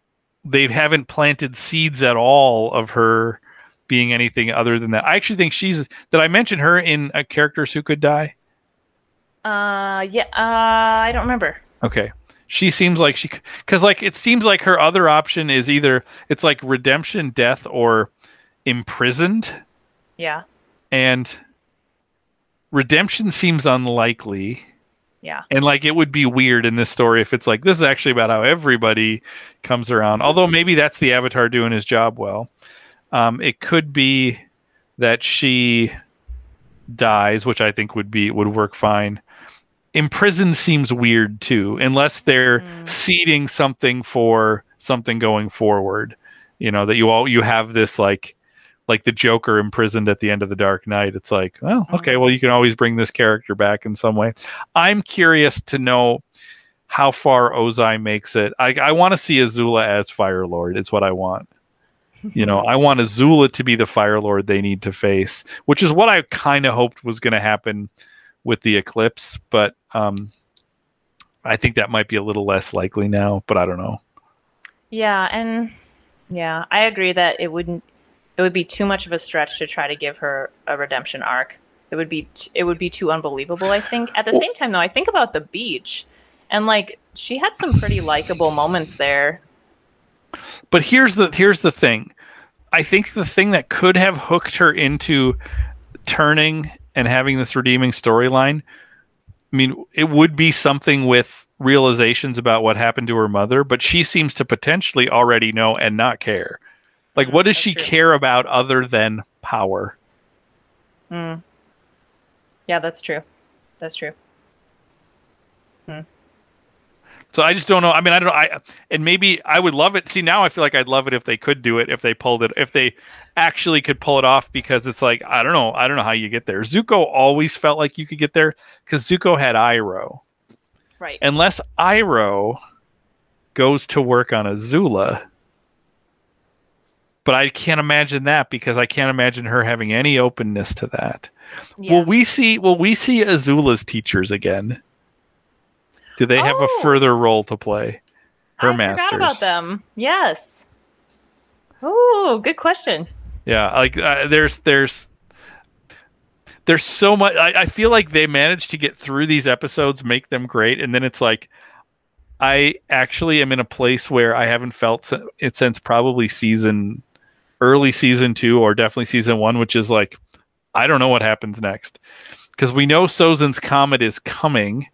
they haven't planted seeds at all of her being anything other than that. I actually think she's did I mention her in a characters who could die? Uh, yeah. Uh, I don't remember. Okay. She seems like she cuz like it seems like her other option is either it's like redemption, death or imprisoned Yeah. and redemption seems unlikely. Yeah. And like it would be weird in this story if it's like this is actually about how everybody comes around. Although maybe that's the Avatar doing his job well. Um, it could be that she dies, which I think would be would work fine. Imprisoned seems weird too, unless they're Mm. seeding something for something going forward. You know that you all you have this like like the Joker imprisoned at the end of the Dark Knight. It's like, well, okay, well you can always bring this character back in some way. I'm curious to know how far Ozai makes it. I, I want to see Azula as Fire Lord. It's what I want. You know, I want Azula to be the Fire Lord they need to face, which is what I kind of hoped was going to happen with the eclipse. But um, I think that might be a little less likely now. But I don't know. Yeah, and yeah, I agree that it wouldn't. It would be too much of a stretch to try to give her a redemption arc. It would be. T- it would be too unbelievable. I think. At the same time, though, I think about the beach, and like she had some pretty likable moments there. But here's the here's the thing. I think the thing that could have hooked her into turning and having this redeeming storyline. I mean, it would be something with realizations about what happened to her mother, but she seems to potentially already know and not care. Like, what does That's she true. care about other than power? Mm. Yeah, that's true. That's true. So I just don't know. I mean, I don't know. I and maybe I would love it. See, now I feel like I'd love it if they could do it, if they pulled it, if they actually could pull it off. Because it's like I don't know. I don't know how you get there. Zuko always felt like you could get there because Zuko had Iroh. Right. Unless Iroh goes to work on Azula. But I can't imagine that because I can't imagine her having any openness to that. Yeah. Will we see? Will we see Azula's teachers again? Do they have a Oh. further role to play? Her I masters. forgot about them. Yes. Oh, good question. Yeah, like uh, there's there's there's so much. I, I feel like they managed to get through these episodes, make them great, and then it's like I actually am in a place where I haven't felt it since probably season early season two or definitely season one, which is like I don't know what happens next because we know Sozin's comet is coming,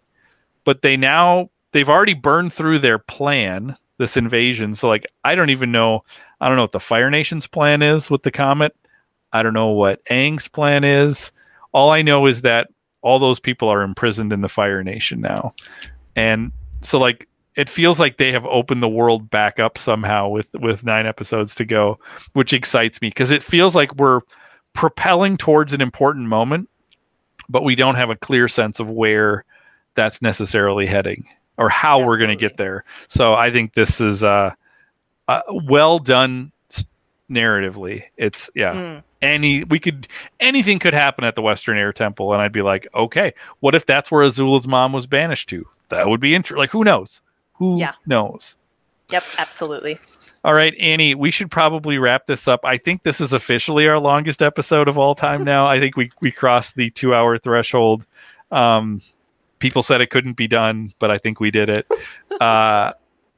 but they now they've already burned through their plan, this invasion. So like I don't even know. I don't know what the Fire Nation's plan is with the comet. I don't know what Aang's plan is. All I know is that all those people are imprisoned in the Fire Nation now, and so like it feels like they have opened the world back up somehow with with nine episodes to go, which excites me because it feels like we're propelling towards an important moment, but we don't have a clear sense of where that's necessarily heading or how we're going to get there. So I think this is uh, uh well done narratively. It's yeah. Mm. Any we could anything could happen at the Western Air Temple, and I'd be like, okay, what if that's where Azula's mom was banished to? That would be interesting. Like, who knows? Who Yeah. knows? Yep, absolutely. All right, Annie, we should probably wrap this up. I think this is officially our longest episode of all time now. I think we we crossed the two hour threshold. Um, people said it couldn't be done, but I think we did it. Uh,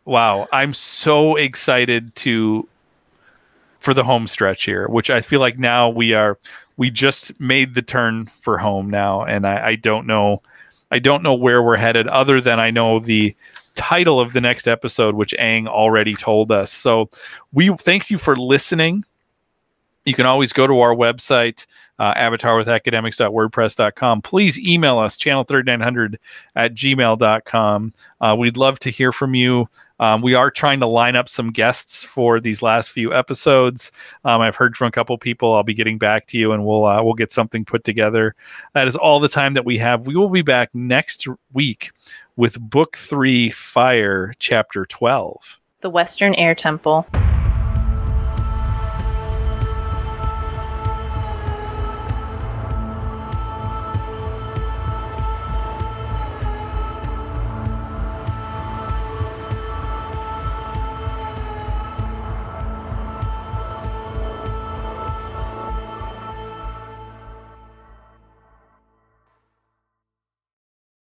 wow, I'm so excited to for the home stretch here, which I feel like now we are we just made the turn for home now, and I, I don't know I don't know where we're headed other than I know the title of the next episode, which Aang already told us. So we thanks you for listening. You can always go to our website, uh, avatarwithacademics.wordpress.com. Please email us, channel3900 at gmail.com. Uh, we'd love to hear from you. Um, we are trying to line up some guests for these last few episodes. Um, I've heard from a couple people. I'll be getting back to you, and we'll uh, we'll get something put together. That is all the time that we have. We will be back next week with Book Three, Fire, Chapter Twelve. The Western Air Temple.